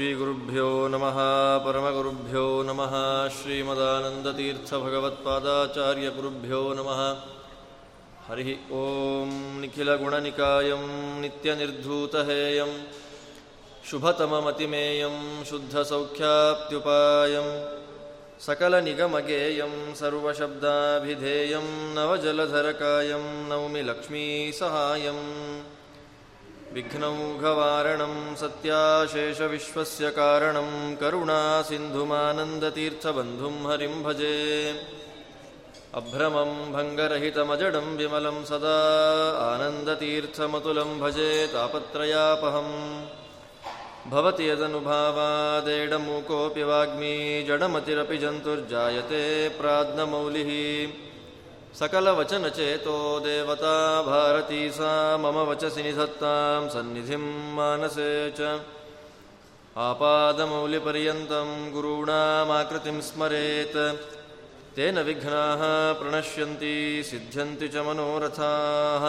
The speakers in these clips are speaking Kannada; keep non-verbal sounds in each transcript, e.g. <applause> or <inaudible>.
श्रीगुरुभ्यो नमः, परमगुरुभ्यो नमः, श्रीमदानन्दतीर्थभगवत्पादाचार्यगुरुभ्यो नमः। हरिः ॐ निखिलगुणनिकायं नित्यनिर्धूतहेयं, शुभतममतिमेयं शुद्धसौख्याप्त्युपायं सकलनिगमगेयं, सर्वशब्दाभिधेयं, नवजलधरकायं नौमि लक्ष्मीसहायम् विघ्नौघवारणं सत्याशेषविश्वस्य कारणं करुणासिन्धुमानन्दतीर्थबन्धुं हरिं भजे। अभ्रमं भङ्गरहितमजडं विमलं सदा आनन्दतीर्थमतुलं भजे तापत्रयापहम् भवति यदनुभावादेडमूकोऽपि वाग्मी जडमतिरपि जन्तुर्जायते प्राज्ञमौलिः सकलवचनचेतो देवता भारती सा मम वचसि निधत्तां सन्निधिं मानसे च आपादमौलिपर्यन्तं गुरूणामाकृतिं स्मरेत् तेन विघ्नाः प्रणश्यन्ति सिद्ध्यन्ति च मनोरथाः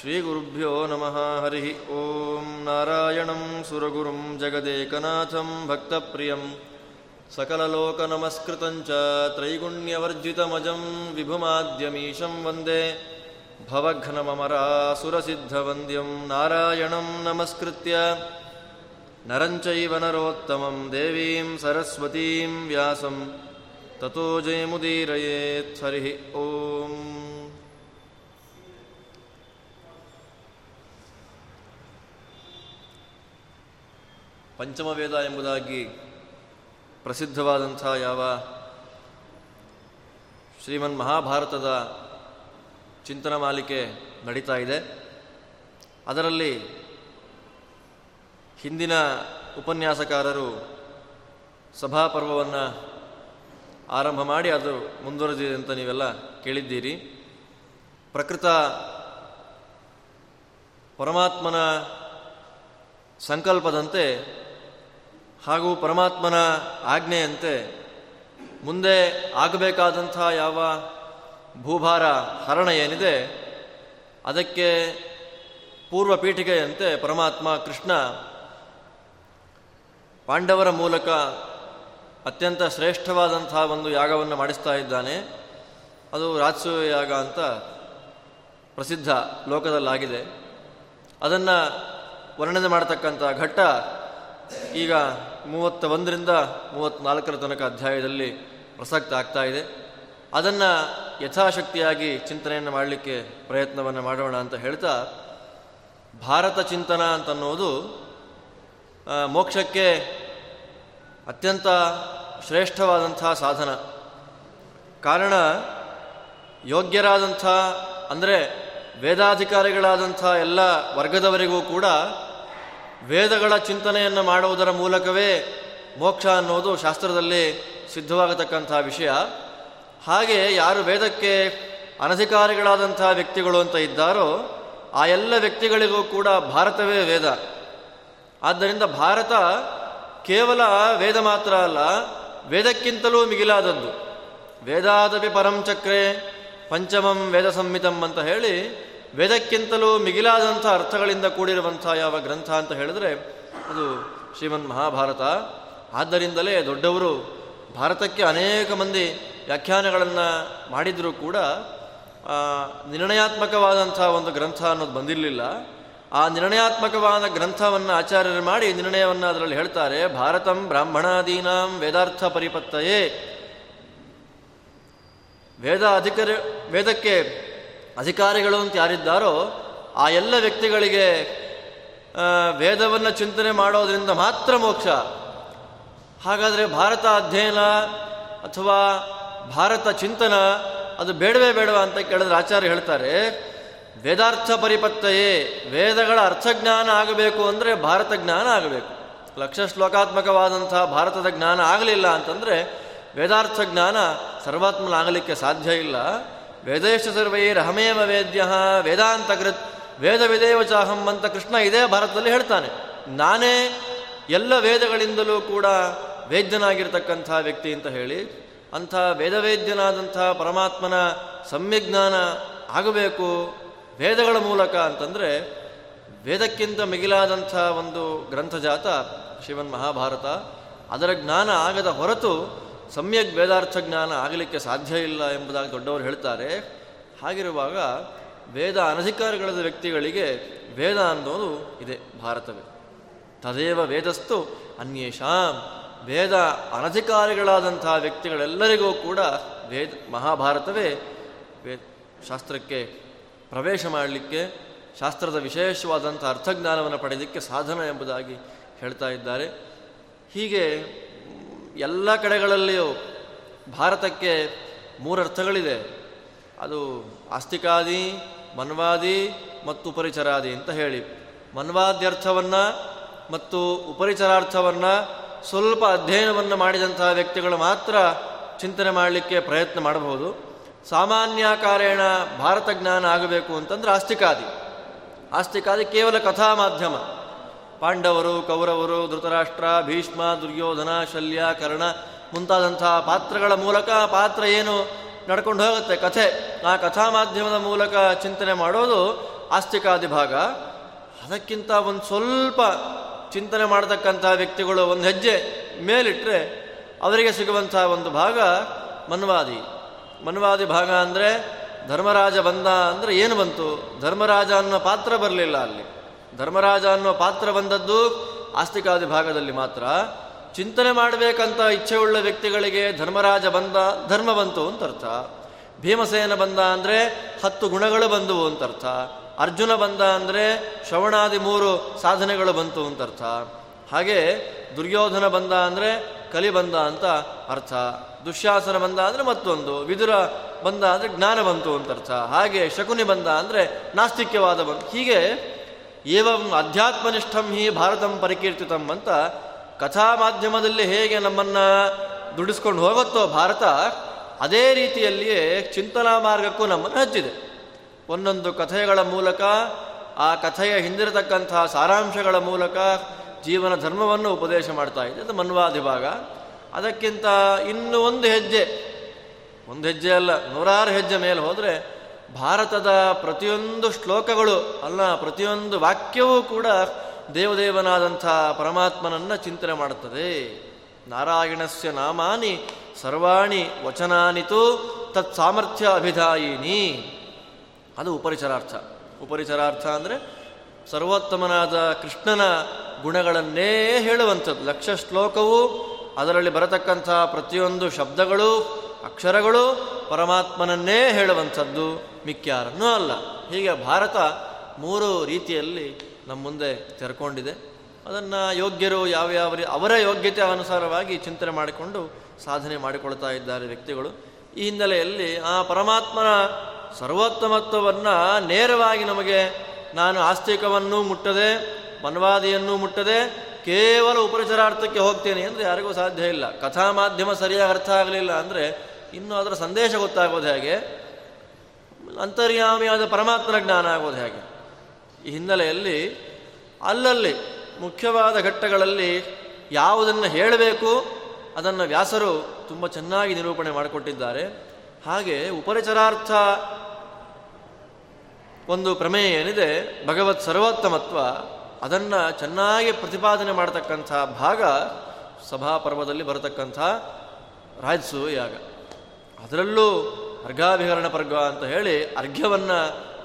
श्रीगुरुभ्यो नमः हरिः ॐ नारायणं सुरगुरुं जगदेकनाथं भक्तप्रियम् सकललोकनमस्कृतं च त्रैगुण्यवर्जितमजं विभुमाद्यमीशं वन्दे भवघ्नममरासुरसिद्धवन्द्यं नारायणं नमस्कृत्य नरं चैव नरोत्तमं देवीं सरस्वतीं व्यासं ततो जयमुदीरयेत् हरिः ॐ ಪಂಚಮವೇದ ಎಂಬುದಾಗಿ ಪ್ರಸಿದ್ಧವಾದಂಥ ಯಾವ ಶ್ರೀಮನ್ ಮಹಾಭಾರತದ ಚಿಂತನ ಮಾಲಿಕೆ ನಡೀತಾ ಇದೆ. ಅದರಲ್ಲಿ ಹಿಂದಿನ ಉಪನ್ಯಾಸಕಾರರು ಸಭಾಪರ್ವವನ್ನು ಆರಂಭ ಮಾಡಿ ಅದು ಮುಂದುವರೆದಿದೆ ಅಂತ ನೀವೆಲ್ಲ ಕೇಳಿದ್ದೀರಿ. ಪ್ರಕೃತ ಪರಮಾತ್ಮನ ಸಂಕಲ್ಪದಂತೆ ಹಾಗೂ ಪರಮಾತ್ಮನ ಆಜ್ಞೆಯಂತೆ ಮುಂದೆ ಆಗಬೇಕಾದಂಥ ಯಾವ ಭೂಭಾರ ಹರಣ ಏನಿದೆ, ಅದಕ್ಕೆ ಪೂರ್ವ ಪೀಠಿಕೆಯಂತೆ ಪರಮಾತ್ಮ ಕೃಷ್ಣ ಪಾಂಡವರ ಮೂಲಕ ಅತ್ಯಂತ ಶ್ರೇಷ್ಠವಾದಂಥ ಒಂದು ಯಾಗವನ್ನು ಮಾಡಿಸ್ತಾ ಇದ್ದಾನೆ. ಅದು ರಾಜಸೂಯ ಯಾಗ ಅಂತ ಪ್ರಸಿದ್ಧ ಲೋಕದಲ್ಲಾಗಿದೆ. ಅದನ್ನು ವರ್ಣನೆ ಮಾಡತಕ್ಕಂಥ ಘಟ್ಟ ಈಗ ಮೂವತ್ತ ಒಂದರಿಂದ ಮೂವತ್ತ್ನಾಲ್ಕರ ತನಕ ಅಧ್ಯಾಯದಲ್ಲಿ ಪ್ರಸಕ್ತ ಆಗ್ತಾ ಇದೆ. ಅದನ್ನು ಯಥಾಶಕ್ತಿಯಾಗಿ ಚಿಂತನೆಯನ್ನು ಮಾಡಲಿಕ್ಕೆ ಪ್ರಯತ್ನವನ್ನು ಮಾಡೋಣ ಅಂತ ಹೇಳ್ತಾ, ಭಾರತ ಚಿಂತನ ಅಂತನ್ನೋದು ಮೋಕ್ಷಕ್ಕೆ ಅತ್ಯಂತ ಶ್ರೇಷ್ಠವಾದಂಥ ಸಾಧನ. ಕಾರಣ, ಯೋಗ್ಯರಾದಂಥ ಅಂದರೆ ವೇದಾಧಿಕಾರಿಗಳಾದಂಥ ಎಲ್ಲ ವರ್ಗದವರಿಗೂ ಕೂಡ ವೇದಗಳ ಚಿಂತನೆಯನ್ನು ಮಾಡುವುದರ ಮೂಲಕವೇ ಮೋಕ್ಷ ಅನ್ನೋದು ಶಾಸ್ತ್ರದಲ್ಲಿ ಸಿದ್ಧವಾಗತಕ್ಕಂಥ ವಿಷಯ. ಹಾಗೆ ಯಾರು ವೇದಕ್ಕೆ ಅನಧಿಕಾರಿಗಳಾದಂಥ ವ್ಯಕ್ತಿಗಳು ಅಂತ ಇದ್ದಾರೋ, ಆ ಎಲ್ಲ ವ್ಯಕ್ತಿಗಳಿಗೂ ಕೂಡ ಭಾರತವೇ ವೇದ. ಆದ್ದರಿಂದ ಭಾರತ ಕೇವಲ ವೇದ ಮಾತ್ರ ಅಲ್ಲ, ವೇದಕ್ಕಿಂತಲೂ ಮಿಗಿಲಾದದ್ದು. ವೇದಾದಪಿ ಪರಂಚಕ್ರೆ ಪಂಚಮಂ ವೇದ ಸಂಹಿತಂ ಅಂತ ಹೇಳಿ ವೇದಕ್ಕಿಂತಲೂ ಮಿಗಿಲಾದಂಥ ಅರ್ಥಗಳಿಂದ ಕೂಡಿರುವಂಥ ಯಾವ ಗ್ರಂಥ ಅಂತ ಹೇಳಿದ್ರೆ ಅದು ಶ್ರೀಮನ್ ಮಹಾಭಾರತ. ಆದ್ದರಿಂದಲೇ ದೊಡ್ಡವರು ಭಾರತಕ್ಕೆ ಅನೇಕ ಮಂದಿ ವ್ಯಾಖ್ಯಾನಗಳನ್ನು ಮಾಡಿದರೂ ಕೂಡ ನಿರ್ಣಯಾತ್ಮಕವಾದಂಥ ಒಂದು ಗ್ರಂಥ ಅನ್ನೋದು ಬಂದಿರಲಿಲ್ಲ. ಆ ನಿರ್ಣಯಾತ್ಮಕವಾದ ಗ್ರಂಥವನ್ನು ಆಚಾರ್ಯರು ಮಾಡಿ ನಿರ್ಣಯವನ್ನು ಅದರಲ್ಲಿ ಹೇಳ್ತಾರೆ, ಭಾರತಂ ಬ್ರಾಹ್ಮಣಾದೀನಾಂ ವೇದಾರ್ಥ ಪರಿಪತ್ತಯೇ. ವೇದ ಅಧಿಕಾರಿ, ವೇದಕ್ಕೆ ಅಧಿಕಾರಿಗಳು ಅಂತ ಯಾರಿದ್ದಾರೋ ಆ ಎಲ್ಲ ವ್ಯಕ್ತಿಗಳಿಗೆ ವೇದವನ್ನು ಚಿಂತನೆ ಮಾಡೋದರಿಂದ ಮಾತ್ರ ಮೋಕ್ಷ. ಹಾಗಾದರೆ ಭಾರತ ಅಧ್ಯಯನ ಅಥವಾ ಭಾರತ ಚಿಂತನ ಅದು ಬೇಡವೇ ಬೇಡವಾ ಅಂತ ಕೇಳಿದ್ರೆ ಆಚಾರ್ಯ ಹೇಳ್ತಾರೆ, ವೇದಾರ್ಥ ಪರಿಪತ್ತಯೇ, ವೇದಗಳ ಅರ್ಥಜ್ಞಾನ ಆಗಬೇಕು ಅಂದರೆ ಭಾರತ ಜ್ಞಾನ ಆಗಬೇಕು. ಲಕ್ಷ ಶ್ಲೋಕಾತ್ಮಕವಾದಂಥ ಭಾರತದ ಜ್ಞಾನ ಆಗಲಿಲ್ಲ ಅಂತಂದರೆ ವೇದಾರ್ಥ ಜ್ಞಾನ ಸರ್ವಾತ್ಮನ ಆಗಲಿಕ್ಕೆ ಸಾಧ್ಯ ಇಲ್ಲ. ವೇದೇಶ ಸರ್ವೈರಹಮೇವ ವೇದ್ಯ ವೇದಾಂತಕೃತ್ ವೇದ ಚಾಹಂ ಅಂತ ಕೃಷ್ಣ ಇದೇ ಭಾರತದಲ್ಲಿ ಹೇಳ್ತಾನೆ. ನಾನೇ ಎಲ್ಲ ವೇದಗಳಿಂದಲೂ ಕೂಡ ವೇದ್ಯನಾಗಿರ್ತಕ್ಕಂಥ ವ್ಯಕ್ತಿ ಅಂತ ಹೇಳಿ, ಅಂಥ ವೇದವೇದ್ಯನಾದಂಥ ಪರಮಾತ್ಮನ ಸಮ್ಯಜ್ಞಾನ ಆಗಬೇಕು ವೇದಗಳ ಮೂಲಕ ಅಂತಂದರೆ ವೇದಕ್ಕಿಂತ ಮಿಗಿಲಾದಂಥ ಒಂದು ಗ್ರಂಥಜಾತ ಶಿವನ್ ಮಹಾಭಾರತ, ಅದರ ಜ್ಞಾನ ಆಗದ ಹೊರತು ಸಮ್ಯಕ್ ವೇದಾರ್ಥ ಜ್ಞಾನ ಆಗಲಿಕ್ಕೆ ಸಾಧ್ಯ ಇಲ್ಲ ಎಂಬುದಾಗಿ ದೊಡ್ಡವರು ಹೇಳ್ತಾರೆ. ಹಾಗಿರುವಾಗ ವೇದ ಅನಧಿಕಾರಗಳಾದ ವ್ಯಕ್ತಿಗಳಿಗೆ ವೇದ ಅನ್ನೋದು ಇದೆ ಭಾರತವೇ. ತದೇವ ವೇದಸ್ತು ಅನ್ಯೇಷಾಂ. ವೇದ ಅನಧಿಕಾರಿಗಳಾದಂತಹ ವ್ಯಕ್ತಿಗಳೆಲ್ಲರಿಗೂ ಕೂಡ ವೇದ ಮಹಾಭಾರತವೇ. ವೇದ ಶಾಸ್ತ್ರಕ್ಕೆ ಪ್ರವೇಶ ಮಾಡಲಿಕ್ಕೆ, ಶಾಸ್ತ್ರದ ವಿಶೇಷವಾದಂಥ ಅರ್ಥಜ್ಞಾನವನ್ನು ಪಡೆಯಲಿಕ್ಕೆ ಸಾಧನ ಎಂಬುದಾಗಿ ಹೇಳ್ತಾ ಇದ್ದಾರೆ. ಹೀಗೆ ಎಲ್ಲ ಕಡೆಗಳಲ್ಲಿಯೂ ಭಾರತಕ್ಕೆ ಮೂರರ್ಥಗಳಿದೆ ಅದು ಆಸ್ತಿಕಾದಿ, ಮನ್ವಾದಿ ಮತ್ತು ಉಪರಿಚರಾದಿ ಅಂತ ಹೇಳಿ. ಮನ್ವಾದ್ಯರ್ಥವನ್ನು ಮತ್ತು ಉಪರಿಚರಾರ್ಥವನ್ನು ಸ್ವಲ್ಪ ಅಧ್ಯಯನವನ್ನು ಮಾಡಿದಂತಹ ವ್ಯಕ್ತಿಗಳು ಮಾತ್ರ ಚಿಂತನೆ ಮಾಡಲಿಕ್ಕೆ ಪ್ರಯತ್ನ ಮಾಡಬಹುದು. ಸಾಮಾನ್ಯಕಾರೇಣ ಭಾರತ ಜ್ಞಾನ ಆಗಬೇಕು ಅಂತಂದ್ರೆ ಆಸ್ತಿಕಾದಿ. ಆಸ್ತಿಕಾದಿ ಕೇವಲ ಕಥಾ ಮಾಧ್ಯಮ ಪಾಂಡವರು, ಕೌರವರು, ಧೃತರಾಷ್ಟ್ರ, ಭೀಷ್ಮ, ದುರ್ಯೋಧನ, ಶಲ್ಯ, ಕರ್ಣ ಮುಂತಾದಂತಹ ಪಾತ್ರಗಳ ಮೂಲಕ ಪಾತ್ರ ಏನು ನಡ್ಕೊಂಡು ಹೋಗುತ್ತೆ? ಕಥೆ. ಆ ಕಥಾ ಮಾಧ್ಯಮದ ಮೂಲಕ ಚಿಂತನೆ ಮಾಡೋದು ಆಸ್ತಿಕಾದಿ ಭಾಗ. ಅದಕ್ಕಿಂತ ಒಂದು ಸ್ವಲ್ಪ ಚಿಂತನೆ ಮಾಡತಕ್ಕಂಥ ವ್ಯಕ್ತಿಗಳು ಒಂದು ಹೆಜ್ಜೆ ಮೇಲಿಟ್ಟರೆ ಅವರಿಗೆ ಸಿಗುವಂಥ ಒಂದು ಭಾಗ ಮನ್ವಾದಿ. ಮನ್ವಾದಿ ಭಾಗ ಅಂದರೆ ಧರ್ಮರಾಜ ಬಂದ ಅಂದರೆ ಏನು ಬಂತು? ಧರ್ಮರಾಜ ಅನ್ನೋ ಪಾತ್ರ ಬರಲಿಲ್ಲ ಅಲ್ಲಿ. ಧರ್ಮರಾಜ ಅನ್ನೋ ಪಾತ್ರ ಬಂದದ್ದು ಆಸ್ತಿಕಾದಿ ಭಾಗದಲ್ಲಿ ಮಾತ್ರ. ಚಿಂತನೆ ಮಾಡಬೇಕಂತ ಇಚ್ಛೆಯುಳ್ಳ ವ್ಯಕ್ತಿಗಳಿಗೆ ಧರ್ಮರಾಜ ಬಂದ, ಧರ್ಮ ಬಂತು ಅಂತ ಅರ್ಥ. ಭೀಮಸೇನ ಬಂದ ಅಂದರೆ ಹತ್ತು ಗುಣಗಳು ಬಂದವು ಅಂತ ಅರ್ಥ. ಅರ್ಜುನ ಬಂದ ಅಂದರೆ ಶ್ರವಣಾದಿ ಮೂರು ಸಾಧನೆಗಳು ಬಂತು ಅಂತ ಅರ್ಥ. ಹಾಗೆ ದುರ್ಯೋಧನ ಬಂದ ಅಂದರೆ ಕಲಿ ಬಂದ ಅಂತ ಅರ್ಥ. ದುಶ್ಯಾಸನ ಬಂದ ಅಂದರೆ ಮತ್ತೊಂದು. ವಿದುರ ಬಂದ ಅಂದರೆ ಜ್ಞಾನ ಬಂತು ಅಂತ ಅರ್ಥ. ಹಾಗೆ ಶಕುನಿ ಬಂದ ಅಂದರೆ ನಾಸ್ತಿಕ್ಯವಾದ ಬಂತು. ಹೀಗೆ ಏವಂ ಅಧ್ಯಾತ್ಮನಿಷ್ಠಂ ಹಿ ಭಾರತಂ ಪರಿಕೀರ್ತಿತಂ ಅಂತ ಕಥಾ ಮಾಧ್ಯಮದಲ್ಲಿ ಹೇಗೆ ನಮ್ಮನ್ನು ದುಡಿಸ್ಕೊಂಡು ಹೋಗುತ್ತೋ ಭಾರತ, ಅದೇ ರೀತಿಯಲ್ಲಿಯೇ ಚಿಂತನಾ ಮಾರ್ಗಕ್ಕೂ ನಮ್ಮನ್ನು ಹಚ್ಚಿದೆ. ಒಂದೊಂದು ಕಥೆಗಳ ಮೂಲಕ, ಆ ಕಥೆಯ ಹಿಂದಿರತಕ್ಕಂಥ ಸಾರಾಂಶಗಳ ಮೂಲಕ ಜೀವನ ಧರ್ಮವನ್ನು ಉಪದೇಶ ಮಾಡ್ತಾ ಇದೆ. ಅದು ಮನ್ವಾದಿ ಭಾಗ. ಅದಕ್ಕಿಂತ ಇನ್ನೂ ಒಂದು ಹೆಜ್ಜೆ ಒಂದು ಹೆಜ್ಜೆ ಅಲ್ಲ, ನೂರಾರು ಹೆಜ್ಜೆ ಮೇಲೆ ಹೋದರೆ ಭಾರತದ ಪ್ರತಿಯೊಂದು ಶ್ಲೋಕಗಳು, ಅಲ್ಲ, ಪ್ರತಿಯೊಂದು ವಾಕ್ಯವೂ ಕೂಡ ದೇವದೇವನಾದಂಥ ಪರಮಾತ್ಮನನ್ನು ಚಿಂತನೆ ಮಾಡುತ್ತದೆ. ನಾರಾಯಣಸ್ಯ ನಾಮಾನಿ ಸರ್ವಾಣಿ ವಚನಾನಿತು ತತ್ ಸಾಮರ್ಥ್ಯ ಅಭಿಧಾಯಿನಿ. ಅದು ಉಪರಿಚರಾರ್ಥ. ಉಪರಿಚರಾರ್ಥ ಅಂದರೆ ಸರ್ವೋತ್ತಮನಾದ ಕೃಷ್ಣನ ಗುಣಗಳನ್ನೇ ಹೇಳುವಂಥದ್ದು. ಲಕ್ಷ ಶ್ಲೋಕವು ಅದರಲ್ಲಿ ಬರತಕ್ಕಂಥ ಪ್ರತಿಯೊಂದು ಶಬ್ದಗಳು, ಅಕ್ಷರಗಳು ಪರಮಾತ್ಮನನ್ನೇ ಹೇಳುವಂಥದ್ದು. ಮಿಕ್ಯಾರನ್ನೂ ಅಲ್ಲ. ಹೀಗೆ ಭಾರತ ಮೂರು ರೀತಿಯಲ್ಲಿ ನಮ್ಮ ಮುಂದೆ ತೆರ್ಕೊಂಡಿದೆ. ಅದನ್ನು ಯೋಗ್ಯರು ಯಾವ್ಯಾವ ಅವರ ಯೋಗ್ಯತೆ ಅನುಸಾರವಾಗಿ ಚಿಂತನೆ ಮಾಡಿಕೊಂಡು ಸಾಧನೆ ಮಾಡಿಕೊಳ್ತಾ ಇದ್ದಾರೆ ವ್ಯಕ್ತಿಗಳು. ಈ ಹಿನ್ನೆಲೆಯಲ್ಲಿ ಆ ಪರಮಾತ್ಮನ ಸರ್ವೋತ್ತಮತ್ವವನ್ನು ನೇರವಾಗಿ ನಮಗೆ ನಾನು ಆಸ್ತಿಕವನ್ನು ಮುಟ್ಟದೆ, ಮನವಾದಿಯನ್ನು ಮುಟ್ಟದೆ, ಕೇವಲ ಉಪಚಾರಾರ್ಥಕ್ಕೆ ಹೋಗ್ತೇನೆ ಅಂದರೆ ಯಾರಿಗೂ ಸಾಧ್ಯ ಇಲ್ಲ. ಕಥಾ ಮಾಧ್ಯಮ ಸರಿಯಾಗಿ ಅರ್ಥ ಆಗಲಿಲ್ಲ ಅಂದರೆ ಇನ್ನು ಅದರ ಸಂದೇಶ ಗೊತ್ತಾಗೋದು ಹೇಗೆ? ಅಂತರ್ಯಾಮಿಯಾದ ಪರಮಾತ್ಮನ ಜ್ಞಾನ ಆಗೋದು ಹೇಗೆ? ಈ ಹಿನ್ನೆಲೆಯಲ್ಲಿ ಅಲ್ಲಲ್ಲಿ ಮುಖ್ಯವಾದ ಘಟ್ಟಗಳಲ್ಲಿ ಯಾವುದನ್ನು ಹೇಳಬೇಕು ಅದನ್ನು ವ್ಯಾಸರು ತುಂಬ ಚೆನ್ನಾಗಿ ನಿರೂಪಣೆ ಮಾಡಿಕೊಟ್ಟಿದ್ದಾರೆ. ಹಾಗೆ ಉಪರಿಚರಾರ್ಥ ಒಂದು ಪ್ರಮೇಯ ಏನಿದೆ, ಭಗವತ್ ಸರ್ವೋತ್ತಮತ್ವ, ಅದನ್ನು ಚೆನ್ನಾಗಿ ಪ್ರತಿಪಾದನೆ ಮಾಡತಕ್ಕಂಥ ಭಾಗ ಸಭಾಪರ್ವದಲ್ಲಿ ಬರತಕ್ಕಂಥ ರಾಜಸು ಯಾಗ. ಅದರಲ್ಲೂ ಅರ್ಘಾಭಿಹರಣ ಪರ್ಗ ಅಂತ ಹೇಳಿ ಅರ್ಘ್ಯವನ್ನು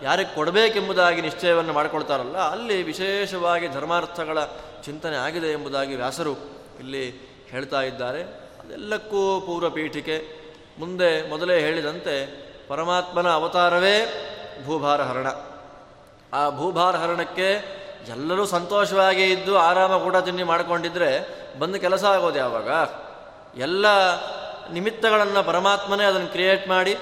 ಯಾರಿಗೆ ಕೊಡಬೇಕೆಂಬುದಾಗಿ ನಿಶ್ಚಯವನ್ನು ಮಾಡಿಕೊಳ್ತಾರಲ್ಲ, ಅಲ್ಲಿ ವಿಶೇಷವಾಗಿ ಧರ್ಮಾರ್ಥಗಳ ಚಿಂತನೆ ಆಗಿದೆ ಎಂಬುದಾಗಿ ವ್ಯಾಸರು ಇಲ್ಲಿ ಹೇಳ್ತಾ ಇದ್ದಾರೆ. ಅದೆಲ್ಲಕ್ಕೂ ಪೂರ್ವ ಪೀಠಿಕೆ. ಮುಂದೆ ಮೊದಲೇ ಹೇಳಿದಂತೆ ಪರಮಾತ್ಮನ ಅವತಾರವೇ ಭೂಭಾರ ಹರಣ ಆ ಭೂಭಾರ ಹರಣಕ್ಕೆ ಎಲ್ಲರೂ ಸಂತೋಷವಾಗಿ ಇದ್ದು ಆರಾಮ ಕೂಡ ತಿಂಡಿ ಮಾಡಿಕೊಂಡಿದ್ರೆ ಬಂದು ಕೆಲಸ ಆಗೋದು ಯಾವಾಗ? ಎಲ್ಲ ನಿಮಿತ್ತಗಳನ್ನು ಪರಮಾತ್ಮನೇ ಅದನ್ನು ಕ್ರಿಯೇಟ್ ಮಾಡಿ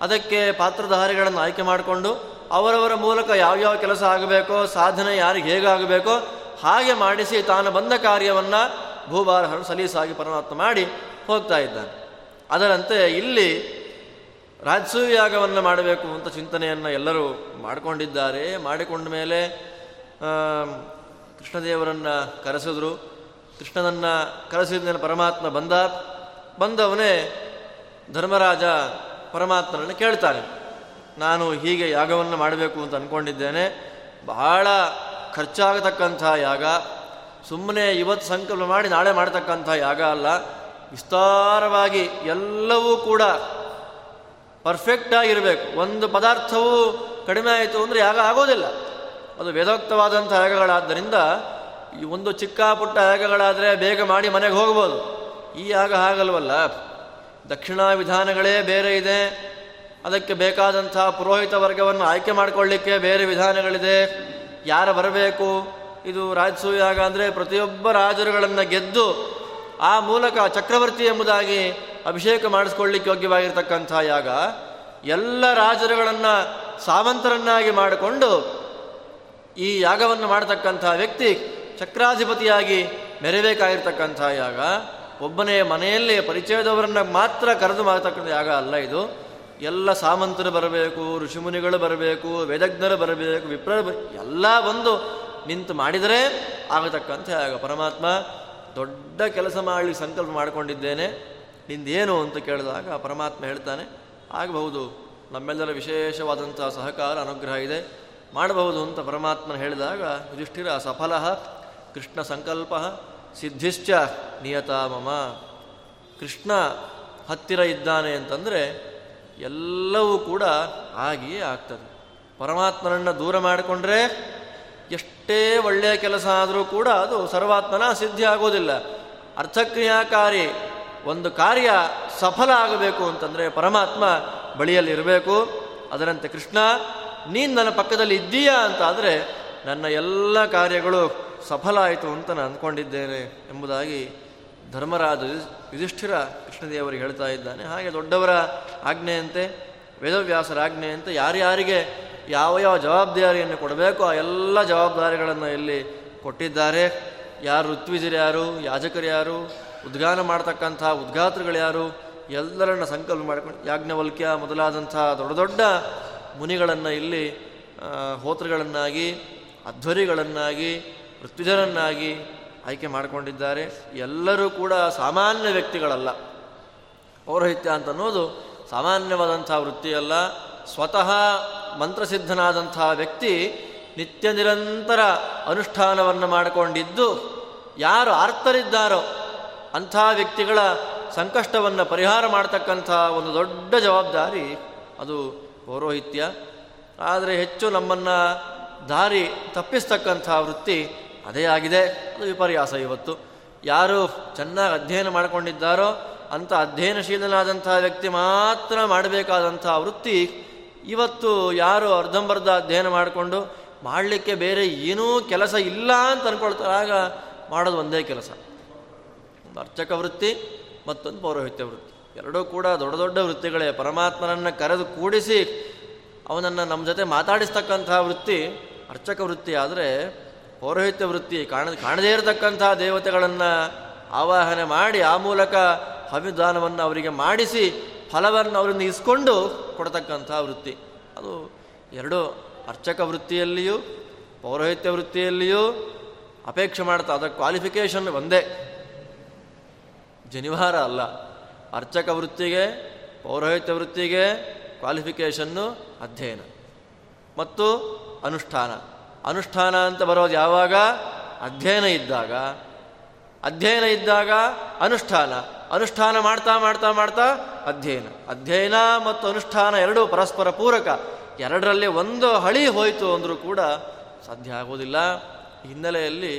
ಅದಕ್ಕೆ ಪಾತ್ರಧಾರಿಗಳನ್ನು ಆಯ್ಕೆ ಮಾಡಿಕೊಂಡು ಅವರವರ ಮೂಲಕ ಯಾವ್ಯಾವ ಕೆಲಸ ಆಗಬೇಕೋ, ಸಾಧನೆ ಯಾರಿಗೆ ಹೇಗಾಗಬೇಕೋ ಹಾಗೆ ಮಾಡಿಸಿ ತಾನು ಬಂದ ಕಾರ್ಯವನ್ನು ಭೂಭಾರ ಸಲೀಸಾಗಿ ಪರಮಾತ್ಮ ಮಾಡಿ ಹೋಗ್ತಾ ಇದ್ದಾನೆ. ಅದರಂತೆ ಇಲ್ಲಿ ರಾಜಸೂಯಾಗವನ್ನು ಮಾಡಬೇಕು ಅಂತ ಚಿಂತನೆಯನ್ನು ಎಲ್ಲರೂ ಮಾಡಿಕೊಂಡಿದ್ದಾರೆ. ಮಾಡಿಕೊಂಡ ಮೇಲೆ ಕೃಷ್ಣದೇವರನ್ನು ಕರೆಸಿದ್ರು. ಕೃಷ್ಣನನ್ನು ಕರೆಸಿದ ಮೇಲೆ ಪರಮಾತ್ಮ ಬಂದ ಬಂದವನೇ ಧರ್ಮರಾಜ ಪರಮಾತ್ಮನನ್ನು ಕೇಳ್ತಾನೆ. ನಾನು ಹೀಗೆ ಯಾಗವನ್ನು ಮಾಡಬೇಕು ಅಂತ ಅಂದ್ಕೊಂಡಿದ್ದೇನೆ ಬಹಳ ಖರ್ಚಾಗತಕ್ಕಂಥ ಯಾಗ. ಸುಮ್ಮನೆ ಇವತ್ತು ಸಂಕಲ್ಪ ಮಾಡಿ ನಾಳೆ ಮಾಡತಕ್ಕಂಥ ಯಾಗ ಅಲ್ಲ. ವಿಸ್ತಾರವಾಗಿ ಎಲ್ಲವೂ ಕೂಡ ಪರ್ಫೆಕ್ಟ್ ಆಗಿರಬೇಕು. ಒಂದು ಪದಾರ್ಥವು ಕಡಿಮೆ ಆಯಿತು ಅಂದರೆ ಯಾಗ ಆಗೋದಿಲ್ಲ. ಅದು ವೇದೋಕ್ತವಾದಂಥ ಯಾಗಗಳಾದ್ದರಿಂದ ಈ ಒಂದು ಚಿಕ್ಕ ಪುಟ್ಟ ಯಾಗಗಳಾದರೆ ಬೇಗ ಮಾಡಿ ಮನೆಗೆ ಹೋಗ್ಬೋದು. ಈ ಯಾಗ ಹಾಗಲ್ವಲ್ಲ? ದಕ್ಷಿಣ ವಿಧಾನಗಳೇ ಬೇರೆ ಇದೆ. ಅದಕ್ಕೆ ಬೇಕಾದಂಥ ಪುರೋಹಿತ ವರ್ಗವನ್ನು ಆಯ್ಕೆ ಮಾಡಿಕೊಳ್ಳಿಕ್ಕೆ ಬೇರೆ ವಿಧಾನಗಳಿದೆ. ಯಾರು ಬರಬೇಕು? ಇದು ರಾಜಸೂಯಾಗ ಯಾಗ ಅಂದರೆ ಪ್ರತಿಯೊಬ್ಬ ರಾಜರುಗಳನ್ನು ಗೆದ್ದು ಆ ಮೂಲಕ ಚಕ್ರವರ್ತಿ ಎಂಬುದಾಗಿ ಅಭಿಷೇಕ ಮಾಡಿಸ್ಕೊಳ್ಳಿಕ್ಕೆ ಯೋಗ್ಯವಾಗಿರ್ತಕ್ಕಂಥ ಯಾಗ ಎಲ್ಲ ರಾಜರುಗಳನ್ನು ಸಾವಂತರನ್ನಾಗಿ ಮಾಡಿಕೊಂಡು ಈ ಯಾಗವನ್ನು ಮಾಡತಕ್ಕಂಥ ವ್ಯಕ್ತಿ ಚಕ್ರಾಧಿಪತಿಯಾಗಿ ಮೆರಬೇಕಾಗಿರ್ತಕ್ಕಂಥ ಯಾಗ. ಒಬ್ಬನೇ ಮನೆಯಲ್ಲಿ ಪರಿಚಯದವರನ್ನ ಮಾತ್ರ ಕರೆದು ಮಾಡತಕ್ಕಂಥ ಯಾಗ ಅಲ್ಲ ಇದು. ಎಲ್ಲ ಸಾಮಂತರು ಬರಬೇಕು, ಋಷಿಮುನಿಗಳು ಬರಬೇಕು, ವೇದಜ್ಞರು ಬರಬೇಕು ವಿಪ್ರ ಎಲ್ಲ ಬಂದು ನಿಂತು ಮಾಡಿದರೆ ಆಗತಕ್ಕಂಥ ಯಾಗ. ಪರಮಾತ್ಮ ದೊಡ್ಡ ಕೆಲಸ ಮಾಡಲಿ ಸಂಕಲ್ಪ ಮಾಡಿಕೊಂಡಿದ್ದೇನೆ. ನಿಂದೇನು ಅಂತ ಕೇಳಿದಾಗ ಪರಮಾತ್ಮ ಹೇಳ್ತಾನೆ, ಆಗಬಹುದು. ನಮ್ಮೆಲ್ಲರ ವಿಶೇಷವಾದಂಥ ಸಹಕಾರ, ಅನುಗ್ರಹ ಇದೆ. ಮಾಡಬಹುದು ಅಂತ ಪರಮಾತ್ಮನ ಹೇಳಿದಾಗ, ಯುಧಿಷ್ಠಿರ ಸಫಲ ಕೃಷ್ಣ ಸಂಕಲ್ಪ ಸಿದ್ಧಿಶ್ಚ ನಿಯತಾಮಮ ಕೃಷ್ಣ ಹತ್ತಿರ ಇದ್ದಾನೆ ಅಂತಂದರೆ ಎಲ್ಲವೂ ಕೂಡ ಆಗಿಯೇ ಆಗ್ತದೆ. ಪರಮಾತ್ಮನನ್ನು ದೂರ ಮಾಡಿಕೊಂಡ್ರೆ ಎಷ್ಟೇ ಒಳ್ಳೆಯ ಕೆಲಸ ಆದರೂ ಕೂಡ ಅದು ಸರ್ವಾತ್ಮನ ಸಿದ್ಧಿ ಆಗೋದಿಲ್ಲ. ಅರ್ಥಕ್ರಿಯಾಕಾರಿ ಒಂದು ಕಾರ್ಯ ಸಫಲ ಆಗಬೇಕು ಅಂತಂದರೆ ಪರಮಾತ್ಮ ಬಳಿಯಲ್ಲಿರಬೇಕು ಅದರಂತೆ ಕೃಷ್ಣ, ನೀನು ನನ್ನ ಪಕ್ಕದಲ್ಲಿ ಇದ್ದೀಯಾ ಅಂತ ಆದರೆ ನನ್ನ ಎಲ್ಲ ಕಾರ್ಯಗಳು ಸಫಲ ಆಯಿತು ಅಂತ ನಾನು ಅಂದ್ಕೊಂಡಿದ್ದೇನೆ ಎಂಬುದಾಗಿ ಧರ್ಮರಾಜ ಯುಧಿಷ್ಠಿರ ಕೃಷ್ಣದೇವರು ಹೇಳ್ತಾ ಇದ್ದಾನೆ. ಹಾಗೆ ದೊಡ್ಡವರ ಆಜ್ಞೆಯಂತೆ ವೇದವ್ಯಾಸರ ಆಜ್ಞೆಯಂತೆ ಯಾರ್ಯಾರಿಗೆ ಯಾವ ಯಾವ ಜವಾಬ್ದಾರಿಯನ್ನು ಕೊಡಬೇಕು ಆ ಎಲ್ಲ ಜವಾಬ್ದಾರಿಗಳನ್ನು ಇಲ್ಲಿ ಕೊಟ್ಟಿದ್ದಾರೆ. ಯಾರು ಋತ್ವಿಜರು ಯಾರು, ಯಾಜಕರು ಯಾರು, ಉದ್ಗಾನ ಮಾಡ್ತಕ್ಕಂಥ ಉದ್ಘಾತೃಗಳು ಯಾರು, ಎಲ್ಲರನ್ನ ಸಂಕಲ್ಪ ಮಾಡಿಕೊಂಡು ಯಾಜ್ಞವಲ್ಕ್ಯ ಮೊದಲಾದಂಥ ದೊಡ್ಡ ದೊಡ್ಡ ಮುನಿಗಳನ್ನು ಇಲ್ಲಿ ಹೋತ್ರಗಳನ್ನಾಗಿ, ಅಧ್ವರಿಗಳನ್ನಾಗಿ ಋತ್ವಿಜರನ್ನಾಗಿ ಆಯ್ಕೆ ಮಾಡಿಕೊಂಡಿದ್ದಾರೆ. ಎಲ್ಲರೂ ಕೂಡ ಸಾಮಾನ್ಯ ವ್ಯಕ್ತಿಗಳಲ್ಲ. ಪೌರೋಹಿತ್ಯ ಅಂತ ಅನ್ನೋದು ಸಾಮಾನ್ಯವಾದಂಥ ವೃತ್ತಿಯಲ್ಲ ಸ್ವತಃ ಮಂತ್ರಸಿದ್ಧನಾದಂಥ ವ್ಯಕ್ತಿ ನಿತ್ಯ ನಿರಂತರ ಅನುಷ್ಠಾನವನ್ನು ಮಾಡಿಕೊಂಡಿದ್ದು ಯಾರು ಆರ್ತರಿದ್ದಾರೋ ಅಂಥ ವ್ಯಕ್ತಿಗಳ ಸಂಕಷ್ಟವನ್ನು ಪರಿಹಾರ ಮಾಡತಕ್ಕಂಥ ಒಂದು ದೊಡ್ಡ ಜವಾಬ್ದಾರಿ ಅದು ಪೌರೋಹಿತ್ಯ. ಆದರೆ ಹೆಚ್ಚು ನಮ್ಮನ್ನು ದಾರಿ ತಪ್ಪಿಸ್ತಕ್ಕಂಥ ವೃತ್ತಿ ಅದೇ ಆಗಿದೆ, ಅದು ವಿಪರ್ಯಾಸ ಇವತ್ತು. ಯಾರು ಚೆನ್ನಾಗಿ ಅಧ್ಯಯನ ಮಾಡಿಕೊಂಡಿದ್ದಾರೋ ಅಂಥ ಅಧ್ಯಯನಶೀಲನಾದಂಥ ವ್ಯಕ್ತಿ ಮಾತ್ರ ಮಾಡಬೇಕಾದಂಥ ವೃತ್ತಿ ಇವತ್ತು ಯಾರು ಅರ್ಧಂಬರ್ಧ ಅಧ್ಯಯನ ಮಾಡಿಕೊಂಡು ಮಾಡಲಿಕ್ಕೆ ಬೇರೆ ಏನೂ ಕೆಲಸ ಇಲ್ಲ ಅಂತ ಅಂದ್ಕೊಳ್ತಾರಾಗ ಮಾಡೋದು ಒಂದೇ ಕೆಲಸ. ಒಂದು ಅರ್ಚಕ ವೃತ್ತಿ, ಮತ್ತೊಂದು ಪೌರೋಹಿತ್ಯ ವೃತ್ತಿ. ಎರಡೂ ಕೂಡ ದೊಡ್ಡ ದೊಡ್ಡ ವೃತ್ತಿಗಳೇ. ಪರಮಾತ್ಮನನ್ನು ಕರೆದು ಕೂಡಿಸಿ ಅವನನ್ನು ನಮ್ಮ ಜೊತೆ ಮಾತಾಡಿಸ್ತಕ್ಕಂಥ ವೃತ್ತಿ ಅರ್ಚಕ ವೃತ್ತಿ. ಆದರೆ ಪೌರೋಹಿತ್ಯ ವೃತ್ತಿ ಕಾಣ ಕಾಣದೇ ಇರತಕ್ಕಂಥ ದೇವತೆಗಳನ್ನು ಆವಾಹನೆ ಮಾಡಿ ಆ ಮೂಲಕ ಹವಿದಾನವನ್ನು ಅವರಿಗೆ ಮಾಡಿಸಿ ಫಲವನ್ನು ಅವರಿಂದ ಇಸ್ಕೊಂಡು ಕೊಡತಕ್ಕಂಥ ವೃತ್ತಿ. ಅದು ಎರಡು ಅರ್ಚಕ ವೃತ್ತಿಯಲ್ಲಿಯೂ ಪೌರೋಹಿತ್ಯ ವೃತ್ತಿಯಲ್ಲಿಯೂ ಅಪೇಕ್ಷೆ ಮಾಡ್ತಾ ಅದರ ಕ್ವಾಲಿಫಿಕೇಷನ್ ಒಂದೇ. ಜನಿವಾರ ಅಲ್ಲ. ಅರ್ಚಕ ವೃತ್ತಿಗೆ, ಪೌರೋಹಿತ್ಯ ವೃತ್ತಿಗೆ ಕ್ವಾಲಿಫಿಕೇಷನ್ನು ಅಧ್ಯಯನ. ಮತ್ತು ಅನುಷ್ಠಾನ. ಅನುಷ್ಠಾನ ಅಂತ ಬರೋದು ಯಾವಾಗ? ಅಧ್ಯಯನ ಇದ್ದಾಗ. ಅಧ್ಯಯನ ಇದ್ದಾಗ ಅನುಷ್ಠಾನ. ಅನುಷ್ಠಾನ ಮಾಡ್ತಾ ಮಾಡ್ತಾ ಮಾಡ್ತಾ ಅಧ್ಯಯನ. ಅಧ್ಯಯನ ಮತ್ತು ಅನುಷ್ಠಾನ ಎರಡೂ ಪರಸ್ಪರ ಪೂರಕ. ಎರಡರಲ್ಲಿ ಒಂದು ಹಳಿ ಹೋಯಿತು ಅಂದರೂ ಕೂಡ ಸಾಧ್ಯ ಆಗೋದಿಲ್ಲ. ಹಿನ್ನೆಲೆಯಲ್ಲಿ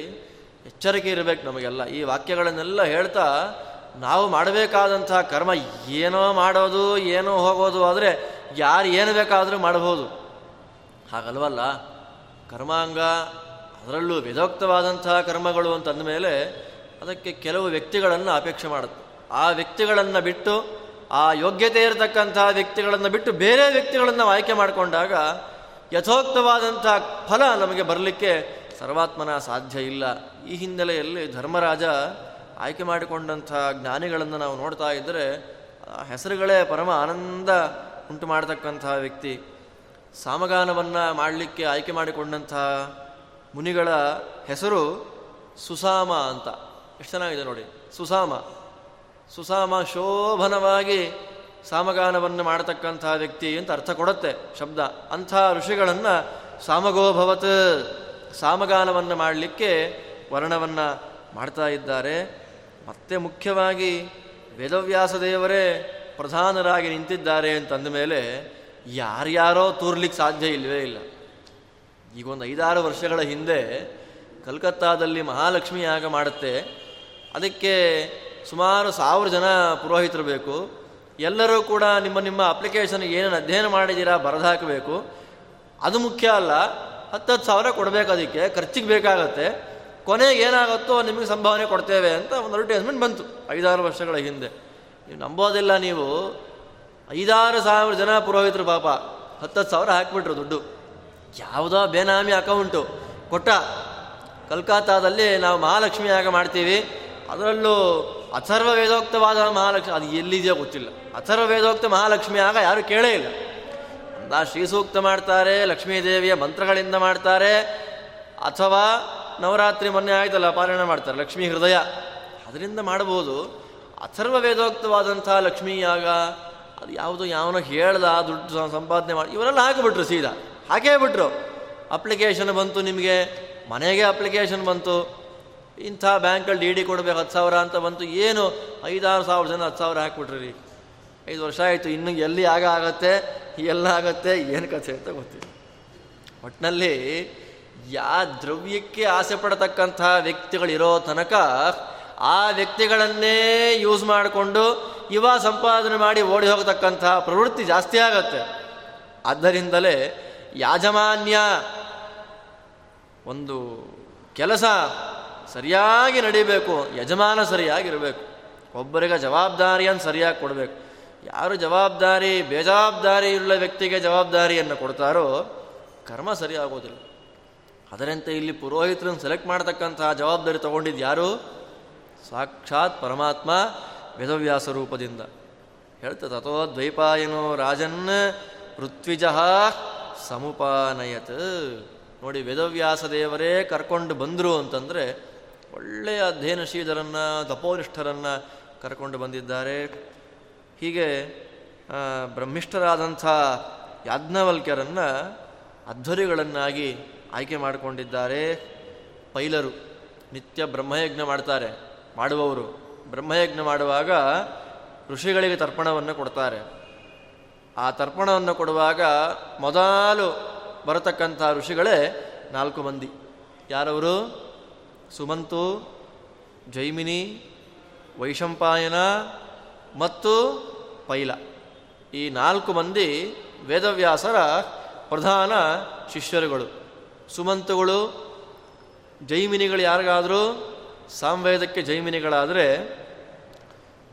ಎಚ್ಚರಿಕೆ ಇರಬೇಕು ನಮಗೆಲ್ಲ. ಈ ವಾಕ್ಯಗಳನ್ನೆಲ್ಲ ಹೇಳ್ತಾ ನಾವು ಮಾಡಬೇಕಾದಂಥ ಕರ್ಮ ಏನೋ ಮಾಡೋದು, ಏನೋ ಹೋಗೋದು, ಆದರೆ ಯಾರು ಏನು ಬೇಕಾದರೂ ಮಾಡಬಹುದು. ಹಾಗಲ್ವಲ್ಲ? ಕರ್ಮಾಂಗ, ಅದರಲ್ಲೂ ವೇದೋಕ್ತವಾದಂಥ ಕರ್ಮಗಳು ಅಂತಂದ ಮೇಲೆ ಅದಕ್ಕೆ ಕೆಲವು ವ್ಯಕ್ತಿಗಳನ್ನು ಅಪೇಕ್ಷೆ ಮಾಡುತ್ತೆ. ಆ ವ್ಯಕ್ತಿಗಳನ್ನು ಬಿಟ್ಟು, ಆ ಯೋಗ್ಯತೆ ಇರತಕ್ಕಂತಹ ವ್ಯಕ್ತಿಗಳನ್ನು ಬಿಟ್ಟು ಬೇರೆ ವ್ಯಕ್ತಿಗಳನ್ನು ಆಯ್ಕೆ ಮಾಡಿಕೊಂಡಾಗ ಯಥೋಕ್ತವಾದಂಥ ಫಲ ನಮಗೆ ಬರಲಿಕ್ಕೆ ಸರ್ವಾತ್ಮನ ಸಾಧ್ಯ ಇಲ್ಲ. ಈ ಹಿನ್ನೆಲೆಯಲ್ಲಿ ಧರ್ಮರಾಜ ಆಯ್ಕೆ ಮಾಡಿಕೊಂಡಂಥ ಜ್ಞಾನಿಗಳನ್ನು ನಾವು ನೋಡ್ತಾ ಇದ್ದರೆ ಹೆಸರುಗಳೇ ಪರಮ ಆನಂದ ಉಂಟು ಮಾಡತಕ್ಕಂತಹ ವ್ಯಕ್ತಿ. ಸಾಮಗಾನವನ್ನು ಮಾಡಲಿಕ್ಕೆ ಆಯ್ಕೆ ಮಾಡಿಕೊಂಡಂಥ ಮುನಿಗಳ ಹೆಸರು ಸುಸಾಮ ಅಂತ. ಎಷ್ಟು ಚೆನ್ನಾಗಿದೆ ನೋಡಿ. ಸುಸಾಮ. ಸುಸಾಮ ಶೋಭನವಾಗಿ ಸಾಮಗಾನವನ್ನು ಮಾಡತಕ್ಕಂಥ ವ್ಯಕ್ತಿ ಅಂತ ಅರ್ಥ ಕೊಡುತ್ತೆ ಶಬ್ದ. ಅಂಥ ಋಷಿಗಳನ್ನು ಸಾಮಗೋಭವತ್, ಸಾಮಗಾನವನ್ನು ಮಾಡಲಿಕ್ಕೆ ವರ್ಣವನ್ನು ಮಾಡ್ತಾ ಇದ್ದಾರೆ. ಮತ್ತೆ ಮುಖ್ಯವಾಗಿ ವೇದವ್ಯಾಸ ದೇವರೇ ಪ್ರಧಾನರಾಗಿ ನಿಂತಿದ್ದಾರೆ ಅಂತಂದ ಮೇಲೆ ಯಾರ್ಯಾರೋ ತೂರ್ಲಿಕ್ಕೆ ಸಾಧ್ಯ ಇಲ್ಲವೇ ಇಲ್ಲ. ಈಗ ಒಂದು ಐದಾರು ವರ್ಷಗಳ ಹಿಂದೆ ಕಲ್ಕತ್ತಾದಲ್ಲಿ ಮಹಾಲಕ್ಷ್ಮಿ ಯಾಗ ಮಾಡುತ್ತೆ. ಅದಕ್ಕೆ ಸುಮಾರು ಸಾವಿರ ಜನ ಪುರೋಹಿತರು ಬೇಕು. ಎಲ್ಲರೂ ಕೂಡ ನಿಮ್ಮ ನಿಮ್ಮ ಅಪ್ಲಿಕೇಶನ್ ಏನೇನು ಅಧ್ಯಯನ ಮಾಡಿದ್ದೀರಾ ಬರೆದು ಹಾಕಬೇಕು. ಅದು ಮುಖ್ಯ ಅಲ್ಲ, ಹತ್ತತ್ತು ಸಾವಿರ ಕೊಡಬೇಕು ಅದಕ್ಕೆ, ಖರ್ಚಿಗೆ ಬೇಕಾಗತ್ತೆ. ಕೊನೆಗೆ ಏನಾಗುತ್ತೋ ನಿಮಗೆ ಸಂಭಾವನೆ ಕೊಡ್ತೇವೆ ಅಂತ ಒಂದು ಅಡ್ವರ್ಟೈಸ್ಮೆಂಟ್ ಬಂತು ಐದಾರು ವರ್ಷಗಳ ಹಿಂದೆ. ನೀವು ನಂಬೋದಿಲ್ಲ ನೀವು. ಐದಾರು ಸಾವಿರ ಜನ ಪುರೋಹಿತರು ಪಾಪ. ಹತ್ತತ್ತು ಸಾವಿರ ಹಾಕಿಬಿಟ್ರು ದುಡ್ಡು. ಯಾವುದೋ ಬೇನಾಮಿ ಅಕೌಂಟು. ಕೊಟ್ಟ. ಕಲ್ಕತ್ತಾದಲ್ಲಿ ನಾವು ಮಹಾಲಕ್ಷ್ಮಿ ಯಾಗ ಮಾಡ್ತೀವಿ. ಅದರಲ್ಲೂ ಅಥರ್ವ ವೇದೋಕ್ತವಾದ ಮಹಾಲಕ್ಷ್ಮಿ, ಅದು ಎಲ್ಲಿದೆಯೋ ಗೊತ್ತಿಲ್ಲ. ಅಥರ್ವ ವೇದೋಕ್ತ ಮಹಾಲಕ್ಷ್ಮಿ ಆಗ ಯಾರು ಕೇಳೇ ಇಲ್ಲ. ನಾ ಶ್ರೀಸೂಕ್ತ ಮಾಡ್ತಾರೆ ಲಕ್ಷ್ಮೀದೇವಿಯ ಮಂತ್ರಗಳಿಂದ ಮಾಡ್ತಾರೆ. ಅಥವಾ ನವರಾತ್ರಿ ಮೊನ್ನೆ ಆಯ್ತಲ್ಲ ಪಾಲನೆ ಮಾಡ್ತಾರೆ, ಲಕ್ಷ್ಮೀ ಹೃದಯ. ಅದರಿಂದ ಮಾಡಬಹುದು. ಅಥರ್ವ ವೇದೋಕ್ತವಾದಂಥ ಲಕ್ಷ್ಮೀ ಯಾಗ ಅದು ಯಾವುದು ಯಾವನೋ ಹೇಳ್ದ, ದುಡ್ಡು ಸಂಪಾದನೆ ಮಾಡಿ, ಇವರೆಲ್ಲ ಹಾಕಿಬಿಟ್ರು ಸೀದಾ. ಹಾಕೇ ಬಿಟ್ರು ಅಪ್ಲಿಕೇಶನ್ ಬಂತು ನಿಮಗೆ, ಮನೆಗೆ ಅಪ್ಲಿಕೇಶನ್ ಬಂತು. ಇಂಥ ಬ್ಯಾಂಕಲ್ಲಿ ಡಿ ಡಿ ಕೊಡಬೇಕು, ಹತ್ತು ಸಾವಿರ ಅಂತ ಬಂತು. ಏನು? ಐದಾರು ಸಾವಿರ ಜನ ಹತ್ತು ಸಾವಿರ ಹಾಕ್ಬಿಟ್ರಿ ಐದು ವರ್ಷ ಆಯಿತು, ಇನ್ನು ಎಲ್ಲಿ ಆಗ ಆಗತ್ತೆ, ಎಲ್ಲ ಆಗತ್ತೆ, ಏನು ಕಥೆ ಅಂತ ಗೊತ್ತಿಲ್ಲ. ಒಟ್ಟಿನಲ್ಲಿ ಯಾ ದ್ರವ್ಯಕ್ಕೆ ಆಸೆ ಪಡತಕ್ಕಂಥ ವ್ಯಕ್ತಿಗಳಿರೋ ತನಕ ಆ ವ್ಯಕ್ತಿಗಳನ್ನೇ ಯೂಸ್ ಮಾಡಿಕೊಂಡು ಇವ ಸಂಪಾದನೆ ಮಾಡಿ ಓಡಿ ಹೋಗತಕ್ಕಂತಹ ಪ್ರವೃತ್ತಿ ಜಾಸ್ತಿ ಆಗತ್ತೆ. ಆದ್ದರಿಂದಲೇ ಯಾಜಮಾನ್ಯ ಒಂದು ಕೆಲಸ ಸರಿಯಾಗಿ ನಡೀಬೇಕು, ಯಜಮಾನ ಸರಿಯಾಗಿರಬೇಕು. ಒಬ್ಬರಿಗೆ ಜವಾಬ್ದಾರಿಯನ್ನು ಸರಿಯಾಗಿ ಕೊಡಬೇಕು. ಯಾರು ಜವಾಬ್ದಾರಿ, ಬೇಜವಾಬ್ದಾರಿ ಉಳ್ಳ ವ್ಯಕ್ತಿಗೆ ಜವಾಬ್ದಾರಿಯನ್ನು ಕೊಡ್ತಾರೋ ಕರ್ಮ ಸರಿಯಾಗೋದಿಲ್ಲ. ಅದರಂತೆ ಇಲ್ಲಿ ಪುರೋಹಿತರನ್ನು ಸೆಲೆಕ್ಟ್ ಮಾಡತಕ್ಕಂತಹ ಜವಾಬ್ದಾರಿ ತಗೊಂಡಿದ್ದು ಯಾರು? ಸಾಕ್ಷಾತ್ ಪರಮಾತ್ಮ. ವೇದವ್ಯಾಸ ರೂಪದಿಂದ ಹೇಳ್ತದೆ ತಥೋ ದ್ವೈಪಾಯನೋ ರಾಜನ್ ಋತ್ವಿಜ ಸಮುಪಾನಯತ್. ನೋಡಿ ವೇದವ್ಯಾಸ ದೇವರೇ ಕರ್ಕೊಂಡು ಬಂದರು ಅಂತಂದರೆ ಒಳ್ಳೆಯ ಅಧ್ಯಯನಶೀಲರನ್ನು, ತಪೋನಿಷ್ಠರನ್ನು ಕರ್ಕೊಂಡು ಬಂದಿದ್ದಾರೆ. ಹೀಗೆ ಬ್ರಹ್ಮಿಷ್ಠರಾದಂಥ ಯಾಜ್ಞವಲ್ಕ್ಯರನ್ನು ಅಧ್ವರಿಗಳನ್ನಾಗಿ ಆಯ್ಕೆ ಮಾಡಿಕೊಂಡಿದ್ದಾರೆ. ಪೈಲರು ನಿತ್ಯ ಬ್ರಹ್ಮಯಜ್ಞ ಮಾಡ್ತಾರೆ, ಮಾಡುವವರು. ಬ್ರಹ್ಮಯಜ್ಞ ಮಾಡುವಾಗ ಋಷಿಗಳಿಗೆ ತರ್ಪಣವನ್ನು ಕೊಡ್ತಾರೆ. ಆ ತರ್ಪಣವನ್ನು ಕೊಡುವಾಗ ಮೊದಲು ಬರತಕ್ಕಂಥ ಋಷಿಗಳೇ ನಾಲ್ಕು ಮಂದಿ. ಯಾರವರು? ಸುಮಂತು, ಜೈಮಿನಿ, ವೈಶಂಪಾಯನ ಮತ್ತು ಪೈಲ. ಈ ನಾಲ್ಕು ಮಂದಿ ವೇದವ್ಯಾಸರ ಪ್ರಧಾನ ಶಿಷ್ಯರುಗಳು. ಸುಮಂತುಗಳು, ಜೈಮಿನಿಗಳು ಯಾರಿಗಾದರೂ? ಸಾಂವೇದಕ್ಕೆ ಜೈಮಿನಿಗಳಾದರೆ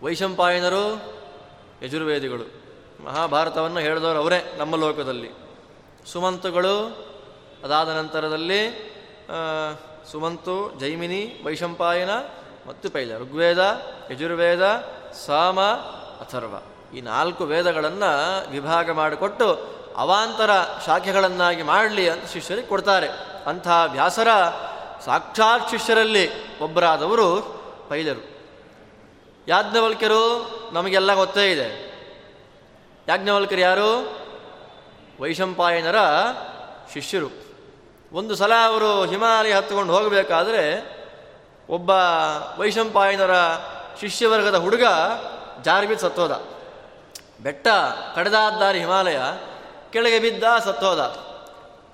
ವೈಶಂಪಾಯನರು, ಯಜುರ್ವೇದಿಗಳು. ಮಹಾಭಾರತವನ್ನು ಹೇಳಿದವರು ಅವರೇ ನಮ್ಮ ಲೋಕದಲ್ಲಿ. ಸುಮಂತುಗಳು, ಅದಾದ ನಂತರದಲ್ಲಿ ಸುಮಂತು, ಜೈಮಿನಿ, ವೈಶಂಪಾಯನ ಮತ್ತು ಪೈಲ, ಋಗ್ವೇದ, ಯಜುರ್ವೇದ, ಸಾಮ, ಅಥರ್ವ. ಈ ನಾಲ್ಕು ವೇದಗಳನ್ನು ವಿಭಾಗ ಮಾಡಿಕೊಟ್ಟು ಅವಾಂತರ ಶಾಖೆಗಳನ್ನಾಗಿ ಮಾಡಲಿ ಅಂತ ಶಿಷ್ಯರಿಗೆ ಕೊಡ್ತಾರೆ. ಅಂಥ ವ್ಯಾಸರ ಸಾಕ್ಷಾತ್ ಶಿಷ್ಯರಲ್ಲಿ ಒಬ್ಬರಾದವರು ಪೈಲರು. ಯಾಜ್ಞವಲ್ಕ್ಯರು ನಮಗೆಲ್ಲ ಗೊತ್ತೇ ಇದೆ. ಯಾಜ್ಞವಲ್ಕರು ಯಾರು? ವೈಶಂಪಾಯನರ ಶಿಷ್ಯರು. ಒಂದು ಸಲ ಅವರು ಹಿಮಾಲಯ ಹತ್ತುಕೊಂಡು ಹೋಗಬೇಕಾದ್ರೆ ಒಬ್ಬ ವೈಶಂಪಾಯನರ ಶಿಷ್ಯವರ್ಗದ ಹುಡುಗ ಜಾರ್ಬಿದ್ದು ಸತ್ತೋದ. ಬೆಟ್ಟ ಕಡೆದಾದ್ದಾರಿ ಹಿಮಾಲಯ, ಕೆಳಗೆ ಬಿದ್ದ ಸತ್ತೋದ.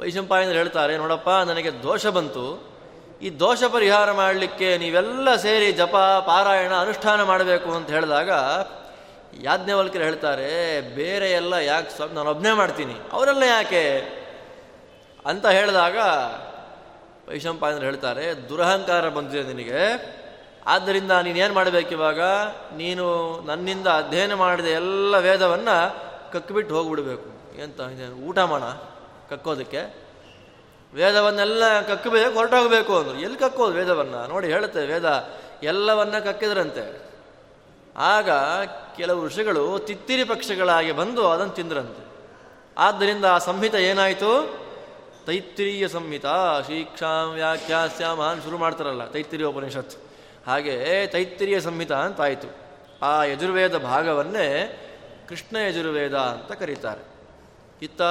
ವೈಶಂಪಾಯನರು ಹೇಳ್ತಾರೆ, ನೋಡಪ್ಪ, ನನಗೆ ದೋಷ ಬಂತು. ಈ ದೋಷ ಪರಿಹಾರ ಮಾಡಲಿಕ್ಕೆ ನೀವೆಲ್ಲ ಸೇರಿ ಜಪ, ಪಾರಾಯಣ, ಅನುಷ್ಠಾನ ಮಾಡಬೇಕು ಅಂತ ಹೇಳಿದಾಗ ಯಾಜ್ಞವಲ್ಕರು ಹೇಳ್ತಾರೆ, ಬೇರೆ ಎಲ್ಲ ಯಾಕೆ ಸ್ವಾಮಿ ನಾನು ಒಬ್ಬನೇ ಮಾಡ್ತೀನಿ, ಅವರೆಲ್ಲ ಯಾಕೆ? ಅಂತ ಹೇಳಿದಾಗ ವೈಶಂಪಾಯನರು ಹೇಳ್ತಾರೆ, ದುರಹಂಕಾರ ಬಂದಿದೆ ನಿನಗೆ, ಆದ್ದರಿಂದ ನೀನೇನು ಮಾಡಬೇಕಿವಾಗ ನೀನು ನನ್ನಿಂದ ಅಧ್ಯಯನ ಮಾಡಿದ ಎಲ್ಲ ವೇದವನ್ನು ಕಕ್ಕಿಬಿಟ್ಟು ಹೋಗ್ಬಿಡ್ಬೇಕು. ಎಂತ ಊಟ ಮಾಡ, ಕಕ್ಕೋದಕ್ಕೆ? ವೇದವನ್ನೆಲ್ಲ ಕಕ್ಕಬೇಕು, ಹೊರಟೋಗಬೇಕು ಅಂದರು. ಎಲ್ಲಿ ಕಕ್ಕೋದು ವೇದವನ್ನು? ನೋಡಿ ಹೇಳುತ್ತೆ ವೇದ, ಎಲ್ಲವನ್ನ ಕಕ್ಕಿದ್ರಂತೆ. ಆಗ ಕೆಲವು ಋಷಿಗಳು ತಿತ್ತಿರಿ ಪಕ್ಷಗಳಾಗಿ ಬಂದು ಅದನ್ನು ತಿಂದ್ರಂತೆ. ಆದ್ದರಿಂದ ಆ ಸಂಹಿತ ಏನಾಯಿತು? ತೈತ್ರಿಯ ಸಂಹಿತ. ಶಿಕ್ಷಾಂ ವ್ಯಾಖ್ಯಾಸ್ಯಾಮಾನ್ ಶುರು ಮಾಡ್ತಾರಲ್ಲ, ತೈತ್ತಿರಿಯ ಉಪನಿಷತ್. ಹಾಗೆ ತೈತ್ರಿಯ ಸಂಹಿತ ಅಂತಾಯಿತು ಆ ಯಜುರ್ವೇದ ಭಾಗವನ್ನೇ ಕೃಷ್ಣ ಯಜುರ್ವೇದ ಅಂತ ಕರೀತಾರೆ. ಇತ್ತ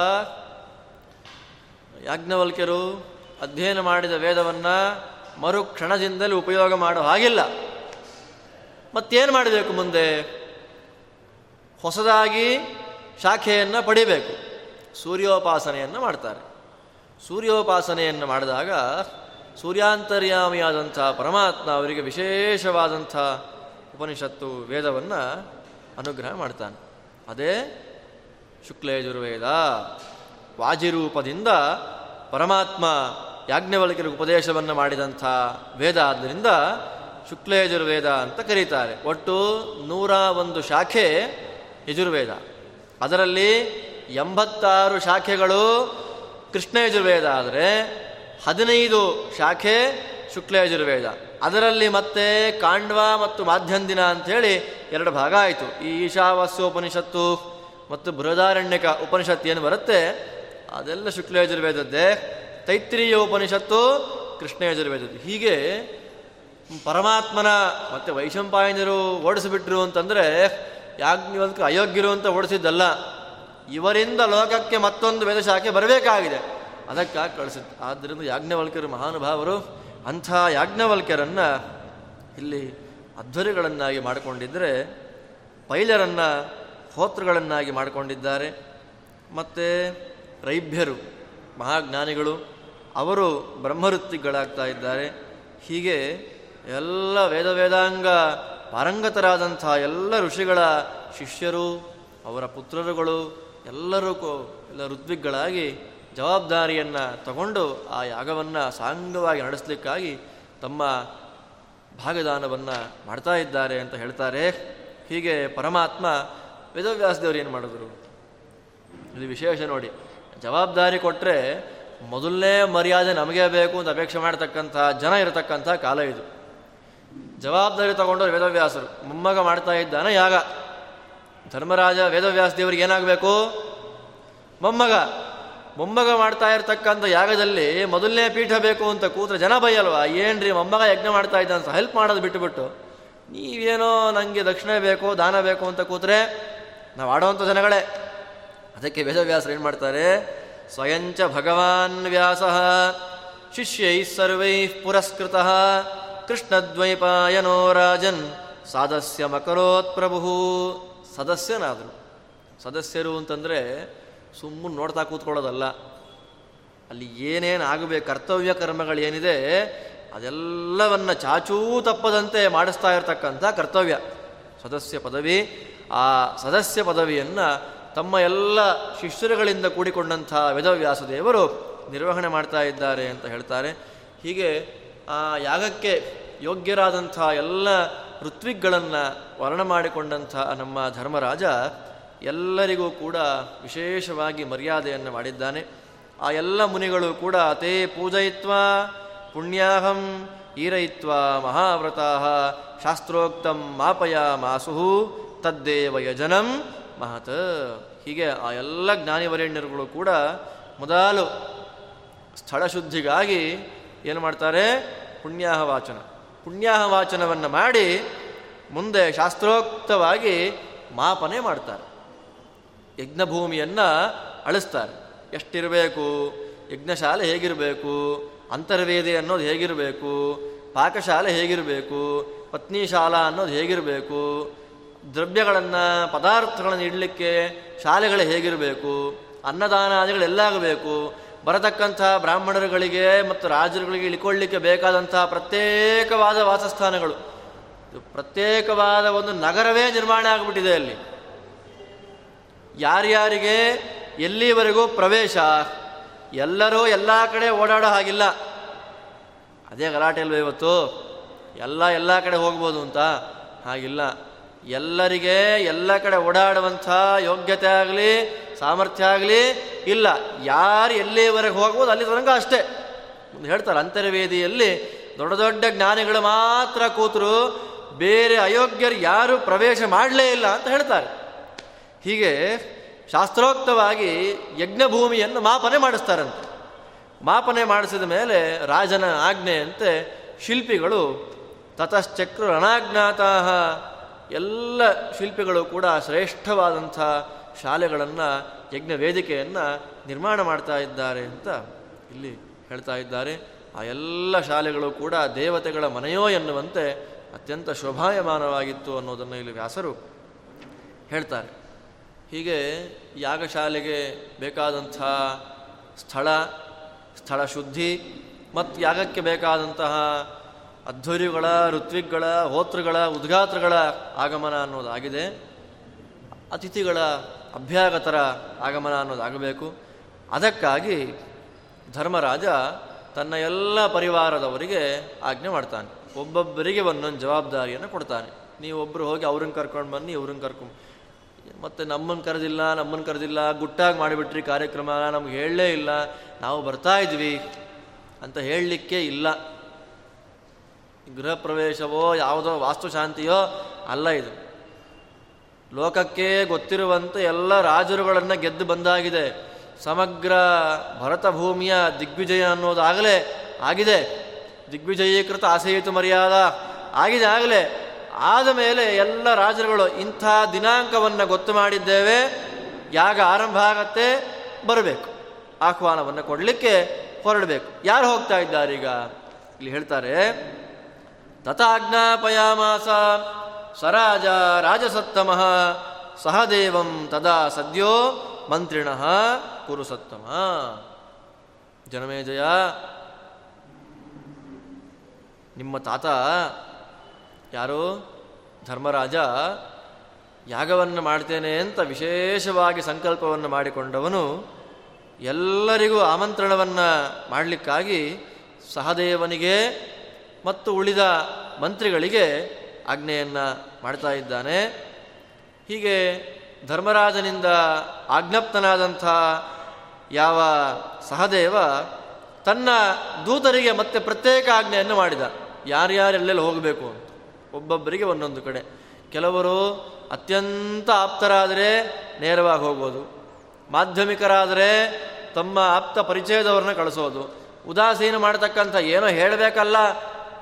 ಯಾಜ್ಞವಲ್ಕ್ಯರು ಅಧ್ಯಯನ ಮಾಡಿದ ವೇದವನ್ನು ಮರು ಕ್ಷಣದಿಂದಲೇ ಉಪಯೋಗ ಮಾಡೋ ಹಾಗಿಲ್ಲ. ಮತ್ತೇನು ಮಾಡಬೇಕು ಮುಂದೆ? ಹೊಸದಾಗಿ ಶಾಖೆಯನ್ನು ಪಡಿಬೇಕು. ಸೂರ್ಯೋಪಾಸನೆಯನ್ನು ಮಾಡ್ತಾರೆ. ಸೂರ್ಯೋಪಾಸನೆಯನ್ನು ಮಾಡಿದಾಗ ಸೂರ್ಯಾಂತರ್ಯಾಮಿಯಾದಂಥ ಪರಮಾತ್ಮ ಅವರಿಗೆ ವಿಶೇಷವಾದಂಥ ಉಪನಿಷತ್ತು ವೇದವನ್ನು ಅನುಗ್ರಹ ಮಾಡ್ತಾನೆ. ಅದೇ ಶುಕ್ಲೇಜುರ್ವೇದ ವಾಜಿರೂಪದಿಂದ ಪರಮಾತ್ಮ ಯಾಜ್ಞವಲ್ಕಿರಿಗೆ ಉಪದೇಶವನ್ನು ಮಾಡಿದಂಥ ವೇದ ಆದ್ದರಿಂದ ಶುಕ್ಲಯಜುರ್ವೇದ ಅಂತ ಕರೀತಾರೆ. ಒಟ್ಟು ನೂರ ಒಂದು ಶಾಖೆ ಯಜುರ್ವೇದ. ಅದರಲ್ಲಿ ಎಂಬತ್ತಾರು ಶಾಖೆಗಳು ಕೃಷ್ಣ ಯಜುರ್ವೇದ ಆದರೆ ಹದಿನೈದು ಶಾಖೆ ಶುಕ್ಲ ಯಜುರ್ವೇದ ಅದರಲ್ಲಿ ಮತ್ತೆ ಕಾಂಡ್ವ ಮತ್ತು ಮಾಧ್ಯಂದಿನ ಅಂಥೇಳಿ ಎರಡು ಭಾಗ ಆಯಿತು. ಈ ಈಶಾವಾಸ್ಯೋಪನಿಷತ್ತು ಮತ್ತು ಬೃಹದಾರಣ್ಯಕ ಉಪನಿಷತ್ತು ಏನು ಬರುತ್ತೆ? ಅದೆಲ್ಲ ಶುಕ್ಲ ಯಜುರ್ವೇದದ್ದೇ. ತೈತ್ರಿಯ ಉಪನಿಷತ್ತು ಕೃಷ್ಣ ಯಜುರ್ವೇದದ್ದು. ಹೀಗೆ ಪರಮಾತ್ಮನ ಮತ್ತೆ ವೈಶಂಪಾಯನರು ಓಡಿಸಿಬಿಟ್ರು ಅಂತಂದರೆ ಯಾಜ್ಞವಲ್ಕ ಅಯೋಗ್ಯರು ಅಂತ ಓಡಿಸಿದ್ದಲ್ಲ. ಇವರಿಂದ ಲೋಕಕ್ಕೆ ಮತ್ತೊಂದು ವೇದಶಾಖೆ ಬರಬೇಕಾಗಿದೆ. ಅದಕ್ಕಾಗಿ ಕಳಿಸಿದ್ದು ಆದ್ದರಿಂದ ಯಾಜ್ಞವಲ್ಕ್ಯರು ಮಹಾನುಭಾವರು ಅಂಥ ಯಾಜ್ಞವಲ್ಕ್ಯರನ್ನು ಇಲ್ಲಿ ಅಧ್ವರಿಗಳನ್ನಾಗಿ ಮಾಡಿಕೊಂಡಿದ್ದರೆ ಪೈಲರನ್ನು ಹೋತ್ರಗಳನ್ನಾಗಿ ಮಾಡಿಕೊಂಡಿದ್ದಾರೆ. ಮತ್ತು ರೈಭ್ಯರು, ಮಹಾಜ್ಞಾನಿಗಳು, ಅವರು ಬ್ರಹ್ಮವೃತ್ತಿಗಳಾಗ್ತಾ ಇದ್ದಾರೆ. ಹೀಗೆ ಎಲ್ಲ ವೇದ ವೇದಾಂಗ ಪಾರಂಗತರಾದಂಥ ಎಲ್ಲ ಋಷಿಗಳ ಶಿಷ್ಯರು, ಅವರ ಪುತ್ರರುಗಳು, ಎಲ್ಲರೂ ಎಲ್ಲ ಋತ್ವಿಗ್ಗಳಾಗಿ ಜವಾಬ್ದಾರಿಯನ್ನು ತಗೊಂಡು ಆ ಯಾಗವನ್ನು ಸಾಂಗವಾಗಿ ನಡೆಸಲಿಕ್ಕಾಗಿ ತಮ್ಮ ಭಾಗದಾನವನ್ನು ಮಾಡ್ತಾ ಇದ್ದಾರೆ ಅಂತ ಹೇಳ್ತಾರೆ. ಹೀಗೆ ಪರಮಾತ್ಮ ವೇದವ್ಯಾಸದೇವರು ಏನು ಮಾಡಿದ್ರು? ಇದು ವಿಶೇಷ ನೋಡಿ. ಜವಾಬ್ದಾರಿ ಕೊಟ್ಟರೆ ಮೊದಲನೇ ಮರ್ಯಾದೆ ನಮಗೆ ಬೇಕು ಅಂತ ಅಪೇಕ್ಷೆ ಮಾಡ್ತಕ್ಕಂಥ ಜನ ಇರತಕ್ಕಂಥ ಕಾಲ ಇದು. ಜವಾಬ್ದಾರಿ ತಗೊಂಡು ವೇದವ್ಯಾಸರು. ಮೊಮ್ಮಗ ಮಾಡ್ತಾ ಇದ್ದಾನೆ ಯಾಗ ಧರ್ಮರಾಜ ವೇದವ್ಯಾಸ ದೇವರಿಗೆ ಏನಾಗಬೇಕು? ಮೊಮ್ಮಗ. ಮೊಮ್ಮಗ ಮಾಡ್ತಾ ಇರತಕ್ಕಂಥ ಯಾಗದಲ್ಲಿ ಮೊದಲನೇ ಪೀಠ ಬೇಕು ಅಂತ ಕೂತ್ರೆ ಜನ ಬೈಯಲ್ವಾ? ಏನ್ರಿ ಮೊಮ್ಮಗ ಯಜ್ಞ ಮಾಡ್ತಾ ಇದ್ದಂತ ಹೆಲ್ಪ್ ಮಾಡೋದು ಬಿಟ್ಟುಬಿಟ್ಟು ನೀವೇನೋ ನನಗೆ ದಕ್ಷಿಣೆ ಬೇಕು, ದಾನ ಬೇಕು ಅಂತ ಕೂತ್ರೆ ನಾವು ಆಡುವಂಥ ಜನಗಳೇ. ಅದಕ್ಕೆ ವೇದವ್ಯಾಸರು ಏನು ಮಾಡ್ತಾರೆ? ಸ್ವಯಂಚ ಭಗವಾನ್ ವ್ಯಾಸ, ಶಿಷ್ಯೈ ಸರ್ವೈ ಪುರಸ್ಕೃತ, ಕೃಷ್ಣದ್ವೈಪಾಯನೋ ರಾಜನ್, ಸದಸ್ಯ ಮಕರೋತ್ ಪ್ರಭು. ಸದಸ್ಯನಾದರು. ಸದಸ್ಯರು ಅಂತಂದರೆ ಸುಮ್ಮನೆ ನೋಡ್ತಾ ಕೂತ್ಕೊಳ್ಳೋದಲ್ಲ. ಅಲ್ಲಿ ಏನೇನು ಆಗಬೇಕು, ಕರ್ತವ್ಯ ಕರ್ಮಗಳೇನಿದೆ ಅದೆಲ್ಲವನ್ನ ಚಾಚೂ ತಪ್ಪದಂತೆ ಮಾಡಿಸ್ತಾ ಇರತಕ್ಕಂಥ ಕರ್ತವ್ಯ. ಸದಸ್ಯ ಪದವಿ. ಆ ಸದಸ್ಯ ಪದವಿಯನ್ನು ತಮ್ಮ ಎಲ್ಲ ಶಿಷ್ಯರುಗಳಿಂದ ಕೂಡಿಕೊಂಡಂಥ ವೇದವ್ಯಾಸ ದೇವರು ನಿರ್ವಹಣೆ ಮಾಡ್ತಾ ಇದ್ದಾರೆ ಅಂತ ಹೇಳ್ತಾರೆ. ಹೀಗೆ ಆ ಯಾಗಕ್ಕೆ ಯೋಗ್ಯರಾದಂಥ ಎಲ್ಲ ಋತ್ವಿಗಳನ್ನು ವರ್ಣ ಮಾಡಿಕೊಂಡಂಥ ನಮ್ಮ ಧರ್ಮರಾಜ ಎಲ್ಲರಿಗೂ ಕೂಡ ವಿಶೇಷವಾಗಿ ಮರ್ಯಾದೆಯನ್ನು ಮಾಡಿದ್ದಾನೆ. ಆ ಎಲ್ಲ ಮುನಿಗಳು ಕೂಡ ತೇ ಪೂಜಯಿತ್ವ, ಪುಣ್ಯಾಹಂ, ಈರಯಿತ್ವ ಮಹಾವ್ರತಾ ಶಾಸ್ತ್ರೋಕ್ತಂ ಮಾಪಯ ಮಾಸುಹು ತದ್ದೇವ ಯಜನಂ ಮಹತ್. ಹೀಗೆ ಆ ಎಲ್ಲ ಜ್ಞಾನಿವರೇಣ್ಯರುಗಳು ಕೂಡ ಮೊದಲು ಸ್ಥಳ ಶುದ್ಧಿಗಾಗಿ ಏನು ಮಾಡ್ತಾರೆ? ಪುಣ್ಯಾಹ ವಾಚನ. ಪುಣ್ಯಾಹ ವಾಚನವನ್ನು ಮಾಡಿ ಮುಂದೆ ಶಾಸ್ತ್ರೋಕ್ತವಾಗಿ ಮಾಪನೆ ಮಾಡ್ತಾರೆ. ಯಜ್ಞಭೂಮಿಯನ್ನು ಅಳಿಸ್ತಾರೆ. ಎಷ್ಟಿರಬೇಕು? ಯಜ್ಞಶಾಲೆ ಹೇಗಿರಬೇಕು? ಅಂತರ್ವೇದಿ ಅನ್ನೋದು ಹೇಗಿರಬೇಕು? ಪಾಕಶಾಲೆ ಹೇಗಿರಬೇಕು? ಪತ್ನಿ ಶಾಲಾ ಅನ್ನೋದು ಹೇಗಿರಬೇಕು? ದ್ರವ್ಯಗಳನ್ನು, ಪದಾರ್ಥಗಳನ್ನು ಇಡಲಿಕ್ಕೆ ಶಾಲೆಗಳು ಹೇಗಿರಬೇಕು ಅನ್ನದಾನಾದಿಗಳು ಎಲ್ಲಾಗಬೇಕು ಬರತಕ್ಕಂಥ ಬ್ರಾಹ್ಮಣರುಗಳಿಗೆ ಮತ್ತು ರಾಜರುಗಳಿಗೆ ಇಳ್ಕೊಳ್ಳಿಕ್ಕೆ ಬೇಕಾದಂಥ ಪ್ರತ್ಯೇಕವಾದ ವಾಸಸ್ಥಾನಗಳು. ಪ್ರತ್ಯೇಕವಾದ ಒಂದು ನಗರವೇ ನಿರ್ಮಾಣ ಆಗಿಬಿಟ್ಟಿದೆ ಅಲ್ಲಿ. ಯಾರ್ಯಾರಿಗೆ ಎಲ್ಲಿವರೆಗೂ ಪ್ರವೇಶ, ಎಲ್ಲರೂ ಎಲ್ಲ ಕಡೆ ಓಡಾಡೋ ಹಾಗಿಲ್ಲ. ಅದೇ ಗಲಾಟೆ ಅಲ್ವೇ ಇವತ್ತು? ಎಲ್ಲ ಎಲ್ಲ ಕಡೆ ಹೋಗ್ಬೋದು ಅಂತ? ಹಾಗಿಲ್ಲ. ಎಲ್ಲರಿಗೆ ಎಲ್ಲ ಕಡೆ ಓಡಾಡುವಂಥ ಯೋಗ್ಯತೆ ಆಗಲಿ, ಸಾಮರ್ಥ್ಯ ಆಗಲಿ, ಇಲ್ಲ. ಯಾರು ಎಲ್ಲಿವರೆಗೆ ಹೋಗ್ಬೋದು ಅಲ್ಲಿ ತನಕ ಅಷ್ಟೇ. ಹೇಳ್ತಾರೆ, ಅಂತರ್ವೇದಿಯಲ್ಲಿ ದೊಡ್ಡ ದೊಡ್ಡ ಜ್ಞಾನಿಗಳು ಮಾತ್ರ ಕೂತರು, ಬೇರೆ ಅಯೋಗ್ಯರು ಯಾರು ಪ್ರವೇಶ ಮಾಡಲೇ ಇಲ್ಲ ಅಂತ ಹೇಳ್ತಾರೆ. ಹೀಗೆ ಶಾಸ್ತ್ರೋಕ್ತವಾಗಿ ಯಜ್ಞಭೂಮಿಯನ್ನು ಮಾಪನೆ ಮಾಡಿಸ್ತಾರಂತೆ. ಮಾಪನೆ ಮಾಡಿಸಿದ ಮೇಲೆ ರಾಜನ ಆಜ್ಞೆಯಂತೆ ಶಿಲ್ಪಿಗಳು ತತಶ್ಚಕ್ರ ರಣಾಜ್ಞಾತಾ ಎಲ್ಲ ಶಿಲ್ಪಿಗಳು ಕೂಡ ಶ್ರೇಷ್ಠವಾದಂಥ ಶಾಲೆಗಳನ್ನು ಯಜ್ಞ ವೇದಿಕೆಯನ್ನು ನಿರ್ಮಾಣ ಮಾಡ್ತಾ ಇದ್ದಾರೆ ಅಂತ ಇಲ್ಲಿ ಹೇಳ್ತಾ ಇದ್ದಾರೆ. ಆ ಎಲ್ಲ ಶಾಲೆಗಳು ಕೂಡ ದೇವತೆಗಳ ಮನೆಯೋ ಎನ್ನುವಂತೆ ಅತ್ಯಂತ ಶೋಭಾಯಮಾನವಾಗಿತ್ತು ಅನ್ನೋದನ್ನು ಇಲ್ಲಿ ವ್ಯಾಸರು ಹೇಳ್ತಾರೆ. ಹೀಗೆ ಯಾಗಶಾಲೆಗೆ ಬೇಕಾದಂಥ ಸ್ಥಳ ಸ್ಥಳ ಶುದ್ಧಿ ಮತ್ತು ಯಾಗಕ್ಕೆ ಬೇಕಾದಂತಹ ಅಧ್ವರ್ಯುಗಳ ಋತ್ವಿಗಳ ಹೋತೃಗಳ, ಉದ್ಘಾತೃಗಳ ಆಗಮನ ಅನ್ನೋದಾಗಿದೆ. ಅತಿಥಿಗಳ ಅಭ್ಯಾಗತರ ಆಗಮನ ಅನ್ನೋದಾಗಬೇಕು. ಅದಕ್ಕಾಗಿ ಧರ್ಮರಾಜ ತನ್ನ ಎಲ್ಲ ಪರಿವಾರದವರಿಗೆ ಆಜ್ಞೆ ಮಾಡ್ತಾನೆ. ಒಬ್ಬೊಬ್ಬರಿಗೆ ಒಂದೊಂದು ಜವಾಬ್ದಾರಿಯನ್ನು ಕೊಡ್ತಾನೆ. ನೀವೊಬ್ಬರು ಹೋಗಿ ಅವ್ರನ್ನ ಕರ್ಕೊಂಡು ಬನ್ನಿ, ಇವ್ರನ್ನ ಕರ್ಕೊಂಡು ಮತ್ತು ನಮ್ಮನ್ನು ಕರೆದಿಲ್ಲ ನಮ್ಮನ್ನು ಕರೆದಿಲ್ಲ, ಗುಟ್ಟಾಗಿ ಮಾಡಿಬಿಟ್ರಿ ಕಾರ್ಯಕ್ರಮ, ನಮ್ಗೆ ಹೇಳಲೇ ಇಲ್ಲ, ನಾವು ಬರ್ತಾ ಇದ್ವಿ ಅಂತ ಹೇಳಲಿಕ್ಕೆ ಇಲ್ಲ. ಗೃಹ ಪ್ರವೇಶವೋ ಯಾವುದೋ ವಾಸ್ತುಶಾಂತಿಯೋ ಅಲ್ಲ ಇದು. ಲೋಕಕ್ಕೆ ಗೊತ್ತಿರುವಂತೆ ಎಲ್ಲ ರಾಜರುಗಳನ್ನು ಗೆದ್ದು ಬಂದಾಗಿದೆ. ಸಮಗ್ರ ಭರತಭೂಮಿಯ ದಿಗ್ವಿಜಯ ಅನ್ನೋದಾಗಲೇ ಆಗಿದೆ. ದಿಗ್ವಿಜಯೀಕೃತ ಆಸೆಯಿತು ಮರ್ಯಾದ. ಆಗಿದೆ ಆಗಲೇ. ಆದ ಮೇಲೆ ಎಲ್ಲ ರಾಜರುಗಳು ಇಂಥ ದಿನಾಂಕವನ್ನು ಗೊತ್ತು ಮಾಡಿದ್ದೇವೆ. ಯಾಗ ಆರಂಭ ಆಗತ್ತೆ, ಬರಬೇಕು. ಆಹ್ವಾನವನ್ನು ಕೊಡಲಿಕ್ಕೆ ಹೊರಡಬೇಕು. ಯಾರು ಹೋಗ್ತಾ ಇದ್ದಾರೀಗ ಇಲ್ಲಿ ಹೇಳ್ತಾರೆ ತಥಾಜ್ಞಾಪಯಾಮಾಸ. ಸರಾಜ ರಾಜಸತ್ತಮಃ. ಸಹದೇವಂ ತದಾ ಸದ್ಯೋ ಮಂತ್ರಿಣ ಕುರುಸತ್ತಮ. ಜನಮೇಜಯ ನಿಮ್ಮ ತಾತ ಯಾರು? ಧರ್ಮರಾಜ ಯಾಗವನ್ನು ಮಾಡ್ತೇನೆ ಅಂತ ವಿಶೇಷವಾಗಿ ಸಂಕಲ್ಪವನ್ನು ಮಾಡಿಕೊಂಡವನು ಎಲ್ಲರಿಗೂ ಆಮಂತ್ರಣವನ್ನು ಮಾಡಲಿಕ್ಕಾಗಿ ಸಹದೇವನಿಗೆ ಮತ್ತು ಉಳಿದ ಮಂತ್ರಿಗಳಿಗೆ ಆಜ್ಞೆಯನ್ನು ಮಾಡ್ತಾ ಇದ್ದಾನೆ. ಹೀಗೆ ಧರ್ಮರಾಜನಿಂದ ಆಜ್ಞಪ್ತನಾದಂಥ ಯಾವ ಸಹದೇವ ತನ್ನ ದೂತರಿಗೆ ಮತ್ತೆ ಪ್ರತ್ಯೇಕ ಆಜ್ಞೆಯನ್ನು ಮಾಡಿದ. ಯಾರ್ಯಾರೆಲ್ಲೆಲ್ಲಿ ಹೋಗಬೇಕು ಅಂತ. ಒಬ್ಬೊಬ್ಬರಿಗೆ ಒಂದೊಂದು ಕಡೆ. ಕೆಲವರು ಅತ್ಯಂತ ಆಪ್ತರಾದರೆ ನೇರವಾಗಿ ಹೋಗೋದು ಮಾಧ್ಯಮಿಕರಾದರೆ ತಮ್ಮ ಆಪ್ತ ಪರಿಚಯದವ್ರನ್ನ ಕಳಿಸೋದು. ಉದಾಸೀನ ಮಾಡತಕ್ಕಂಥ ಏನೋ ಹೇಳಬೇಕಲ್ಲ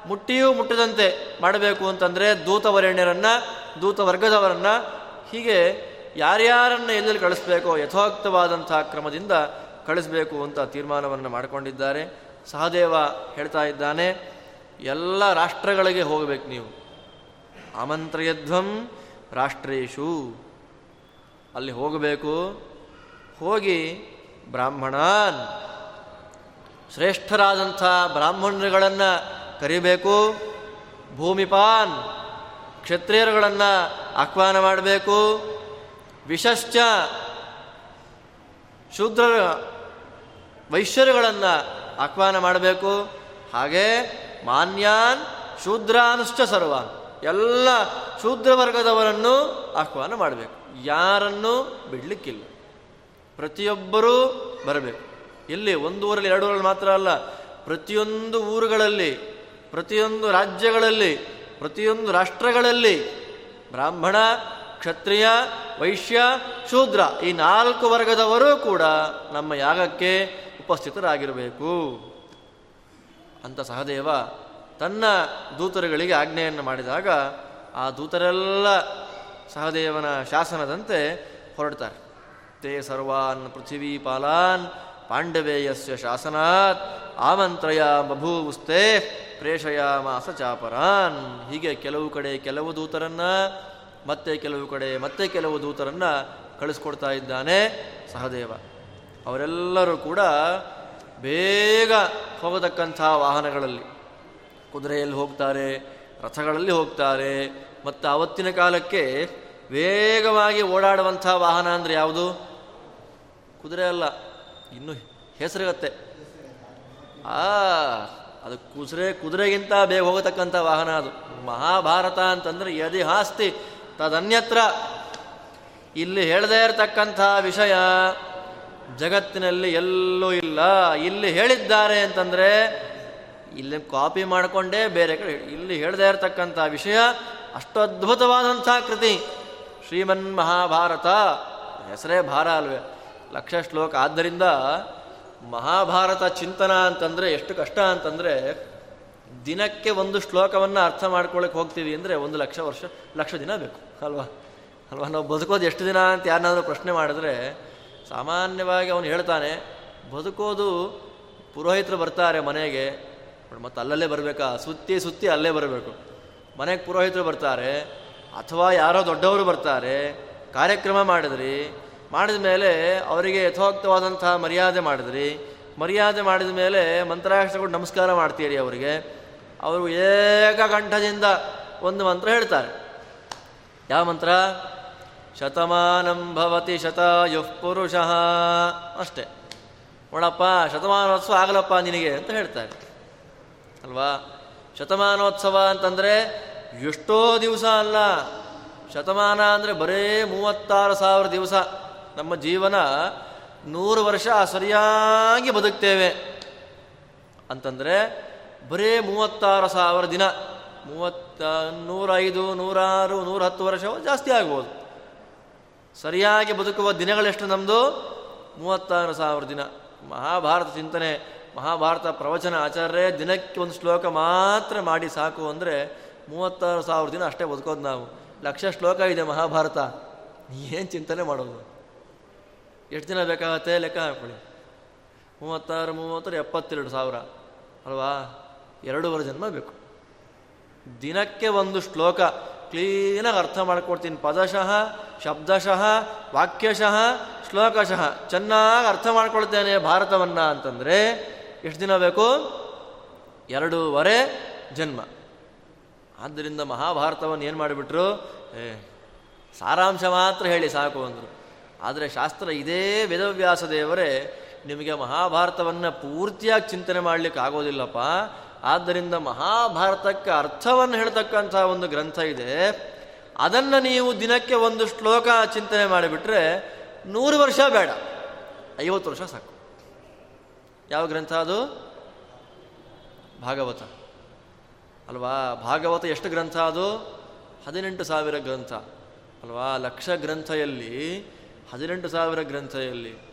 ಮುಟ್ಟಿಯೂ ಮುಟ್ಟದಂತೆ ಮಾಡಬೇಕು ಅಂತಂದರೆ ದೂತವರೆಣ್ಯರನ್ನು ದೂತ ವರ್ಗದವರನ್ನ ಹೀಗೆ ಯಾರ್ಯಾರನ್ನು ಎಲ್ಲೆಲ್ಲಿ ಕಳಿಸ್ಬೇಕೋ ಯಥೋಕ್ತವಾದಂಥ ಕ್ರಮದಿಂದ ಕಳಿಸ್ಬೇಕು ಅಂತ ತೀರ್ಮಾನವನ್ನು ಮಾಡಿಕೊಂಡಿದ್ದಾರೆ. ಸಹದೇವ ಹೇಳ್ತಾ ಇದ್ದಾನೆ, ಎಲ್ಲ ರಾಷ್ಟ್ರಗಳಿಗೆ ಹೋಗಬೇಕು ನೀವು. ಆಮಂತ್ರಯಧ್ವಂ ರಾಷ್ಟ್ರೇಶು. ಅಲ್ಲಿ ಹೋಗಬೇಕು. ಹೋಗಿ ಬ್ರಾಹ್ಮಣಾನ್. ಶ್ರೇಷ್ಠರಾದಂಥ ಬ್ರಾಹ್ಮಣರುಗಳನ್ನು ಕರಿಬೇಕು. ಭೂಮಿಪಾನ್ ಕ್ಷತ್ರಿಯರುಗಳನ್ನು ಆಹ್ವಾನ ಮಾಡಬೇಕು. ವಿಶಶ್ಚ ಶೂದ್ರ ವೈಶ್ಯರುಗಳನ್ನು ಆಹ್ವಾನ ಮಾಡಬೇಕು. ಹಾಗೆ ಮಾನ್ಯಾನ್ ಶೂದ್ರಾನುಶ್ಚ ಸರ್ವಾನ್ ಎಲ್ಲ ಶೂದ್ರ ವರ್ಗದವರನ್ನು ಆಹ್ವಾನ ಮಾಡಬೇಕು. ಯಾರನ್ನು ಬಿಡಲಿಕ್ಕಿಲ್ಲ. ಪ್ರತಿಯೊಬ್ಬರೂ ಬರಬೇಕು. ಇಲ್ಲಿ ಒಂದು ಊರಲ್ಲಿ ಎರಡು ಊರಲ್ಲಿ ಮಾತ್ರ ಅಲ್ಲ, ಪ್ರತಿಯೊಂದು ಊರುಗಳಲ್ಲಿ ಪ್ರತಿಯೊಂದು ರಾಜ್ಯಗಳಲ್ಲಿ, ಪ್ರತಿಯೊಂದು ರಾಷ್ಟ್ರಗಳಲ್ಲಿ, ಬ್ರಾಹ್ಮಣ, ಕ್ಷತ್ರಿಯ, ವೈಶ್ಯ, ಶೂದ್ರ, ಈ ನಾಲ್ಕು ವರ್ಗದವರೂ ಕೂಡ ನಮ್ಮ ಯಾಗಕ್ಕೆ ಉಪಸ್ಥಿತರಾಗಿರಬೇಕು. ಅಂತ ಸಹದೇವ ತನ್ನ ದೂತರುಗಳಿಗೆ ಆಜ್ಞೆಯನ್ನು ಮಾಡಿದಾಗ ಆ ದೂತರೆಲ್ಲ ಸಹದೇವನ ಶಾಸನದಂತೆ ಹೊರಡ್ತಾರೆ. ತೇ ಸರ್ವಾನ್ ಪೃಥಿವೀ ಪಾಲಾನ್ ಪಾಂಡವೇಯಸ್ಯ ಶಾಸನಾತ್ ಆಮಂತ್ರಯ ಬಭೂವುಸ್ತೆ ಪ್ರೇಷಯ ಮಾಸ ಚಾಪರಾನ್. ಹೀಗೆ ಕೆಲವು ಕಡೆ ಕೆಲವು ದೂತರನ್ನ, ಮತ್ತೆ ಕೆಲವು ಕಡೆ ಮತ್ತೆ ಕೆಲವು ದೂತರನ್ನ ಕಳಿಸ್ಕೊಡ್ತಾ ಇದ್ದಾನೆ ಸಹದೇವ. ಅವರೆಲ್ಲರೂ ಕೂಡ ಬೇಗ ಹೋಗತಕ್ಕಂಥ ವಾಹನಗಳಲ್ಲಿ, ಕುದುರೆಯಲ್ಲಿ ಹೋಗ್ತಾರೆ, ರಥಗಳಲ್ಲಿ ಹೋಗ್ತಾರೆ, ಮತ್ತು ಅವತ್ತಿನ ಕಾಲಕ್ಕೆ ವೇಗವಾಗಿ ಓಡಾಡುವಂಥ ವಾಹನ ಅಂದರೆ ಯಾವುದು? ಕುದುರೆ ಅಲ್ಲ, ಇನ್ನು ಹೆಸರಿಗತ್ತೆ. ಆ ಅದು ಕುದುರೆ ಕುದುರೆಗಿಂತ ಬೇಗ ಹೋಗತಕ್ಕಂಥ ವಾಹನ ಅದು. ಮಹಾಭಾರತ ಅಂತಂದ್ರೆ ಯದಿ ಹಾಸ್ತಿ ತದನ್ಯತ್ರ. ಇಲ್ಲಿ ಹೇಳದೇ ಇರತಕ್ಕಂಥ ವಿಷಯ ಜಗತ್ತಿನಲ್ಲಿ ಎಲ್ಲೂ ಇಲ್ಲ. ಇಲ್ಲಿ ಹೇಳಿದ್ದಾರೆ ಅಂತಂದರೆ ಇಲ್ಲಿ ಕಾಪಿ ಮಾಡಿಕೊಂಡೇ ಬೇರೆ ಕಡೆ ಇಲ್ಲಿ ಹೇಳದೇ ಇರತಕ್ಕಂಥ ವಿಷಯ ಅಷ್ಟು ಅದ್ಭುತವಾದಂಥ ಕೃತಿ. ಶ್ರೀಮನ್ ಮಹಾಭಾರತ ಹೆಸರೇ ಭಾರ ಅಲ್ವೇ. ಲಕ್ಷ ಶ್ಲೋಕ. ಆದ್ದರಿಂದ ಮಹಾಭಾರತ ಚಿಂತನ ಅಂತಂದರೆ ಎಷ್ಟು ಕಷ್ಟ ಅಂತಂದರೆ ದಿನಕ್ಕೆ ಒಂದು ಶ್ಲೋಕವನ್ನು ಅರ್ಥ ಮಾಡ್ಕೊಳ್ಳೋಕೆ ಹೋಗ್ತೀವಿ ಅಂದರೆ ಒಂದು ಲಕ್ಷ ವರ್ಷ, ಲಕ್ಷ ದಿನ ಬೇಕು, ಅಲ್ವಾ? ಅಲ್ವಾ? ನಾವು ಬದುಕೋದು ಎಷ್ಟು ದಿನ ಅಂತ ಯಾರನ್ನಾದರೂ ಪ್ರಶ್ನೆ ಮಾಡಿದ್ರೆ ಸಾಮಾನ್ಯವಾಗಿ ಅವನು ಹೇಳ್ತಾನೆ, ಬದುಕೋದು ಪುರೋಹಿತರು ಬರ್ತಾರೆ ಮನೆಗೆ ಮತ್ತು ಅಲ್ಲಲ್ಲೇ ಬರಬೇಕಾ? ಸುತ್ತಿ ಸುತ್ತಿ ಅಲ್ಲೇ ಬರಬೇಕು. ಮನೆಗೆ ಪುರೋಹಿತರು ಬರ್ತಾರೆ, ಅಥವಾ ಯಾರೋ ದೊಡ್ಡವರು ಬರ್ತಾರೆ, ಕಾರ್ಯಕ್ರಮ ಮಾಡಿದ್ರಿ ಮಾಡಿದ ಮೇಲೆ ಅವರಿಗೆ ಯಥೋಕ್ತವಾದಂತಹ ಮರ್ಯಾದೆ ಮಾಡಿದ್ರಿ. ಮರ್ಯಾದೆ ಮಾಡಿದ ಮೇಲೆ ಮಂತ್ರಾಕ್ಷರಗಳು ನಮಸ್ಕಾರ ಮಾಡ್ತೀರಿ ಅವರಿಗೆ. ಅವರು ಏಕಕಂಠದಿಂದ ಒಂದು ಮಂತ್ರ ಹೇಳ್ತಾರೆ. ಯಾವ ಮಂತ್ರ? ಶತಮಾನಂ ಭವತಿ ಶತಾಯುಃ ಪುರುಷ. ಅಷ್ಟೇ. ನೋಡಪ್ಪ, ಶತಮಾನೋತ್ಸವ ಆಗಲಪ್ಪ ನಿನಗೆ ಅಂತ ಹೇಳ್ತಾರೆ. ಅಲ್ವಾ? ಶತಮಾನೋತ್ಸವ ಅಂತಂದರೆ ಎಷ್ಟೋ ದಿವಸ ಅಲ್ಲ. ಶತಮಾನ ಅಂದರೆ ಬರೇ ಮೂವತ್ತಾರು ಸಾವಿರ ದಿವಸ. ನಮ್ಮ ಜೀವನ ನೂರು ವರ್ಷ ಸರಿಯಾಗಿ ಬದುಕ್ತೇವೆ. ಅಂತಂದರೆ ಬರೇ ಮೂವತ್ತಾರು ಸಾವಿರ ದಿನ, ಮೂವತ್ತ, ನೂರೈದು, ನೂರಾರು ನೂರ ಹತ್ತು ವರ್ಷ ಜಾಸ್ತಿ ಆಗ್ಬೋದು. ಸರಿಯಾಗಿ ಬದುಕುವ ದಿನಗಳೆಷ್ಟು ನಮ್ಮದು ಮೂವತ್ತಾರು ಸಾವಿರ ದಿನ. ಮಹಾಭಾರತ ಚಿಂತನೆ, ಮಹಾಭಾರತ ಪ್ರವಚನ ಆಚಾರ್ಯ ದಿನಕ್ಕೆ ಒಂದು ಶ್ಲೋಕ ಮಾತ್ರ ಮಾಡಿ ಸಾಕು ಅಂದರೆ ಮೂವತ್ತಾರು ಸಾವಿರ ದಿನ ಅಷ್ಟೇ ಬದುಕೋದು ನಾವು. ಲಕ್ಷ ಶ್ಲೋಕ ಇದೆ ಮಹಾಭಾರತ. ಏನು ಚಿಂತನೆ ಮಾಡೋದು? ಎಷ್ಟು ದಿನ ಬೇಕಾಗತ್ತೆ ಲೆಕ್ಕ ಹಾಕೊಳ್ಳಿ. ಮೂವತ್ತಾರು ಮೂವತ್ತಾರು, ಎಪ್ಪತ್ತೆರಡು ಸಾವಿರ. ಅಲ್ವಾ? ಎರಡೂವರೆ ಜನ್ಮ ಬೇಕು. ದಿನಕ್ಕೆ ಒಂದು ಶ್ಲೋಕ. ಕ್ಲೀನಾಗಿ ಅರ್ಥ ಮಾಡ್ಕೊಡ್ತೀನಿ. ಪದಶಃ, ಶಬ್ದಶಃ, ವಾಕ್ಯಶಃ, ಶ್ಲೋಕಶಃ. ಚೆನ್ನಾಗಿ ಅರ್ಥ ಮಾಡ್ಕೊಳ್ತೇನೆ ಭಾರತವನ್ನು ಅಂತಂದರೆ ಎಷ್ಟು ದಿನ ಬೇಕು? ಎರಡೂವರೆ ಜನ್ಮ. ಆದ್ದರಿಂದ ಮಹಾಭಾರತವನ್ನು ಏನು ಮಾಡಿಬಿಟ್ರು? ಏ, ಸಾರಾಂಶ ಮಾತ್ರ ಹೇಳಿ ಸಾಕು ಅಂದರು. ಆದರೆ ಶಾಸ್ತ್ರ ಇದೇ ವೇದವ್ಯಾಸ ದೇವರೇ, ನಿಮಗೆ ಮಹಾಭಾರತವನ್ನು ಪೂರ್ತಿಯಾಗಿ ಚಿಂತನೆ ಮಾಡಲಿಕ್ಕೆ ಆಗೋದಿಲ್ಲಪ್ಪ. ಆದ್ದರಿಂದ ಮಹಾಭಾರತಕ್ಕೆ ಅರ್ಥವನ್ನು ಹೇಳ್ತಕ್ಕಂಥ ಒಂದು ಗ್ರಂಥ ಇದೆ. ಅದನ್ನು ನೀವು ದಿನಕ್ಕೆ ಒಂದು ಶ್ಲೋಕ ಚಿಂತನೆ ಮಾಡಿಬಿಟ್ರೆ ನೂರು ವರ್ಷ ಬೇಡ. ಐವತ್ತು ವರ್ಷ ಸಾಕು. ಯಾವ ಗ್ರಂಥ ಅದು? ಭಾಗವತ. ಅಲ್ವಾ? ಭಾಗವತ ಎಷ್ಟು ಗ್ರಂಥ ಅದು? ಹದಿನೆಂಟು ಸಾವಿರ ಗ್ರಂಥ. ಅಲ್ವಾ? ಲಕ್ಷ ಗ್ರಂಥಯಲ್ಲಿ ಹದಿನೆಂಟು ಸಾವಿರ ಗ್ರಂಥದಲ್ಲಿ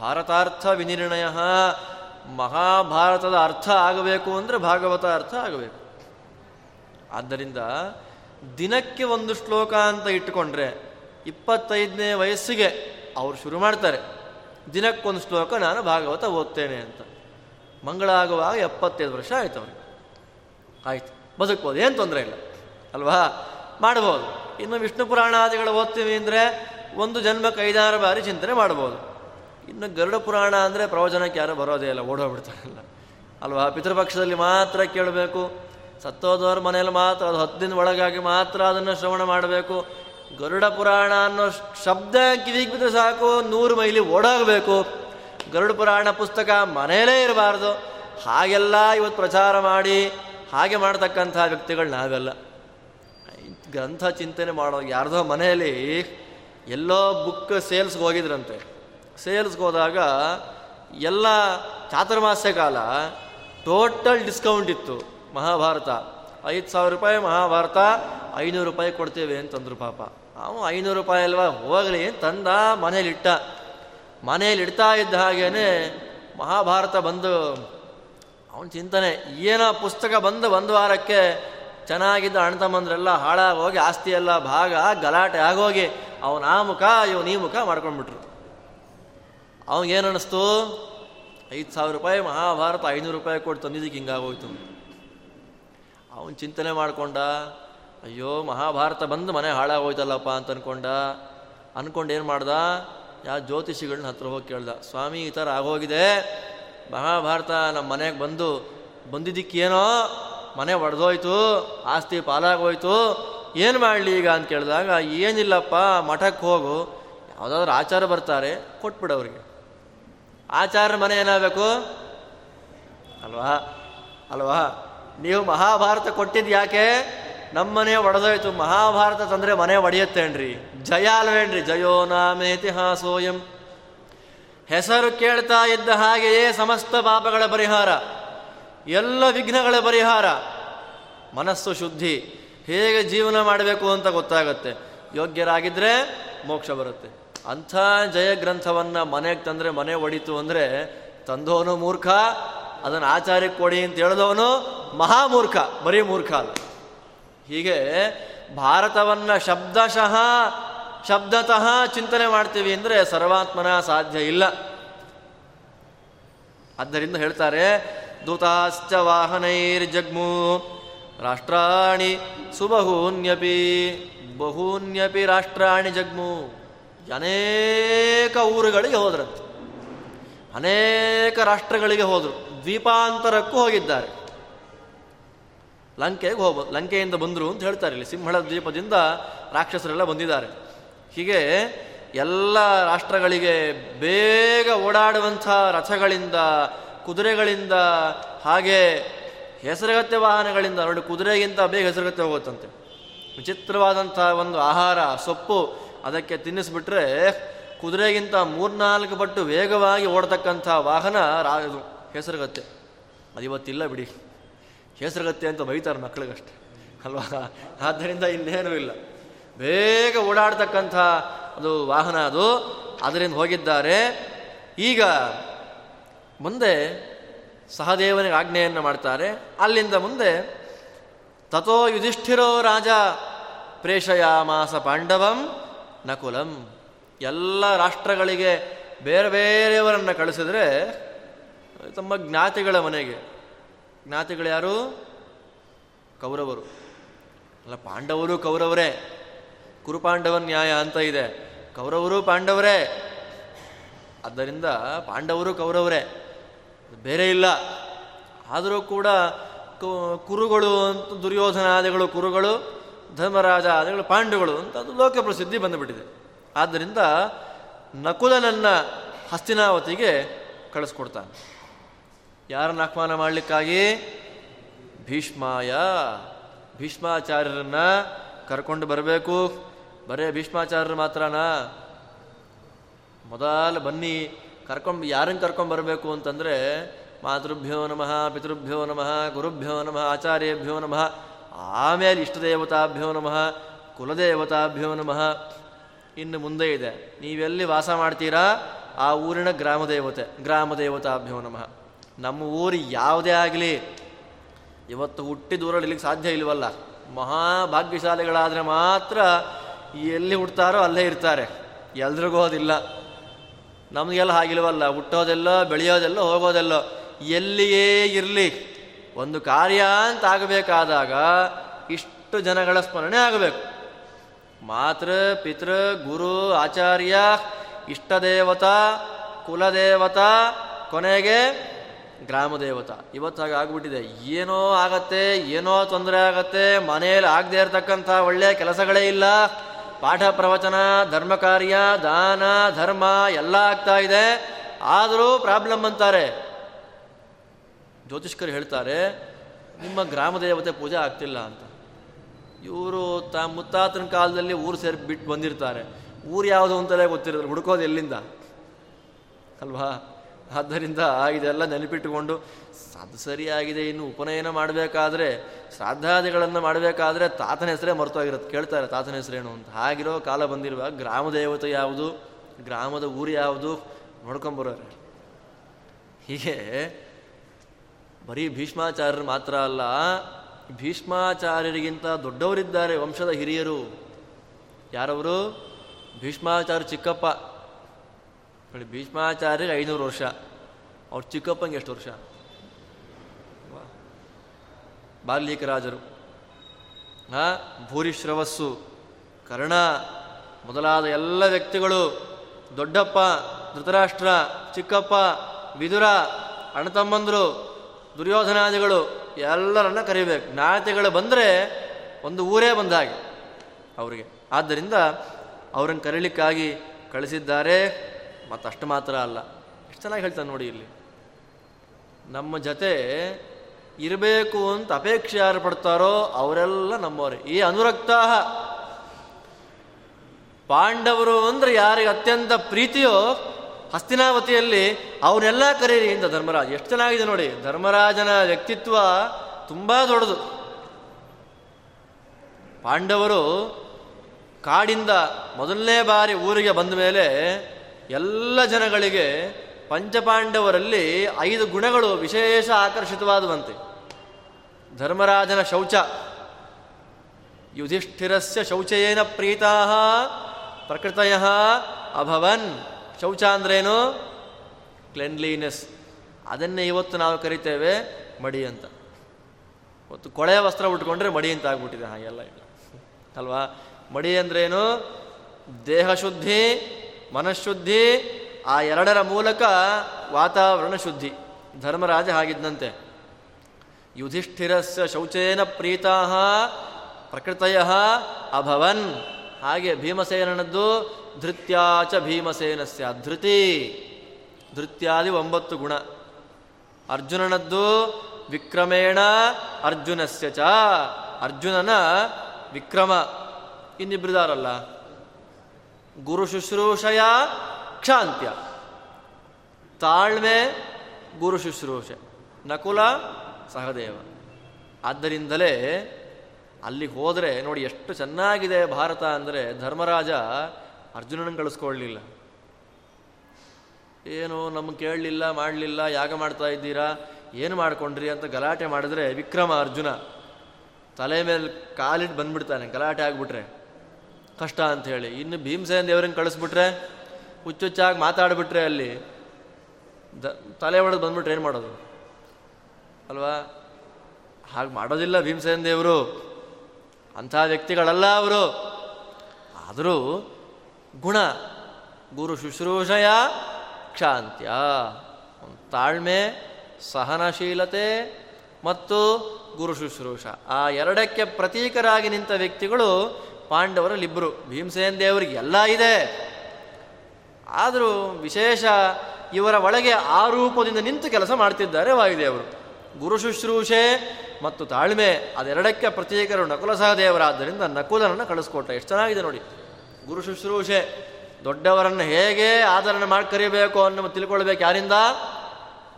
ಭಾರತಾರ್ಥ ವಿನಿರ್ಣಯ, ಮಹಾಭಾರತದ ಅರ್ಥ ಆಗಬೇಕು ಅಂದರೆ ಭಾಗವತ ಅರ್ಥ ಆಗಬೇಕು. ಆದ್ದರಿಂದ ದಿನಕ್ಕೆ ಒಂದು ಶ್ಲೋಕ ಅಂತ ಇಟ್ಟುಕೊಂಡ್ರೆ ಇಪ್ಪತ್ತೈದನೇ ವಯಸ್ಸಿಗೆ ಅವರು ಶುರು ಮಾಡ್ತಾರೆ. ದಿನಕ್ಕೊಂದು ಶ್ಲೋಕ ನಾನು ಭಾಗವತ ಓದ್ತೇನೆ ಅಂತ. ಮಂಗಳ ಆಗುವಾಗ ಎಪ್ಪತ್ತೈದು ವರ್ಷ ಆಯ್ತು ಅವ್ರಿಗೆ. ಆಯ್ತು. ಬದುಕ್ಬೋದು, ಏನು ತೊಂದರೆ ಇಲ್ಲ. ಅಲ್ವಾ? ಮಾಡ್ಬೋದು ಇನ್ನು ವಿಷ್ಣು ಪುರಾಣಾದಿಗಳು ಓದ್ತೀವಿ ಅಂದರೆ ಒಂದು ಜನ್ಮಕ್ಕೆ ಐದಾರು ಬಾರಿ ಚಿಂತನೆ ಮಾಡ್ಬೋದು ಇನ್ನು ಗರುಡ ಪುರಾಣ ಅಂದರೆ ಪ್ರವಚನಕ್ಕೆ ಯಾರು ಬರೋದೇ ಇಲ್ಲ ಓಡೋಗ್ಬಿಡ್ತಾರಲ್ಲ ಅಲ್ವಾ? ಪಿತೃಪಕ್ಷದಲ್ಲಿ ಮಾತ್ರ ಕೇಳಬೇಕು. ಸತ್ತೋದವ್ರ ಮನೆಯಲ್ಲಿ ಮಾತ್ರ, ಅದು ಹತ್ತು ದಿನ ಒಳಗಾಗಿ ಮಾತ್ರ ಅದನ್ನು ಶ್ರವಣ ಮಾಡಬೇಕು. ಗರುಡ ಪುರಾಣ ಅನ್ನೋ ಶಬ್ದ ಕಿವಿಗೆ ಬಿದ್ದರೆ ಸಾಕು, ನೂರು ಮೈಲಿ ಓಡೋಗಬೇಕು. ಗರುಡ ಪುರಾಣ ಪುಸ್ತಕ ಮನೆಯಲ್ಲೇ ಇರಬಾರ್ದು. ಹಾಗೆಲ್ಲ ಇವತ್ತು ಪ್ರಚಾರ ಮಾಡಿ, ಹಾಗೆ ಮಾಡತಕ್ಕಂಥ ವ್ಯಕ್ತಿಗಳು ನಾವೆಲ್ಲ. ಗ್ರಂಥ ಚಿಂತನೆ ಮಾಡೋ ಯಾರ್ದೋ ಮನೆಯಲ್ಲಿ ಎಲ್ಲೋ ಬುಕ್ ಸೇಲ್ಸ್ಗೆ ಹೋಗಿದ್ರಂತೆ. ಸೇಲ್ಸ್ಗೆ ಹೋದಾಗ ಎಲ್ಲ ಚಾತುರ್ಮಾಸ್ಯ ಕಾಲ ಟೋಟಲ್ ಡಿಸ್ಕೌಂಟ್ ಇತ್ತು ಮಹಾಭಾರತ. ಐದು ಸಾವಿರ ರೂಪಾಯಿ ಮಹಾಭಾರತ, ಐನೂರು ರೂಪಾಯಿ ಕೊಡ್ತೇವೆ ಅಂತಂದ್ರು ಪಾಪ. ಅವನು ಐನೂರು ರೂಪಾಯಿ ಅಲ್ವಾ? ಹೋಗಲಿ ತಂದ ಮನೇಲಿ ಇಟ್ಟ ಮನೇಲಿ ಇಡ್ತಾ ಇದ್ದ ಹಾಗೇನೆ ಮಹಾಭಾರತ ಬಂದು ಅವನ ಚಿಂತನೆ, ಏನೋ ಪುಸ್ತಕ ಬಂದು ಒಂದು ವಾರಕ್ಕೆ ಚೆನ್ನಾಗಿದ್ದ ಅಣ್ಣ ತಮ್ಮಂದ್ರೆಲ್ಲ ಹಾಳಾಗೋಗಿ ಆಸ್ತಿ ಎಲ್ಲ ಭಾಗ ಗಲಾಟೆ ಆಗೋಗಿ, ಅವನ ಆ ಮುಖ, ಇವನು ಈ ಮುಖ ಮಾಡ್ಕೊಂಡ್ಬಿಟ್ರು. ಅವನಿಗೇನು ಅನ್ನಿಸ್ತು ಐದು ಸಾವಿರ ರೂಪಾಯಿ ಮಹಾಭಾರತ, ಐನೂರು ರೂಪಾಯಿ ಕೊಟ್ಟು ತಂದಿದ್ದಕ್ಕೆ ಹಿಂಗಾಗೋಯ್ತು. ಅವನು ಚಿಂತನೆ ಮಾಡಿಕೊಂಡ, ಅಯ್ಯೋ, ಮಹಾಭಾರತ ಬಂದು ಮನೆ ಹಾಳಾಗೋಯ್ತಲ್ಲಪ್ಪ ಅಂತ ಅಂದ್ಕೊಂಡ ಅನ್ಕೊಂಡು ಏನು ಮಾಡ್ದ? ಯಾವ ಜ್ಯೋತಿಷಿಗಳನ್ನ ಹತ್ರ ಹೋಗಿ ಕೇಳ್ದ. ಸ್ವಾಮಿ ಈ ಥರ ಆಗೋಗಿದೆ. ಮಹಾಭಾರತ ನಮ್ಮ ಮನೆಗೆ ಬಂದು, ಬಂದಿದ್ದಕ್ಕೇನೋ ಮನೆ ಒಡೆದೋಯ್ತು, ಆಸ್ತಿ ಪಾಲಾಗೋಯ್ತು, ಏನು ಮಾಡಲಿ ಈಗ ಅಂತ ಕೇಳಿದಾಗ, ಏನಿಲ್ಲಪ್ಪ, ಮಠಕ್ಕೆ ಹೋಗು, ಯಾವುದಾದ್ರೂ ಆಚಾರ ಬರ್ತಾರೆ ಕೊಟ್ಬಿಡವ್ರಿಗೆ ಆಚಾರ ಮನೆ ಏನಾಗಬೇಕು? ಅಲ್ವಾ? ಅಲ್ವಾ? ನೀವು ಮಹಾಭಾರತ ಕೊಟ್ಟಿದ್ದು ಯಾಕೆ? ನಮ್ಮ ಮನೆ ಒಡೆದೋಯ್ತು, ಮಹಾಭಾರತ ತಂದರೆ ಮನೆ ಒಡೆಯುತ್ತೇನ್ರಿ? ಜಯ ಅಲ್ವೇನ್ರಿ? ಜಯೋ ನಾಮೇತಿಹಾಸೋಯಂ ಹೆಸರು ಕೇಳ್ತಾ ಇದ್ದ ಹಾಗೆಯೇ ಸಮಸ್ತ ಪಾಪಗಳ ಪರಿಹಾರ. ಎಲ್ಲ ವಿಘ್ನಗಳ ಪರಿಹಾರ. ಮನಸ್ಸು ಶುದ್ಧಿ. ಹೇಗೆ ಜೀವನ ಮಾಡಬೇಕು ಅಂತ ಗೊತ್ತಾಗತ್ತೆ. ಯೋಗ್ಯರಾಗಿದ್ದರೆ ಮೋಕ್ಷ ಬರುತ್ತೆ. ಅಂಥ ಜಯ ಗ್ರಂಥವನ್ನು ಮನೆಗೆ ತಂದರೆ ಮನೆ ಒಡಿತು ಅಂದರೆ ತಂದವನು ಮೂರ್ಖ ಅದನ್ನು ಆಚಾರ್ಯಕ್ಕೆ ಕೊಡಿ ಅಂತ ಹೇಳಿದವನು ಮಹಾಮೂರ್ಖ, ಬರೀ ಮೂರ್ಖ ಅಲ್ಲ. ಹೀಗೆ ಭಾರತವನ್ನು ಶಬ್ದಶಃ, ಶಬ್ದತಃ ಚಿಂತನೆ ಮಾಡ್ತೀವಿ ಅಂದರೆ ಸರ್ವಾತ್ಮನ ಸಾಧ್ಯ ಇಲ್ಲ. ಆದ್ದರಿಂದ ಹೇಳ್ತಾರೆ ದೂತಾಶ್ಚ ವಾಹನೈರ್ಜಗ್ಮು. ರಾಷ್ಟ್ರಾಣಿ ಸುಬಹೂನ್ಯಪಿ, ಬಹೂನ್ಯಪಿ ರಾಷ್ಟ್ರಾಣಿ ಜಗ್ಮು. ಅನೇಕ ಊರುಗಳಿಗೆ ಹೋದ್ರಂತೆ. ಅನೇಕ ರಾಷ್ಟ್ರಗಳಿಗೆ ಹೋದರು. ದ್ವೀಪಾಂತರಕ್ಕೂ ಹೋಗಿದ್ದಾರೆ. ಲಂಕೆಗೆ ಹೋಗ್ಬೋದು ಲಂಕೆಯಿಂದ ಬಂದರು ಅಂತ ಹೇಳ್ತಾರೆ ಇಲ್ಲಿ. ಸಿಂಹಳ ದ್ವೀಪದಿಂದ ರಾಕ್ಷಸರೆಲ್ಲ ಬಂದಿದ್ದಾರೆ. ಹೀಗೆ ಎಲ್ಲ ರಾಷ್ಟ್ರಗಳಿಗೆ ಬೇಗ ಓಡಾಡುವಂಥ ರಥಗಳಿಂದ ಕುದುರೆಗಳಿಂದ ಹಾಗೆ ಹೆಸರುಗತ್ತೆ ವಾಹನಗಳಿಂದ ನೋಡಿ ಕುದುರೆಗಿಂತ ಬೇಗ ಹೆಸರುಗತ್ತೆ ಹೋಗುತ್ತಂತೆ. ವಿಚಿತ್ರವಾದಂಥ ಒಂದು ಆಹಾರ, ಸೊಪ್ಪು ಅದಕ್ಕೆ ತಿನ್ನಿಸ್ಬಿಟ್ರೆ ಕುದುರೆಗಿಂತ ಮೂರ್ನಾಲ್ಕು ಪಟ್ಟು ವೇಗವಾಗಿ ಓಡತಕ್ಕಂಥ ವಾಹನ ರಾ, ಇದು ಹೆಸರುಗತ್ತೆ. ಅದು ಇವತ್ತಿಲ್ಲ ಬಿಡಿ. ಹೆಸರುಗತ್ತೆ ಅಂತ ಬೈತಾರೆ ಮಕ್ಕಳಿಗಷ್ಟೆ ಅಲ್ವಾ? ಆದ್ದರಿಂದ ಇನ್ನೇನೂ ಇಲ್ಲ. ಬೇಗ ಓಡಾಡ್ತಕ್ಕಂಥ ಅದು ವಾಹನ ಅದು. ಅದರಿಂದ ಹೋಗಿದ್ದಾರೆ. ಈಗ ಮುಂದೆ ಸಹದೇವನಿಗೆ ಆಜ್ಞೆಯನ್ನು ಮಾಡ್ತಾರೆ. ಅಲ್ಲಿಂದ ಮುಂದೆ ತಥೋ ಯುಧಿಷ್ಠಿರೋ ರಾಜ ಪ್ರೇಷಯಾಮಾಸ ಪಾಂಡವಂ ನಕುಲಂ. ಎಲ್ಲ ರಾಷ್ಟ್ರಗಳಿಗೆ ಬೇರೆ ಬೇರೆಯವರನ್ನು ಕಳಿಸಿದ್ರೆ, ತಮ್ಮ ಜ್ಞಾತಿಗಳ ಮನೆಗೆ. ಜ್ಞಾತಿಗಳು ಯಾರು? ಕೌರವರು. ಅಲ್ಲ, ಪಾಂಡವರು ಕೌರವರೇ. ಕುರುಪಾಂಡವ ನ್ಯಾಯ ಅಂತ ಇದೆ. ಕೌರವರು ಪಾಂಡವರೇ. ಆದ್ದರಿಂದ ಪಾಂಡವರು ಕೌರವರೇ. ಬೇರೆ ಇಲ್ಲ. ಆದರೂ ಕೂಡ ಕುರುಗಳು ಅಂತ ದುರ್ಯೋಧನ ಆದಿಗಳು ಕುರುಗಳು ಧರ್ಮರಾಜ ಆದಿಗಳು ಪಾಂಡುಗಳು ಅಂತ ಅದು ಲೋಕ ಪ್ರಸಿದ್ಧಿ ಬಂದುಬಿಟ್ಟಿದೆ. ಆದ್ದರಿಂದ ನಕುಲನನ್ನು ಹಸ್ತಿನಾವತಿಗೆ ಕಳಿಸ್ಕೊಡ್ತಾನೆ. ಯಾರನ್ನು ಆಹ್ವಾನ ಮಾಡಲಿಕ್ಕಾಗಿ? ಭೀಷ್ಮಾಯ. ಭೀಷ್ಮಾಚಾರ್ಯರನ್ನು ಕರ್ಕೊಂಡು ಬರಬೇಕು. ಬರೇ ಭೀಷ್ಮಾಚಾರ್ಯರು ಮಾತ್ರನಾ? ಮೊದಲು ಬನ್ನಿ. ಕರ್ಕೊಂಡು ಯಾರನ್ನು ಕರ್ಕೊಂಬರಬೇಕು ಅಂತಂದರೆ ಮಾತೃಭ್ಯೋ ನಮಃ, ಪಿತೃಭ್ಯೋ ನಮಃ, ಗುರುಭ್ಯೋ ನಮಃ, ಆಚಾರ್ಯಭ್ಯೋ ನಮಃ, ಆಮೇಲೆ ಇಷ್ಟದೇವತಾಭ್ಯೋ ನಮಃ, ಕುಲದೇವತಾಭ್ಯೋ ನಮಃ ಇನ್ನು ಮುಂದೆ ಇದೆ. ನೀವೆಲ್ಲಿ ವಾಸ ಮಾಡ್ತೀರಾ? ಆ ಊರಿನ ಗ್ರಾಮ ದೇವತೆ ಗ್ರಾಮ ದೇವತಾಭ್ಯೋ ನಮಃ. ನಮ್ಮ ಊರು ಯಾವುದೇ ಆಗಲಿ, ಇವತ್ತು ಹುಟ್ಟಿ ದೂರ ಇಲ್ಲಿಗೆ ಸಾಧ್ಯ ಇಲ್ವಲ್ಲ. ಮಹಾಭಾಗ್ಯಶಾಲಿಗಳಾದರೆ ಮಾತ್ರ ಎಲ್ಲಿ ಹುಡ್ತಾರೋ ಅಲ್ಲೇ ಇರ್ತಾರೆ. ಎಲ್ರಿಗೂ ಹೋದಿಲ್ಲ ನಮಗೆಲ್ಲ ಹಾಗಿಲ್ವಲ್ಲ, ಹುಟ್ಟೋದೆಲ್ಲೋ, ಬೆಳೆಯೋದೆಲ್ಲೋ, ಹೋಗೋದೆಲ್ಲೋ. ಎಲ್ಲಿಯೇ ಇರಲಿ, ಒಂದು ಕಾರ್ಯ ಅಂತ ಆಗಬೇಕಾದಾಗ ಇಷ್ಟು ಜನಗಳ ಸ್ಮರಣೆ ಆಗಬೇಕು. ಮಾತೃ, ಪಿತೃ, ಗುರು, ಆಚಾರ್ಯ, ಇಷ್ಟದೇವತಾ, ಕುಲದೇವತಾ, ಕೊನೆಗೆ ಗ್ರಾಮದೇವತ. ಇವತ್ತು ಹಾಗೆ ಆಗ್ಬಿಟ್ಟಿದೆ. ಏನೋ ಆಗತ್ತೆ, ಏನೋ ತೊಂದರೆ ಆಗತ್ತೆ, ಮನೆಯಲ್ಲಿ ಆಗದೆ ಇರತಕ್ಕಂಥ ಒಳ್ಳೆಯ ಕೆಲಸಗಳೇ ಇಲ್ಲ. ಪಾಠ ಪ್ರವಚನ, ಧರ್ಮ ಕಾರ್ಯ, ದಾನ, ಧರ್ಮ ಎಲ್ಲ ಆಗ್ತಾ ಇದೆ. ಆದರೂ ಪ್ರಾಬ್ಲಮ್ ಅಂತಾರೆ. ಜ್ಯೋತಿಷ್ಕರು ಹೇಳ್ತಾರೆ, ನಿಮ್ಮ ಗ್ರಾಮ ದೇವತೆ ಪೂಜೆ ಆಗ್ತಿಲ್ಲ ಅಂತ. ಇವರು ತ ಮುತ್ತಾತನ ಕಾಲದಲ್ಲಿ ಊರು ಸೇರಿ ಬಿಟ್ಟು ಬಂದಿರ್ತಾರೆ. ಊರು ಯಾವುದು ಅಂತಲೇ ಗೊತ್ತಿರೋದು ಹುಡುಕೋದು ಎಲ್ಲಿಂದ? ಅಲ್ವಾ? ಆದ್ದರಿಂದ ಇದೆಲ್ಲ ನೆನಪಿಟ್ಟುಕೊಂಡು ಅದು ಸರಿಯಾಗಿದೆ, ಇನ್ನು ಉಪನಯನ ಮಾಡಬೇಕಾದ್ರೆ, ಶ್ರಾದ್ದಾದಿಗಳನ್ನು ಮಾಡಬೇಕಾದ್ರೆ ತಾತನ ಹೆಸರೇ ಮರ್ತೋಗಿರುತ್ತೆ. ಕೇಳ್ತಾರೆ ತಾತನ ಹೆಸರೇನು ಅಂತ. ಹಾಗಿರೋ ಕಾಲ ಬಂದಿರುವಾಗ ಗ್ರಾಮ ದೇವತೆ ಯಾವುದು, ಗ್ರಾಮದ ಊರು ಯಾವುದು ನೋಡ್ಕೊಂಬರೋರು ಹೀಗೆ ಬರೀ ಭೀಷ್ಮಾಚಾರ್ಯರು ಮಾತ್ರ ಅಲ್ಲ, ಭೀಷ್ಮಾಚಾರ್ಯರಿಗಿಂತ ದೊಡ್ಡವರಿದ್ದಾರೆ ವಂಶದ ಹಿರಿಯರು. ಯಾರವರು? ಭೀಷ್ಮಾಚಾರ್ಯ ಚಿಕ್ಕಪ್ಪ. ನೋಡಿ ಭೀಷ್ಮಾಚಾರ್ಯರಿಗೆ ಐನೂರು ವರ್ಷ ಅವ್ರ ಚಿಕ್ಕಪ್ಪಂಗೆ ಎಷ್ಟು ವರ್ಷ ಬಾಲ್ಯಕರಾಜರು ಆ ಭೂರಿಶ್ರವಸ್ಸು ಕರ್ಣ ಮೊದಲಾದ ಎಲ್ಲ ವ್ಯಕ್ತಿಗಳು ದೊಡ್ಡಪ್ಪ ಧೃತರಾಷ್ಟ್ರ ಚಿಕ್ಕಪ್ಪ ವಿದುರ ಅಣ್ಣತಮ್ಮಂದರು ದುರ್ಯೋಧನಾದಿಗಳು ಎಲ್ಲರನ್ನ ಕರಿಬೇಕು ಜ್ಞಾತಿಗಳು ಬಂದರೆ ಒಂದು ಊರೇ ಬಂದಾಗಿ. ಅವರಿಗೆ. ಆದ್ದರಿಂದ ಅವರನ್ನು ಕರೀಲಿಕ್ಕಾಗಿ ಕಳಿಸಿದ್ದಾರೆ. ಮತ್ತಷ್ಟು ಮಾತ್ರ ಅಲ್ಲ. ಎಷ್ಟು ಚೆನ್ನಾಗಿ ಹೇಳ್ತಾನೆ ನೋಡಿ ಇಲ್ಲಿ. ನಮ್ಮ ಜೊತೆ ಇರಬೇಕು ಅಂತ ಅಪೇಕ್ಷೆ ಯಾರು ಪಡ್ತಾರೋ ಅವರೆಲ್ಲ ನಮ್ಮವರೇ. ಈ ಅನುರಕ್ತ ಪಾಂಡವರು ಅಂದ್ರೆ ಯಾರಿಗೆ ಅತ್ಯಂತ ಪ್ರೀತಿಯೋ ಹಸ್ತಿನಾವತಿಯಲ್ಲಿ ಅವನ್ನೆಲ್ಲ ಕರೀರಿ ಅಂತ ಧರ್ಮರಾಜ. ಎಷ್ಟು ಚೆನ್ನಾಗಿದೆ ನೋಡಿ. ಧರ್ಮರಾಜನ ವ್ಯಕ್ತಿತ್ವ ತುಂಬಾ ದೊಡ್ಡದು. ಪಾಂಡವರು ಕಾಡಿಂದ ಮೊದಲನೇ ಬಾರಿ ಊರಿಗೆ ಬಂದ ಮೇಲೆ ಎಲ್ಲ ಜನಗಳಿಗೆ ಪಂಚಪಾಂಡವರಲ್ಲಿ ಐದು ಗುಣಗಳು ವಿಶೇಷ ಆಕರ್ಷಿತವಾದವಂತೆ. ಧರ್ಮರಾಜನ ಶೌಚ. ಯುಧಿಷ್ಠಿರಸ್ಯ ಶೌಚಯೇನ ಪ್ರೀತಾ ಪ್ರಕೃತಯ ಅಭವನ್. ಶೌಚ ಅಂದ್ರೇನು? ಕ್ಲೆನ್ಲಿನೆಸ್ ಅದನ್ನೇ ಇವತ್ತು ನಾವು ಕರಿತೇವೆ ಮಡಿ ಅಂತ. ಇವತ್ತು ಕೊಳೆ ವಸ್ತ್ರ ಉಟ್ಕೊಂಡ್ರೆ ಮಡಿ ಅಂತ ಆಗ್ಬಿಟ್ಟಿದೆ ಹಾಗೆಲ್ಲ ಇಲ್ಲ. ಅಲ್ವಾ? ಮಡಿ ಅಂದ್ರೇನು? ದೇಹ ಶುದ್ಧಿ ಮನಃಶುದ್ಧಿ, ಆ ಎರಡರ ಮೂಲಕ ವಾತಾವರಣ ಶುದ್ಧಿ. ಧರ್ಮರಾಜ ಹಾಗಿದ್ದಂತೆ ಯುಧಿಷ್ಠಿರಸ್ಯ ಶೌಚೇನ ಪ್ರೀತಾ ಪ್ರಕೃತಯ ಅಭವನ್. ಹಾಗೆ ಭೀಮಸೇನನದ್ದು ಧೃತ್ಯಾಚ ಭೀಮಸೇನಸ್ಯ. ಧೃತಿ, ಧೃತ್ಯಾದಿ ಒಂಬತ್ತು ಗುಣ. ಅರ್ಜುನನದ್ದು ವಿಕ್ರಮೇಣ ಅರ್ಜುನಸ್ಯ ಚ. ಅರ್ಜುನನ ವಿಕ್ರಮ. ಇನ್ನಿಬ್ಬರಿದಾರಲ್ಲ ಗುರು ಶುಶ್ರೂಷಯ ಕ್ಷಾಂತ್ಯ. ತಾಳ್ಮೆ ಗುರು ಶುಶ್ರೂಷೆ. ನಕುಲ ಸಹದೇವ. ಆದ್ದರಿಂದಲೇ ಅಲ್ಲಿ ಹೋದರೆ ನೋಡಿ ಎಷ್ಟು ಚೆನ್ನಾಗಿದೆ ಭಾರತ ಅಂದರೆ ಧರ್ಮರಾಜ ಅರ್ಜುನನ ಕಳಿಸ್ಕೊಳ್ಳಲಿಲ್ಲ ಏನು ನಮ್ಗೆ ಕೇಳಲಿಲ್ಲ, ಮಾಡಲಿಲ್ಲ, ಯಾಗ ಮಾಡ್ತಾ ಇದ್ದೀರಾ, ಏನು ಮಾಡ್ಕೊಂಡ್ರಿ ಅಂತ ಗಲಾಟೆ ಮಾಡಿದ್ರೆ ವಿಕ್ರಮ ಅರ್ಜುನ ತಲೆ ಮೇಲೆ ಕಾಲಿಟ್ಟು ಬಂದ್ಬಿಡ್ತಾನೆ, ಗಲಾಟೆ ಆಗಿಬಿಟ್ರೆ. ಕಷ್ಟ ಅಂತ ಹೇಳಿ ಇನ್ನು ಭೀಮಸೇನ ದೇವ್ರಿಗೆ ಕಳಿಸ್ಬಿಟ್ರೆ ಹುಚ್ಚುಚ್ಚಾಗಿ ಮಾತಾಡಿಬಿಟ್ರೆ ಅಲ್ಲಿ ದ ತಲೆ ಒಳಗೆ ಬಂದ್ಬಿಟ್ರೆ ಏನು ಮಾಡೋದು? ಅಲ್ವಾ? ಹಾಗೆ ಮಾಡೋದಿಲ್ಲ ಭೀಮಸೇನ ದೇವರು ಅಂಥ ವ್ಯಕ್ತಿಗಳಲ್ಲ ಅವರು. ಆದರೂ ಗುಣ, ಗುರು ಶುಶ್ರೂಷಯ ಕ್ಷಾಂತ್ಯ. ತಾಳ್ಮೆ, ಸಹನಶೀಲತೆ ಮತ್ತು ಗುರು ಶುಶ್ರೂಷ. ಆ ಎರಡಕ್ಕೆ ಪ್ರತೀಕರಾಗಿ ನಿಂತ ವ್ಯಕ್ತಿಗಳು ಪಾಂಡವರಲ್ಲಿಬ್ಬರು ಭೀಮಸೇನ ದೇವರಿಗೆ ಎಲ್ಲ ಇದೆ. ಆದರೂ ವಿಶೇಷ ಇವರ ಒಳಗೆ ಆ ರೂಪದಿಂದ ನಿಂತು ಕೆಲಸ ಮಾಡ್ತಿದ್ದಾರೆ ವಾಯುದೇವರು. ಗುರು ಶುಶ್ರೂಷೆ ಮತ್ತು ತಾಳ್ಮೆ ಅದೆರಡಕ್ಕೆ ಪ್ರತ್ಯೇಕರು ನಕುಲ ಸಹದೇವರಾದ್ದರಿಂದ ನಕುಲನನ್ನು ಕಳಿಸ್ಕೊಟ್ಟ. ಎಷ್ಟು ಚೆನ್ನಾಗಿದೆ ನೋಡಿ. ಗುರು ಶುಶ್ರೂಷೆ ದೊಡ್ಡವರನ್ನು ಹೇಗೆ ಆದರಣೆ ಮಾಡಿ ಕರಿಬೇಕು ಅನ್ನೋ ತಿಳ್ಕೊಳ್ಬೇಕು ಯಾರಿಂದ?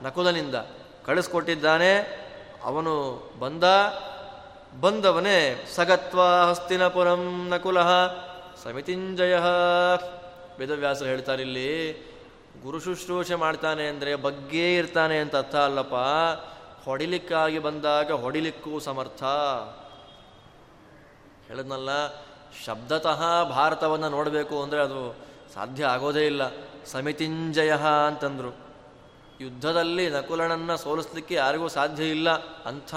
ನಕುಲನಿಂದ ಕಳಿಸ್ಕೊಟ್ಟಿದ್ದಾನೆ. ಅವನು ಬಂದ ಬಂದವನೇ ಸಗತ್ವ ಹಸ್ತಿನಪುರಂ ನಕುಲಃ ಸಮಿತಿಂಜಯ ವೇದವ್ಯಾಸರು ಹೇಳ್ತಾರೆ ಇಲ್ಲಿ, ಗುರು ಶುಶ್ರೂಷೆ ಮಾಡ್ತಾನೆ ಅಂದರೆ ಬಗ್ಗೇ ಇರ್ತಾನೆ ಅಂತ ಅರ್ಥ ಅಲ್ಲಪ್ಪ. ಹೊಡಿಲಿಕ್ಕಾಗಿ ಬಂದಾಗ ಹೊಡಿಲಿಕ್ಕೂ ಸಮರ್ಥ. ಹೇಳಿದ್ನಲ್ಲ, ಶಬ್ದತಃ ಭಾರತವನ್ನು ನೋಡಬೇಕು ಅಂದರೆ ಅದು ಸಾಧ್ಯ ಆಗೋದೇ ಇಲ್ಲ. ಸಮಿತಿಂಜಯ ಅಂತಂದರು. ಯುದ್ಧದಲ್ಲಿ ನಕುಲನನ್ನು ಸೋಲಿಸ್ಲಿಕ್ಕೆ ಯಾರಿಗೂ ಸಾಧ್ಯ ಇಲ್ಲ. ಅಂಥ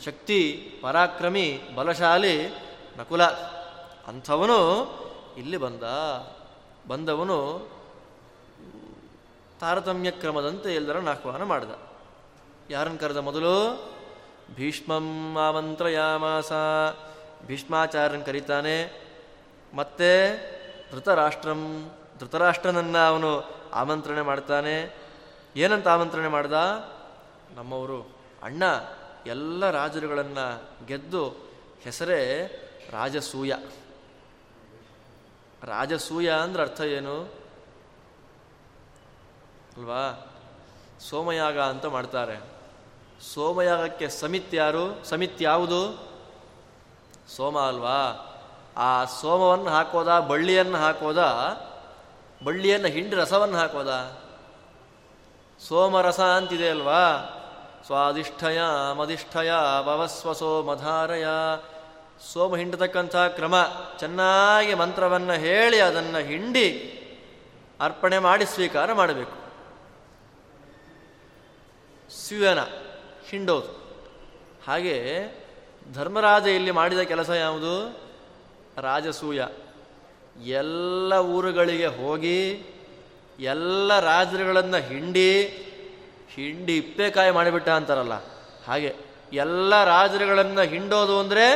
ಶಕ್ತಿ, ಪರಾಕ್ರಮಿ, ಬಲಶಾಲಿ, ನಕುಲ. ಅಂಥವನು ಇಲ್ಲಿ ಬಂದ. ಬಂದವನು ತಾರತಮ್ಯ ಕ್ರಮದಂತೆ ಎಲ್ಲರನ್ನು ಆಹ್ವಾನ ಮಾಡಿದ. ಯಾರನ್ನು ಕರೆದ ಮೊದಲು? ಭೀಷ್ಮಂ ಆಮಂತ್ರಯಾಮಾಸ. ಭೀಷ್ಮಾಚಾರ್ಯನ್ ಕರೀತಾನೆ. ಮತ್ತೆ ಧೃತರಾಷ್ಟ್ರಂ, ಧೃತರಾಷ್ಟ್ರನನ್ನು ಅವನು ಆಮಂತ್ರಣೆ ಮಾಡ್ತಾನೆ. ಏನಂತ ಆಮಂತ್ರಣೆ ಮಾಡ್ದ? ನಮ್ಮವರು ಅಣ್ಣ. ಎಲ್ಲ ರಾಜರುಗಳನ್ನು ಗೆದ್ದು ಹೆಸರೇ ರಾಜಸೂಯ. ರಾಜಸೂಯ ಅಂದ್ರೆ ಅರ್ಥ ಏನು? ಅಲ್ವಾ? ಸೋಮಯಾಗ ಅಂತ ಮಾಡ್ತಾರೆ. ಸೋಮಯಾಗಕ್ಕೆ ಸಮಿತ್ ಯಾರು? ಸಮಿತ್ ಯಾವುದು? ಸೋಮ ಅಲ್ವಾ? ಆ ಸೋಮವನ್ನು ಹಾಕೋದ, ಬಳ್ಳಿಯನ್ನು ಹಾಕೋದ, ಬಳ್ಳಿಯನ್ನು ಹಿಂಡಿ ರಸವನ್ನು ಹಾಕೋದ. ಸೋಮರಸ ಅಂತಿದೆ ಅಲ್ವಾ? ಸ್ವಾದಿಷ್ಠಯ ಮಧಿಷ್ಠಯ ಭವಸ್ವ ಸೋಮಧಾರಯ ಸೋಮ ಹಿಂಡತಕ್ಕಂಥ ಕ್ರಮ, ಚೆನ್ನಾಗಿ ಮಂತ್ರವನ್ನು ಹೇಳಿ ಅದನ್ನು ಹಿಂಡಿ ಅರ್ಪಣೆ ಮಾಡಿ ಸ್ವೀಕಾರ ಮಾಡಬೇಕು. ಸ್ಯೂಯನ ಹಿಂಡೋದು. ಹಾಗೆ ಧರ್ಮರಾಜ ಇಲ್ಲಿ ಮಾಡಿದ ಕೆಲಸ ಯಾವುದು? ರಾಜಸೂಯ. ಎಲ್ಲ ಊರುಗಳಿಗೆ ಹೋಗಿ ಎಲ್ಲ ರಾಜರುಗಳನ್ನು ಹಿಂಡಿ ಹಿಂಡಿ ಇಪ್ಪೇಕಾಯಿ ಮಾಡಿಬಿಟ್ಟ ಅಂತಾರಲ್ಲ. ಹಾಗೆ ಎಲ್ಲ ರಾಜರುಗಳನ್ನು ಹಿಂಡೋದು ಅಂದರೆ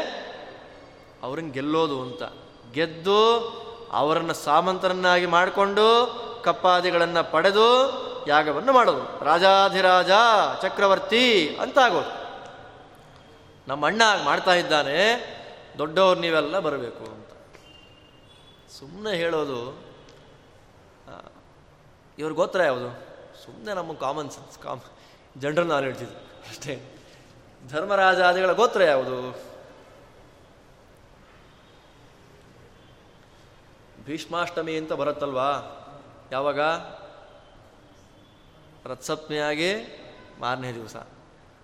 ಅವ್ರನ್ನ ಗೆಲ್ಲೋದು ಅಂತ. ಗೆದ್ದು ಅವರನ್ನು ಸಾಮಂತರನ್ನಾಗಿ ಮಾಡಿಕೊಂಡು ಕಪ್ಪಾದಿಗಳನ್ನು ಪಡೆದು ಯಾಗವನ್ನು ಮಾಡೋದು. ರಾಜಾಧಿರಾಜ ಚಕ್ರವರ್ತಿ ಅಂತಾಗೋದು. ನಮ್ಮ ಅಣ್ಣ ಮಾಡ್ತಾ ಇದ್ದಾನೆ. ದೊಡ್ಡವ್ರು ನೀವೆಲ್ಲ ಬರಬೇಕು ಅಂತ. ಸುಮ್ಮನೆ ಹೇಳೋದು ಇವ್ರ ಗೋತ್ರ ಯಾವುದು? ಸುಮ್ಮನೆ ನಮ್ಮ common sense com general knowledge ಇದು, ಅಷ್ಟೇ. ಧರ್ಮರಾಜಾದಿಗಳ ಗೋತ್ರ ಯಾವುದು? ಭೀಷ್ಮಾಷ್ಟಮಿ ಅಂತ ಬರುತ್ತಲ್ವಾ? ಯಾವಾಗ? ರಥಸಪ್ತಮಿಯಾಗಿ ಮಾರನೇ ದಿವಸ.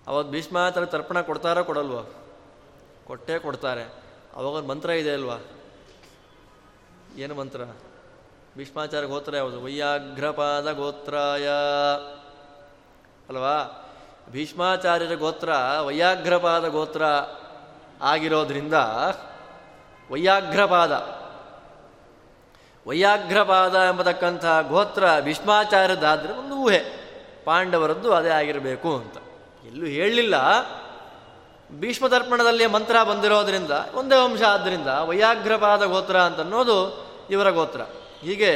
ಅವತ್ತು ಭೀಷ್ಮಾತರ ತರ್ಪಣ ಕೊಡ್ತಾರೋ ಕೊಡಲ್ವೋ? ಕೊಟ್ಟೇ ಕೊಡ್ತಾರೆ. ಅವಾಗ ಮಂತ್ರ ಇದೆ ಅಲ್ವಾ? ಏನು ಮಂತ್ರ? ಭೀಷ್ಮಾಚಾರ ಗೋತ್ರ ಯಾವುದು? ವೈಯಾಘ್ರಪಾದ ಗೋತ್ರಾಯ ಅಲ್ವಾ? ಭೀಷ್ಮಾಚಾರ್ಯರ ಗೋತ್ರ ವೈಯಾಘ್ರಪಾದ ಗೋತ್ರ ಆಗಿರೋದ್ರಿಂದ ವೈಯಾಘ್ರಪಾದ ವೈಯಾಘ್ರಪಾದ ಎಂಬತಕ್ಕಂಥ ಗೋತ್ರ ಭೀಷ್ಮಾಚಾರ್ಯದಾದರೆ ಒಂದು ಊಹೆ. ಪಾಂಡವರದ್ದು ಅದೇ ಆಗಿರಬೇಕು ಅಂತ. ಎಲ್ಲೂ ಹೇಳಲಿಲ್ಲ. ಭೀಷ್ಮತರ್ಪಣದಲ್ಲಿ ಮಂತ್ರ ಬಂದಿರೋದ್ರಿಂದ, ಒಂದೇ ವಂಶ ಆದ್ದರಿಂದ ವೈಯಾಘ್ರಪಾದ ಗೋತ್ರ ಅಂತನ್ನೋದು ಇವರ ಗೋತ್ರ. ಹೀಗೆ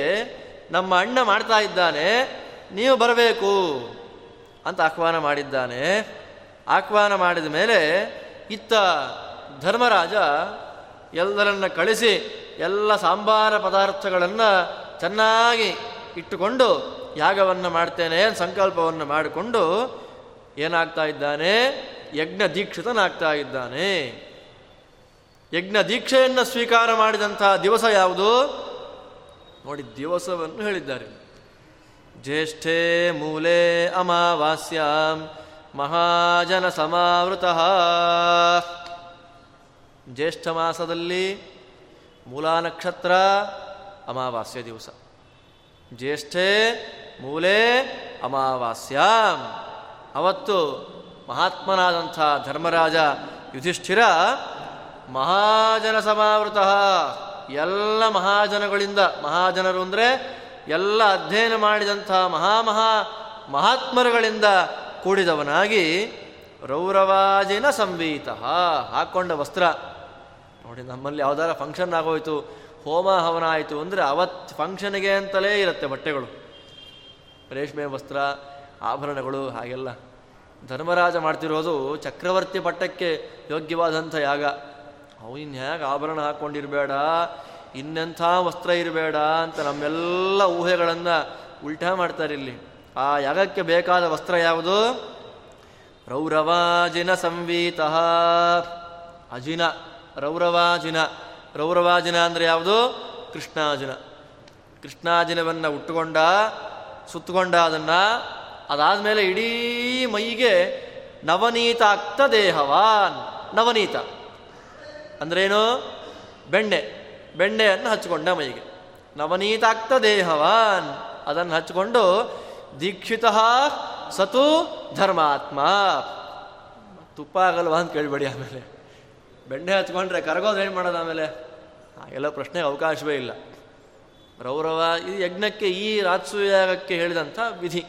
ನಮ್ಮ ಅಣ್ಣ ಮಾಡ್ತಾ ಇದ್ದಾನೆ, ನೀವು ಬರಬೇಕು ಅಂತ ಆಹ್ವಾನ ಮಾಡಿದ್ದಾನೆ. ಆಹ್ವಾನ ಮಾಡಿದ ಮೇಲೆ ಇತ್ತ ಧರ್ಮರಾಜ ಎಲ್ಲರನ್ನ ಕಳಿಸಿ ಎಲ್ಲ ಸಾಂಬಾರ ಪದಾರ್ಥಗಳನ್ನು ಚೆನ್ನಾಗಿ ಇಟ್ಟುಕೊಂಡು ಯಾಗವನ್ನು ಮಾಡ್ತೇನೆ ಸಂಕಲ್ಪವನ್ನು ಮಾಡಿಕೊಂಡು ಏನಾಗ್ತಾ ಇದ್ದಾನೆ? ಯಜ್ಞ ದೀಕ್ಷಿತನಾಗ್ತಾ ಇದ್ದಾನೆ. ಯಜ್ಞ ದೀಕ್ಷೆಯನ್ನು ಸ್ವೀಕಾರ ಮಾಡಿದಂತಹ ದಿವಸ ಯಾವುದು? ನೋಡಿ ದಿವಸವನ್ನು ಹೇಳಿದ್ದಾರೆ. ಜ್ಯೇಷ್ಠೇ ಮೂಲೆ ಅಮಾವಾಸ್ಯಾಂ ಮಹಾಜನ ಸಮಾವೃತ. ಜ್ಯೇಷ್ಠ ಮಾಸದಲ್ಲಿ ಮೂಲಾ ನಕ್ಷತ್ರ ಅಮಾವಾಸ್ಯ ದಿವಸ. ಜ್ಯೇಷ್ಠೇ ಮೂಲೆ ಅಮಾವಾಸ್ಯಾಂ. ಅವತ್ತು ಮಹಾತ್ಮನಾದಂಥ ಧರ್ಮರಾಜ ಯುಧಿಷ್ಠಿರ ಮಹಾಜನ ಸಮಾವೃತ. ಎಲ್ಲ ಮಹಾಜನಗಳಿಂದ, ಮಹಾಜನರು ಅಂದರೆ ಎಲ್ಲ ಅಧ್ಯಯನ ಮಾಡಿದಂಥ ಮಹಾಮಹಾ ಮಹಾತ್ಮರುಗಳಿಂದ ಕೂಡಿದವನಾಗಿ ರೌರವಾಜಿನ ಸಂವೀತ ಹಾಕ್ಕೊಂಡ ವಸ್ತ್ರ. ನೋಡಿ, ನಮ್ಮಲ್ಲಿ ಯಾವ್ದಾರ ಫಂಕ್ಷನ್ ಆಗೋಯ್ತು, ಹೋಮ ಹವನ ಆಯಿತು ಅಂದರೆ ಅವತ್ತು ಫಂಕ್ಷನ್ಗೆ ಅಂತಲೇ ಇರುತ್ತೆ ಬಟ್ಟೆಗಳು. ರೇಷ್ಮೆ ವಸ್ತ್ರ, ಆಭರಣಗಳು ಹಾಗೆಲ್ಲ. ಧರ್ಮರಾಜ ಮಾಡ್ತಿರೋದು ಚಕ್ರವರ್ತಿ ಪಟ್ಟಕ್ಕೆ ಯೋಗ್ಯವಾದಂಥ ಯಾಗ. ಅವನು ಹೇಗೆ ಆಭರಣ ಹಾಕ್ಕೊಂಡಿರಬೇಡ ಇನ್ನೆಂಥ ವಸ್ತ್ರ ಇರಬೇಡ ಅಂತ ನಮ್ಮೆಲ್ಲ ಊಹೆಗಳನ್ನು ಉಲ್ಟಾ ಮಾಡ್ತಾರೆ ಇಲ್ಲಿ. ಆ ಯಾಗಕ್ಕೆ ಬೇಕಾದ ವಸ್ತ್ರ ಯಾವುದು? ರೌರವಾಜಿನ ಸಂವೀತ. ಅಜಿನ, ರೌರವಾಜಿನ. ರೌರವಾಜಿನ ಅಂದರೆ ಯಾವುದು? ಕೃಷ್ಣಾಜಿನ. ಕೃಷ್ಣಾಜಿನವನ್ನು ಉಟ್ಟುಕೊಂಡ, ಸುತ್ತಕೊಂಡ ಅದನ್ನು, ಅದಾದಮೇಲೆ ಇಡೀ ಮೈಗೆ ನವನೀತ ನವನೀತಾಕ್ತ ದೇಹವಾನ್. ನವನೀತ. ಅಂದ್ರೇನು? ಬೆಣ್ಣೆ. ಬೆಣ್ಣೆಯನ್ನು ಹಚ್ಚಿಕೊಂಡ ಮೈಗೆ. ನವನೀತಾಕ್ತ ದೇಹವಾನ್. ಅದನ್ನು ಹಚ್ಚಿಕೊಂಡು ದೀಕ್ಷಿತ ಸತು ಧರ್ಮಾತ್ಮ. ತುಪ್ಪ ಆಗಲ್ವಾ ಅಂತ ಕೇಳಬೇಡಿ ಆಮೇಲೆ. ಬೆಣ್ಣೆ ಹಚ್ಕೊಂಡ್ರೆ ಕರಗೋದು ಏನು ಮಾಡೋದು ಆಮೇಲೆ? ಹಾಗೆಲ್ಲ ಪ್ರಶ್ನೆಗೆ ಅವಕಾಶವೇ ಇಲ್ಲ. ರೌರವ ಈ ಯಜ್ಞಕ್ಕೆ ಈ ರಾತ್ಸುಯಾಗಕ್ಕೆ ಹೇಳಿದಂಥ ವಿಧಿ.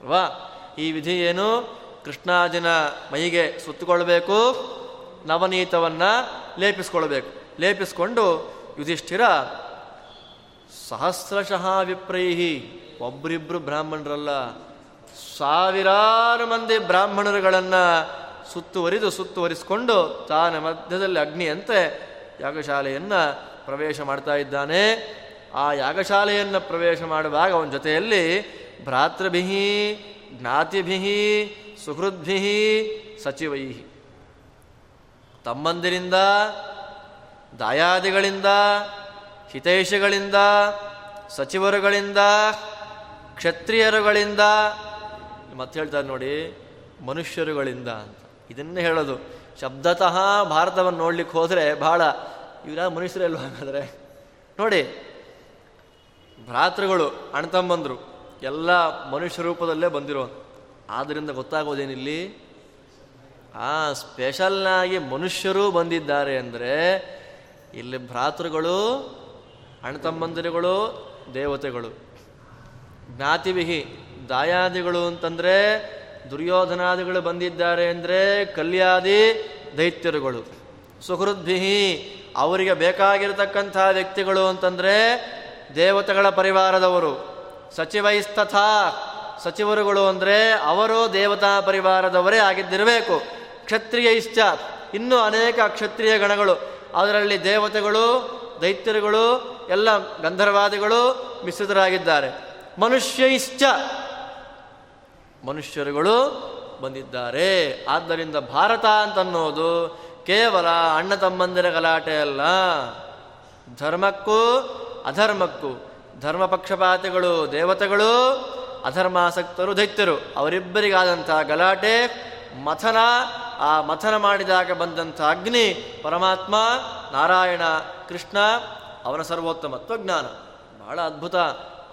ಅಲ್ವಾ? ಈ ವಿಧಿ ಏನು? ಕೃಷ್ಣಾಜಿನ ಮೈಗೆ ಸುತ್ತುಕೊಳ್ಬೇಕು ನವನೀತವನ್ನು ಲೇಪಿಸ್ಕೊಳ್ಬೇಕು ಲೇಪಿಸ್ಕೊಂಡು ಯುಧಿಷ್ಠಿರ ಸಹಸ್ರಶಃ ವಿಪ್ರೈಹಿ. ಒಬ್ಬರಿಬ್ಬರು ಬ್ರಾಹ್ಮಣರಲ್ಲ. ಸಾವಿರಾರು ಮಂದಿ ಬ್ರಾಹ್ಮಣರುಗಳನ್ನು ಸುತ್ತುವರಿದು ಸುತ್ತುವರಿಸಿಕೊಂಡು ತಾನ ಮಧ್ಯದಲ್ಲಿ ಅಗ್ನಿಯಂತೆ ಯಾಗಶಾಲೆಯನ್ನು ಪ್ರವೇಶ ಮಾಡ್ತಾ ಇದ್ದಾನೆ. ಆ ಯಾಗಶಾಲೆಯನ್ನು ಪ್ರವೇಶ ಮಾಡುವಾಗ ಅವನ ಜೊತೆಯಲ್ಲಿ ಭ್ರಾತೃಭಿ ಜ್ಞಾತಿಭಿ ಸುಹೃದ್ಭಿ ಸಚಿವೈ ತಮ್ಮಂದಿರಿಂದ, ದಾಯಾದಿಗಳಿಂದ, ಹಿತೈಷಿಗಳಿಂದ, ಸಚಿವರುಗಳಿಂದ, ಕ್ಷತ್ರಿಯರುಗಳಿಂದ, ಮತ್ತೆ ಹೇಳ್ತಾರೆ ನೋಡಿ, ಮನುಷ್ಯರುಗಳಿಂದ ಅಂತ. ಇದನ್ನೇ ಹೇಳೋದು. ಶಬ್ದತಃ ಭಾರತವನ್ನು ನೋಡ್ಲಿಕ್ಕೆ ಹೋದರೆ ಬಹಳ ಇವರ ಮನುಷ್ಯರಲ್ವ ಹಾಗಾದರೆ? ನೋಡಿ, ಭ್ರಾತೃಗಳು ಅಣ್ತಂಬಂದರು ಎಲ್ಲ ಮನುಷ್ಯ ರೂಪದಲ್ಲೇ ಬಂದಿರೋ ಆದ್ದರಿಂದ ಗೊತ್ತಾಗೋದೇನಿಲ್ಲಿ? ಆ ಸ್ಪೆಷಲ್ನಾಗಿ ಮನುಷ್ಯರು ಬಂದಿದ್ದಾರೆ ಅಂದರೆ ಇಲ್ಲಿ ಭ್ರಾತೃಗಳು, ಅಣ್ತಮ್ಮಂದಿರುಗಳು, ದೇವತೆಗಳು. ಜ್ಞಾತಿವಿಹಿ, ದಾಯಾದಿಗಳು ಅಂತಂದರೆ ದುರ್ಯೋಧನಾದಿಗಳು ಬಂದಿದ್ದಾರೆ ಅಂದರೆ ಕಲ್ಯಾದಿ ದೈತ್ಯರುಗಳು. ಸುಹೃದ್ಭಿಹಿ, ಅವರಿಗೆ ಬೇಕಾಗಿರತಕ್ಕಂಥ ವ್ಯಕ್ತಿಗಳು ಅಂತಂದರೆ ದೇವತೆಗಳ ಪರಿವಾರದವರು. ಸಚಿವೈಸ್ತಥಾ, ಸಚಿವರುಗಳು ಅಂದರೆ ಅವರು ದೇವತಾ ಪರಿವಾರದವರೇ ಆಗಿದ್ದಿರಬೇಕು. ಕ್ಷತ್ರಿಯ ಇಷ್ಟ ಇನ್ನೂ ಅನೇಕ ಕ್ಷತ್ರಿಯ ಗಣಗಳು. ಅದರಲ್ಲಿ ದೇವತೆಗಳು, ದೈತ್ಯರುಗಳು, ಎಲ್ಲ ಗಂಧರ್ವಾದಿಗಳು ಮಿಶ್ರಿತರಾಗಿದ್ದಾರೆ. ಮನುಷ್ಯ ಇಷ್ಟ ಮನುಷ್ಯರುಗಳು ಬಂದಿದ್ದಾರೆ. ಆದ್ದರಿಂದ ಭಾರತ ಅಂತನ್ನೋದು ಕೇವಲ ಅಣ್ಣ ತಮ್ಮಂದಿರ ಗಲಾಟೆ ಅಲ್ಲ. ಧರ್ಮಕ್ಕೂ ಅಧರ್ಮಕ್ಕೂ. ಧರ್ಮ ಪಕ್ಷಪಾತಿಗಳು ದೇವತೆಗಳು, ಅಧರ್ಮಾಸಕ್ತರು, ದೈತ್ಯರು. ಅವರಿಬ್ಬರಿಗಾದಂಥ ಗಲಾಟೆ, ಮಥನ ಆ ಮಥನ ಮಾಡಿದಾಗ ಬಂದಂಥ ಅಗ್ನಿ, ಪರಮಾತ್ಮ, ನಾರಾಯಣ, ಕೃಷ್ಣ, ಅವನ ಸರ್ವೋತ್ತಮತ್ವ ಜ್ಞಾನ ಬಹಳ ಅದ್ಭುತ.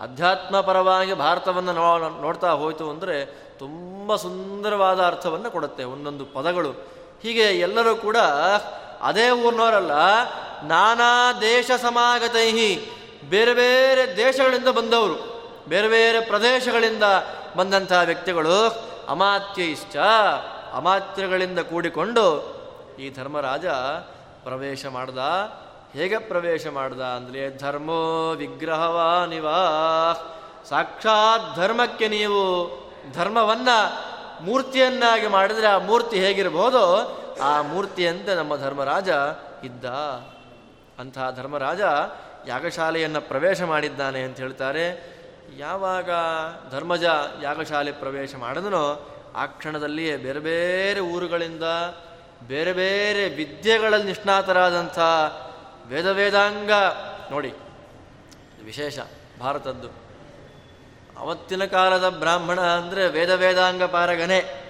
ಅಧ್ಯಾತ್ಮ ಪರವಾಗಿ ಭಾರತವನ್ನು ನೋ, ನೋಡ್ತಾ ಹೋಯಿತು ಅಂದರೆ ತುಂಬ ಸುಂದರವಾದ ಅರ್ಥವನ್ನು ಕೊಡುತ್ತೆ ಒಂದೊಂದು ಪದಗಳು. ಹೀಗೆ ಎಲ್ಲರೂ ಕೂಡ ಅದೇ ಊರಿನವರಲ್ಲ, ನಾನಾ ದೇಶ ಸಮಾಗತೈಹಿ, ಬೇರೆ ಬೇರೆ ದೇಶಗಳಿಂದ ಬಂದವರು, ಬೇರೆ ಬೇರೆ ಪ್ರದೇಶಗಳಿಂದ ಬಂದಂತಹ ವ್ಯಕ್ತಿಗಳು ಅಮಾತ್ಯ ಇಷ್ಟ ಅಮಾತ್ಯಗಳಿಂದ ಕೂಡಿಕೊಂಡು ಈ ಧರ್ಮರಾಜ ಪ್ರವೇಶ ಮಾಡ್ದ. ಹೇಗೆ ಪ್ರವೇಶ ಮಾಡ್ದ ಅಂದರೆ, ಧರ್ಮೋ ವಿಗ್ರಹವಾ ನಿವಾ ಸಾಕ್ಷಾತ್ ಧರ್ಮಕ್ಕೆ ನೀವು ಧರ್ಮವನ್ನ, ಮೂರ್ತಿಯನ್ನಾಗಿ ಮಾಡಿದರೆ ಆ ಮೂರ್ತಿ ಹೇಗಿರಬಹುದು ಆ ಮೂರ್ತಿಯಂತೆ ನಮ್ಮ ಧರ್ಮರಾಜ ಇದ್ದ. ಅಂತಹ ಧರ್ಮರಾಜ ಯಾಗಶಾಲೆಯನ್ನು ಪ್ರವೇಶ ಮಾಡಿದ್ದಾನೆ ಅಂತ ಹೇಳ್ತಾರೆ. ಯಾವಾಗ ಧರ್ಮಜ ಯಾಗಶಾಲೆ ಪ್ರವೇಶ ಮಾಡಿದನೋ ಆ ಕ್ಷಣದಲ್ಲಿಯೇ ಬೇರೆ ಬೇರೆ ಊರುಗಳಿಂದ, ಬೇರೆ ಬೇರೆ ವಿದ್ಯೆಗಳಲ್ಲಿ ನಿಷ್ಣಾತರಾದಂಥ ವೇದ ವೇದಾಂಗ ನೋಡಿ ವಿಶೇಷ ಭಾರತದ್ದು. ಅವತ್ತಿನ ಕಾಲದ ಬ್ರಾಹ್ಮಣ ಅಂದರೆ ವೇದ ವೇದಾಂಗ ಪಾರಗನೇ.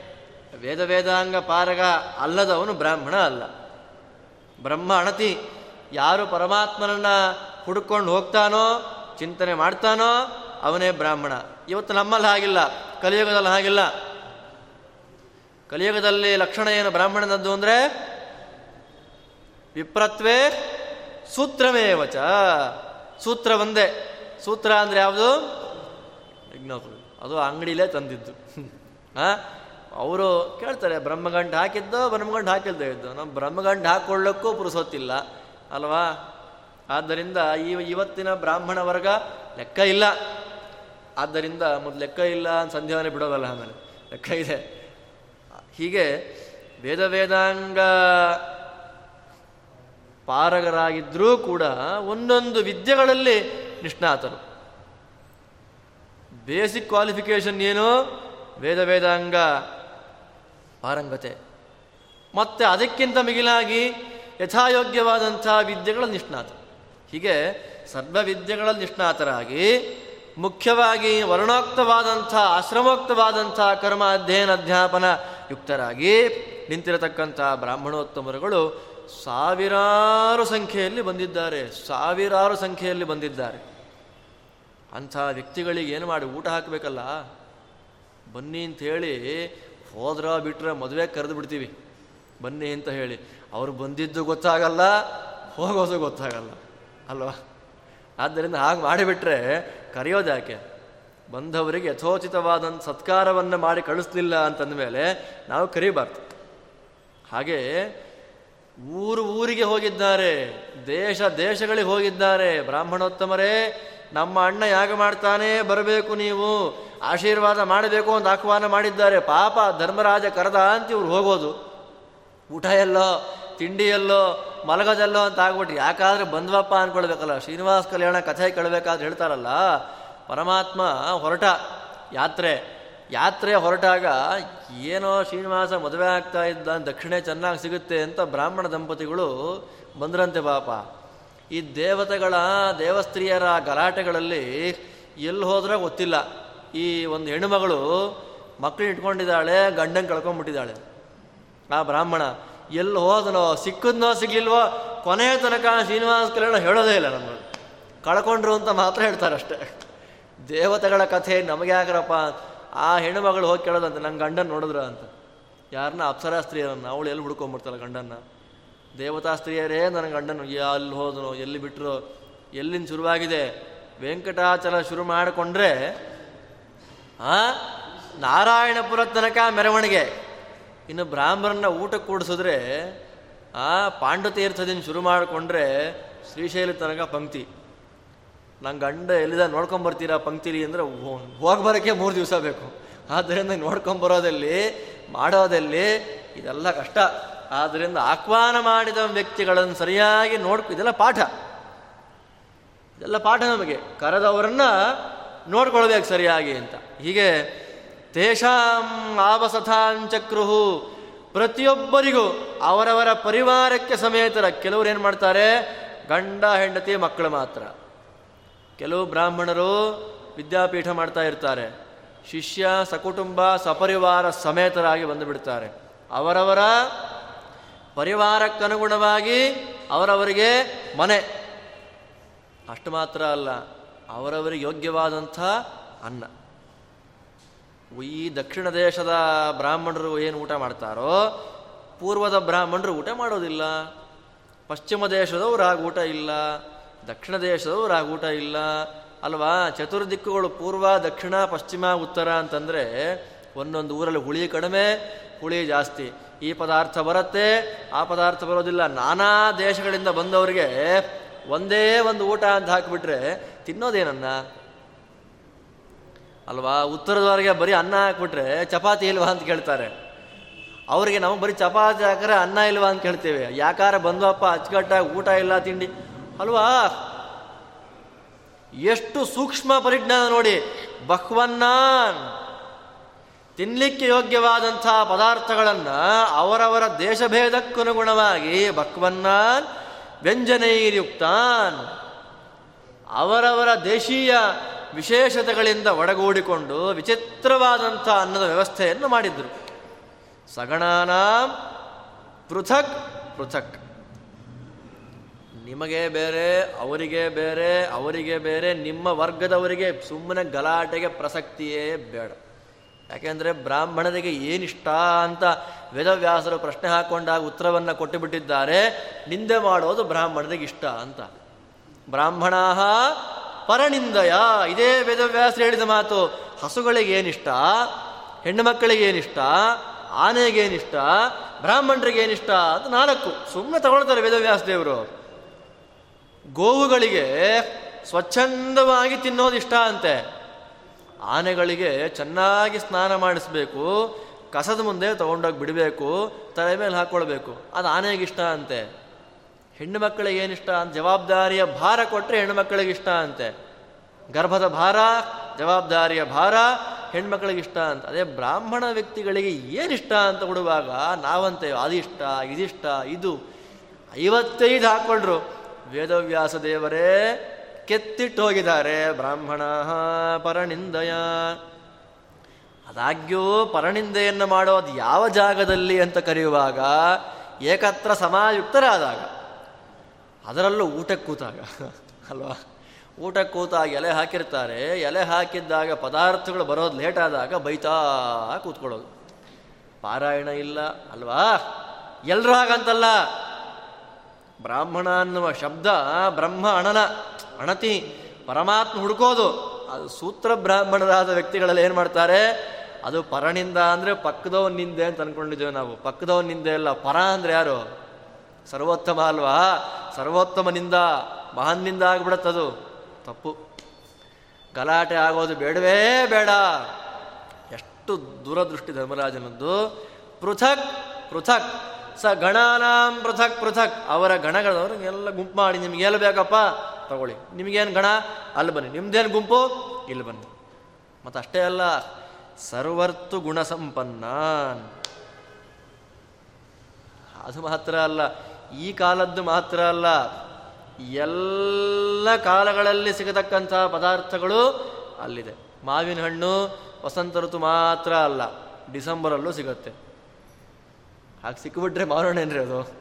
ವೇದ ವೇದಾಂಗ ಪಾರಗ ಅಲ್ಲದವನು ಬ್ರಾಹ್ಮಣ ಅಲ್ಲ. ಬ್ರಹ್ಮ ಅಣತಿ, ಯಾರು ಪರಮಾತ್ಮನನ್ನು ಹುಡುಕೊಂಡು ಹೋಗ್ತಾನೋ, ಚಿಂತನೆ ಮಾಡ್ತಾನೋ, ಅವನೇ ಬ್ರಾಹ್ಮಣ. ಇವತ್ತು ನಮ್ಮಲ್ಲಿ ಹಾಗಿಲ್ಲ, ಕಲಿಯುಗದಲ್ಲಿ ಹಾಗಿಲ್ಲ. ಕಲಿಯುಗದಲ್ಲಿ ಲಕ್ಷಣ ಏನು ಬ್ರಾಹ್ಮಣನದ್ದು ಅಂದರೆ ವಿಪ್ರತ್ವೇ ಸೂತ್ರಮೇವಚ. ಸೂತ್ರ ಒಂದೇ. ಸೂತ್ರ ಅಂದರೆ ಯಾವುದು? ವಿಜ್ಞಾಪ ಅದು ಅಂಗಡಿಲೇ ತಂದಿದ್ದು. <laughs> ಅವರು ಕೇಳ್ತಾರೆ, ಬ್ರಹ್ಮಗಂಡು ಹಾಕಿದ್ದೋ, ಬ್ರಹ್ಮಗಂಡು ಹಾಕಿಲ್ದೇ ಇದ್ದು? ನಮ್ಮ ಬ್ರಹ್ಮಗಂಡು ಹಾಕೊಳ್ಳೋಕ್ಕೂ ಪುರುಸೊತ್ತಿಲ್ಲ. ಅಲ್ವಾ? ಆದ್ದರಿಂದ ಈ ಇವತ್ತಿನ ಬ್ರಾಹ್ಮಣ ವರ್ಗ ಲೆಕ್ಕ ಇಲ್ಲ. ಆದ್ದರಿಂದ ಮೊದಲು ಲೆಕ್ಕ ಇಲ್ಲ ಅಂತ ಸಂಧ್ಯಾನೇ ಬಿಡೋದಲ್ಲ ಆಮೇಲೆ. ಲೆಕ್ಕ ಇದೆ. ಹೀಗೆ ವೇದ ವೇದಾಂಗ ಪಾರಗರಾಗಿದ್ದರೂ ಕೂಡ ಒಂದೊಂದು ವಿದ್ಯೆಗಳಲ್ಲಿ ನಿಷ್ಣಾತರು. ಬೇಸಿಕ್ ಕ್ವಾಲಿಫಿಕೇಶನ್ ಏನು? ವೇದ ವೇದಾಂಗ ಪಾರಂಗತೆ. ಮತ್ತು ಅದಕ್ಕಿಂತ ಮಿಗಿಲಾಗಿ ಯಥಾಯೋಗ್ಯವಾದಂಥ ವಿದ್ಯೆಗಳ ನಿಷ್ಣಾತ ಹೀಗೆ ಸರ್ವ ವಿದ್ಯೆಗಳಲ್ಲಿ ನಿಷ್ಣಾತರಾಗಿ ಮುಖ್ಯವಾಗಿ ವರ್ಣೋಕ್ತವಾದಂಥ, ಆಶ್ರಮೋಕ್ತವಾದಂಥ ಕರ್ಮ ಅಧ್ಯಯನ ಅಧ್ಯಾಪನ ಯುಕ್ತರಾಗಿ ನಿಂತಿರತಕ್ಕಂಥ ಬ್ರಾಹ್ಮಣೋತ್ತಮರುಗಳು ಸಾವಿರಾರು ಸಂಖ್ಯೆಯಲ್ಲಿ ಬಂದಿದ್ದಾರೆ, ಸಾವಿರಾರು ಸಂಖ್ಯೆಯಲ್ಲಿ ಬಂದಿದ್ದಾರೆ. ಅಂಥ ವ್ಯಕ್ತಿಗಳಿಗೆ ಏನು ಮಾಡಿ ಊಟ ಹಾಕಬೇಕಲ್ಲ? ಬನ್ನಿ ಅಂತ ಹೇಳಿ ಹೋದ್ರ ಬಿಟ್ರೆ ಮದುವೆ ಕರೆದು ಬಿಡ್ತೀವಿ. ಬನ್ನಿ ಅಂತ ಹೇಳಿ. ಅವರು ಬಂದಿದ್ದು ಗೊತ್ತಾಗಲ್ಲ, ಹೋಗೋದು ಗೊತ್ತಾಗಲ್ಲ. ಅಲ್ವಾ? ಆದ್ದರಿಂದ ಹಾಗೆ ಮಾಡಿಬಿಟ್ರೆ ಕರೆಯೋದು ಯಾಕೆ ಬಂದವರಿಗೆ ಯಥೋಚಿತವಾದಂಥ ಸತ್ಕಾರವನ್ನು ಮಾಡಿ ಕಳಿಸ್ಲಿಲ್ಲ ಅಂತಂದ ಮೇಲೆ ನಾವು ಕರಿಬಾರ್ದು. ಹಾಗೆ ಊರು ಊರಿಗೆ ಹೋಗಿದ್ದಾರೆ, ದೇಶ ದೇಶಗಳಿಗೆ ಹೋಗಿದ್ದಾರೆ. ಬ್ರಾಹ್ಮಣೋತ್ತಮರೇ, ನಮ್ಮ ಅಣ್ಣ ಯಾಗ ಮಾಡ್ತಾನೆ ಬರಬೇಕು ನೀವು, ಆಶೀರ್ವಾದ ಮಾಡಬೇಕು ಅಂತ ಆಹ್ವಾನ ಮಾಡಿದ್ದಾರೆ. ಪಾಪ ಧರ್ಮರಾಜ ಕರೆದ ಅಂತ ಇವ್ರು ಹೋಗೋದು. ಊಟ ಎಲ್ಲೋ, ತಿಂಡಿ ಎಲ್ಲೋ, ಮಲಗದಲ್ಲೋ ಅಂತ ಆಗ್ಬಿಟ್ಟು, ಯಾಕಾದ್ರೆ ಬಂದ್ವಪ್ಪ ಅನ್ಕೊಳ್ಬೇಕಲ್ಲ, ಶ್ರೀನಿವಾಸ ಕಲ್ಯಾಣ ಕಥೆ ಕೇಳಬೇಕಾದ್ರೆ ಹೇಳ್ತಾರಲ್ಲ ಪರಮಾತ್ಮ ಹೊರಟ ಯಾತ್ರೆ. ಯಾತ್ರೆ ಹೊರಟಾಗ ಏನೋ ಶ್ರೀನಿವಾಸ ಮದುವೆ ಆಗ್ತಾ ಇದ್ದ, ದಕ್ಷಿಣೆ ಚೆನ್ನಾಗಿ ಸಿಗುತ್ತೆ ಅಂತ ಬ್ರಾಹ್ಮಣ ದಂಪತಿಗಳು ಬಂದ್ರಂತೆ ಪಾಪ. ಈ ದೇವತೆಗಳ, ದೇವಸ್ತ್ರೀಯರ ಗಲಾಟೆಗಳಲ್ಲಿ ಎಲ್ಲಿ ಹೋದ್ರೆ ಗೊತ್ತಿಲ್ಲ. ಈ ಒಂದು ಹೆಣ್ಣುಮಗಳು ಮಕ್ಕಳು ಇಟ್ಕೊಂಡಿದ್ದಾಳೆ ಗಂಡನ್ ಕಳ್ಕೊಂಡ್ಬಿಟ್ಟಿದ್ದಾಳೆ ಆ ಬ್ರಾಹ್ಮಣ ಎಲ್ಲಿ ಹೋದನೋ, ಸಿಕ್ಕದ್ನೋ, ಸಿಗ್ಲಿಲ್ವೋ, ಕೊನೆಯ ತನಕ ಶ್ರೀನಿವಾಸ ಕಲ್ಯಾಣ ಹೇಳೋದೇ ಇಲ್ಲ ನಮ್ಮ ಕಳ್ಕೊಂಡ್ರು ಅಂತ ಮಾತ್ರ ಹೇಳ್ತಾರೆ ಅಷ್ಟೇ ದೇವತೆಗಳ ಕಥೆ ನಮಗೆ ಯಾಕ್ರಪ್ಪ? ಆ ಹೆಣ್ಣುಮಗಳು ಹೋಗಿ ಕೇಳೋದಂತೆ ನನ್ನ ಗಂಡನ ನೋಡಿದ್ರ? ಅಂತ. ಯಾರನ್ನ ಅಪ್ಸರಾ ಸ್ತ್ರೀಯರನ್ನ ಅವಳು ಎಲ್ಲಿ ಹುಡ್ಕೊಂಬಿಡ್ತಾಳೆ ಗಂಡನ್ನ? ದೇವತಾ ಸ್ತ್ರೀಯರೇ ನನ್ನ ಗಂಡನು ಎಲ್ಲಿ ಹೋದನು, ಎಲ್ಲಿ ಬಿಟ್ಟರು ಎಲ್ಲಿಂದ ಶುರುವಾಗಿದೆ? ವೆಂಕಟಾಚಲ ಶುರು ಮಾಡಿಕೊಂಡ್ರೆ, ಆ, ನಾರಾಯಣಪುರ ತನಕ ಮೆರವಣಿಗೆ. ಇನ್ನು ಬ್ರಾಹ್ಮಣನ ಊಟ ಕೂಡಿಸಿದ್ರೆ, ಆ, ಪಾಂಡುತೀರ್ಥದಿಂದ ಶುರು ಮಾಡಿಕೊಂಡ್ರೆ, ಶ್ರೀಶೈಲ ತನಕ ಪಂಕ್ತಿ. ನಂಗೆ ಗಂಡ ಎಲ್ಲಿದ ನೋಡ್ಕೊಂಬರ್ತೀರಾ ಪಂಕ್ತಿಲಿ ಅಂದರೆ ಹೋಗಿ ಬರೋಕ್ಕೆ ಮೂರು ದಿವಸ ಬೇಕು. ಆದ್ದರಿಂದ ನೋಡ್ಕೊಂಬರೋದಲ್ಲಿ ಮಾಡೋದಲ್ಲಿ ಇದೆಲ್ಲ ಕಷ್ಟ. ಆದ್ದರಿಂದ ಆಹ್ವಾನ ಮಾಡಿದ ವ್ಯಕ್ತಿಗಳನ್ನು ಸರಿಯಾಗಿ ನೋಡ್ಕೊ, ಇದೆಲ್ಲ ಪಾಠ. ಇದೆಲ್ಲ ಪಾಠ ನಮಗೆ. ಕರೆದವರನ್ನ ನೋಡ್ಕೊಳ್ಬೇಕು ಸರಿಯಾಗಿ ಅಂತ. ಹೀಗೆ ತೇಷಾಂ ಆವಸಥಾಂಚಕ್ರುಹು ಪ್ರತಿಯೊಬ್ಬರಿಗೂ ಅವರವರ ಪರಿವಾರಕ್ಕೆ ಸಮೇತರ ಕೆಲವರು ಏನು ಮಾಡ್ತಾರೆ? ಗಂಡ, ಹೆಂಡತಿ ಮಕ್ಕಳು ಮಾತ್ರ. ಕೆಲವು ಬ್ರಾಹ್ಮಣರು ವಿದ್ಯಾಪೀಠ ಮಾಡ್ತಾ ಇರ್ತಾರೆ. ಶಿಷ್ಯ ಸಕುಟುಂಬ ಸಪರಿವಾರ ಸಮೇತರಾಗಿ ಬಂದುಬಿಡ್ತಾರೆ. ಅವರವರ ಪರಿವಾರಕ್ಕನುಗುಣವಾಗಿ ಅವರವರಿಗೆ ಮನೆ. ಅಷ್ಟು ಮಾತ್ರ ಅಲ್ಲ, ಅವರವರಿಗೆ ಯೋಗ್ಯವಾದಂಥ ಅನ್ನ. ಈ ದಕ್ಷಿಣ ದೇಶದ ಬ್ರಾಹ್ಮಣರು ಏನು ಊಟ ಮಾಡ್ತಾರೋ, ಪೂರ್ವದ ಬ್ರಾಹ್ಮಣರು ಊಟ ಮಾಡೋದಿಲ್ಲ. ಪಶ್ಚಿಮ ದೇಶದವ್ರು ಆಗ ಊಟ ಇಲ್ಲ. ದಕ್ಷಿಣ ದೇಶದವ್ರು ಆಗ ಊಟ ಇಲ್ಲ. ಅಲ್ವಾ? ಚತುರ್ದಿಕ್ಕುಗಳು ಪೂರ್ವ, ದಕ್ಷಿಣ, ಪಶ್ಚಿಮ, ಉತ್ತರ ಅಂತಂದರೆ ಒಂದೊಂದು ಊರಲ್ಲಿ ಹುಳಿ ಕಡಿಮೆ, ಹುಳಿ ಜಾಸ್ತಿ. ಈ ಪದಾರ್ಥ ಬರುತ್ತೆ, ಆ ಪದಾರ್ಥ ಬರೋದಿಲ್ಲ. ನಾನಾ ದೇಶಗಳಿಂದ ಬಂದವರಿಗೆ ಒಂದೇ ಒಂದು ಊಟ ಅಂತ ಹಾಕಿಬಿಟ್ರೆ ತಿನ್ನೋದೇನನ್ನ? ಅಲ್ವಾ? ಉತ್ತರದವರೆಗೆ ಬರೀ ಅನ್ನ ಹಾಕ್ಬಿಟ್ರೆ ಚಪಾತಿ ಇಲ್ವಾ ಅಂತ ಕೇಳ್ತಾರೆ. ಅವರಿಗೆ ನಾವು ಬರೀ ಚಪಾತಿ ಹಾಕಿದ್ರೆ ಅನ್ನ ಇಲ್ವಾ ಅಂತ ಕೇಳ್ತೇವೆ. ಯಾಕಾರ ಬಂದ್ವಪ್ಪ, ಅಚ್ಚುಕಟ್ಟಾಗಿ ಊಟ ಇಲ್ಲ ತಿಂಡಿ. ಅಲ್ವಾ? ಎಷ್ಟು ಸೂಕ್ಷ್ಮ ಪರಿಜ್ಞಾನ ನೋಡಿ. ಬಹ್ವನ್ನಾನ್ ತಿನ್ನಲಿಕ್ಕೆ ಯೋಗ್ಯವಾದಂಥ ಪದಾರ್ಥಗಳನ್ನು ಅವರವರ ದೇಶಭೇದಕ್ಕನುಗುಣವಾಗಿ ಬಕ್ವನ್ನಾನ್ ವ್ಯಂಜನೈರ್ಯುಕ್ತಾನ್, ಅವರವರ ದೇಶೀಯ ವಿಶೇಷತೆಗಳಿಂದ ಒಡಗೂಡಿಕೊಂಡು ವಿಚಿತ್ರವಾದಂಥ ಅನ್ನದ ವ್ಯವಸ್ಥೆಯನ್ನು ಮಾಡಿದ್ರು. ಸಗಣಾನಾಂ ಪೃಥಕ್ ಪೃಥಕ್. ನಿಮಗೆ ಬೇರೆ, ಅವರಿಗೆ ಬೇರೆ ಅವರಿಗೆ ಬೇರೆ, ನಿಮ್ಮ ವರ್ಗದವರಿಗೆ ಸುಮ್ಮನೆ ಗಲಾಟೆಗೆ ಪ್ರಸಕ್ತಿಯೇ ಬೇಡ. ಯಾಕೆಂದರೆ ಬ್ರಾಹ್ಮಣರಿಗೆ ಏನಿಷ್ಟ ಅಂತ ವೇದವ್ಯಾಸರು ಪ್ರಶ್ನೆ ಹಾಕೊಂಡಾಗ ಉತ್ತರವನ್ನು ಕೊಟ್ಟು ಬಿಟ್ಟಿದ್ದಾರೆ ನಿಂದೆ ಮಾಡೋದು ಬ್ರಾಹ್ಮಣರಿಗೆ ಇಷ್ಟ ಅಂತ. ಬ್ರಾಹ್ಮಣ ಪರನಿಂದಯ. ಇದೇ ವೇದವ್ಯಾಸರು ಹೇಳಿದ ಮಾತು. ಹಸುಗಳಿಗೆ ಏನಿಷ್ಟ? ಹೆಣ್ಣು ಮಕ್ಕಳಿಗೆ ಏನಿಷ್ಟ? ಆನೆಗೇನಿಷ್ಟ ಬ್ರಾಹ್ಮಣರಿಗೆ ಏನಿಷ್ಟ? ಅಂತ ನಾಲ್ಕು. ಸುಮ್ಮನೆ ತಗೊಳ್ತಾರೆ ವೇದವ್ಯಾಸ ದೇವರು. ಗೋವುಗಳಿಗೆ ಸ್ವಚ್ಛಂದವಾಗಿ ತಿನ್ನೋದಿಷ್ಟ ಅಂತೆ. ಆನೆಗಳಿಗೆ ಚೆನ್ನಾಗಿ ಸ್ನಾನ ಮಾಡಿಸ್ಬೇಕು, ಕಸದ ಮುಂದೆ ತಗೊಂಡೋಗಿ ಬಿಡಬೇಕು, ತಲೆ ಮೇಲೆ ಹಾಕ್ಕೊಳ್ಬೇಕು ಅದು ಆನೆಗೆ ಇಷ್ಟ ಅಂತೆ. ಹೆಣ್ಣು ಮಕ್ಕಳಿಗೆ ಏನಿಷ್ಟ ಅಂತ ಜವಾಬ್ದಾರಿಯ ಭಾರ ಕೊಟ್ಟರೆ ಹೆಣ್ಣು ಮಕ್ಕಳಿಗೆ ಇಷ್ಟ ಅಂತೆ. ಗರ್ಭದ ಭಾರ, ಜವಾಬ್ದಾರಿಯ ಭಾರ ಇಷ್ಟ ಅಂತ. ಅದೇ ಬ್ರಾಹ್ಮಣ ವ್ಯಕ್ತಿಗಳಿಗೆ ಏನಿಷ್ಟ ಅಂತ ಕೊಡುವಾಗ ನಾವಂತೆ ಅದಿಷ್ಟ, ಇದಿಷ್ಟ, ಇದು ಐವತ್ತೈದು ಹಾಕ್ಕೊಂಡ್ರು. ವೇದವ್ಯಾಸ ದೇವರೇ ಕೆತ್ತಿಟ್ಟು ಹೋಗಿದ್ದಾರೆ. ಬ್ರಾಹ್ಮಣ ಪರನಿಂದಯ. ಅದಾಗ್ಯೂ ಪರನಿಂದೆಯನ್ನು ಮಾಡೋದು ಯಾವ ಜಾಗದಲ್ಲಿ ಅಂತ ಕರೆಯುವಾಗ ಏಕತ್ರ ಸಮಾಯುಕ್ತರಾದಾಗ, ಅದರಲ್ಲೂ ಊಟಕ್ಕೆ ಕೂತಾಗ ಅಲ್ವಾ? ಊಟಕ್ಕೆ ಕೂತಾಗ ಎಲೆ ಹಾಕಿರ್ತಾರೆ. ಎಲೆ ಹಾಕಿದ್ದಾಗ ಪದಾರ್ಥಗಳು ಬರೋದು ಲೇಟ್ ಆದಾಗ ಬೈತಾ ಕೂತ್ಕೊಳ್ಳೋದು. ಪಾರಾಯಣ ಇಲ್ಲ, ಅಲ್ವಾ? ಎಲ್ಲರೂ ಹಾಗಂತಲ್ಲ? ಬ್ರಾಹ್ಮಣ ಅನ್ನುವ ಶಬ್ದ ಬ್ರಹ್ಮ ಅಣನ, ಅಣತಿ, ಪರಮಾತ್ಮ ಹುಡುಕೋದು. ಅದು ಸೂತ್ರ ಬ್ರಾಹ್ಮಣರಾದ ವ್ಯಕ್ತಿಗಳಲ್ಲಿ ಏನು ಮಾಡ್ತಾರೆ? ಅದು ಪರನಿಂದ ಅಂದರೆ ಪಕ್ಕದವನ್ ನಿಂದೆ ಅಂತ ಅಂದ್ಕೊಂಡಿದ್ದೇವೆ ನಾವು. ಪಕ್ಕದವನಿಂದೆ ಅಲ್ಲ, ಪರ ಅಂದರೆ ಯಾರು? ಸರ್ವೋತ್ತಮ ಅಲ್ವಾ? ಸರ್ವೋತ್ತಮನಿಂದ, ಮಹಾನ್ನಿಂದ ಆಗ್ಬಿಡತ್ತದು. ತಪ್ಪು. ಗಲಾಟೆ ಆಗೋದು ಬೇಡವೇ ಬೇಡ. ಎಷ್ಟು ದೂರದೃಷ್ಟಿ ಧರ್ಮರಾಜನದ್ದು. ಪೃಥಕ್ ಪೃಥಕ್. ಸ ಗಣಾನಾಂ ಪೃಥಕ್ ಪೃಥಕ್. ಅವರ ಗಣಗಳವರು ಎಲ್ಲ ಗುಂಪು ಮಾಡಿ, ನಿಮ್ಗೆ ಎಲ್ಲಿ ಬೇಕಪ್ಪ? ತಗೊಳ್ಳಿ. ನಿಮಗೇನು ಗಣ? ಅಲ್ಲಿ ಬನ್ನಿ. ನಿಮ್ದೇನು ಗುಂಪು? ಇಲ್ಲಿ ಬನ್ನಿ. ಮತ್ತು ಅಷ್ಟೇ ಅಲ್ಲ, ಸರ್ವರ್ತು ಗುಣ ಸಂಪನ್ನ ಅದು ಮಾತ್ರ ಅಲ್ಲ, ಈ ಕಾಲದ್ದು ಮಾತ್ರ ಅಲ್ಲ, ಎಲ್ಲ ಕಾಲಗಳಲ್ಲಿ ಸಿಗತಕ್ಕಂತಹ ಪದಾರ್ಥಗಳು ಅಲ್ಲಿದೆ. ಮಾವಿನ ಹಣ್ಣು, ವಸಂತ ಋತು ಮಾತ್ರ ಅಲ್ಲ ಡಿಸೆಂಬರಲ್ಲೂ ಸಿಗುತ್ತೆ. ಹಾಗೆ ಸಿಕ್ಕಿಬಿಟ್ರೆ ಮಾರೋಣೇನ್ರಿ ಅದು?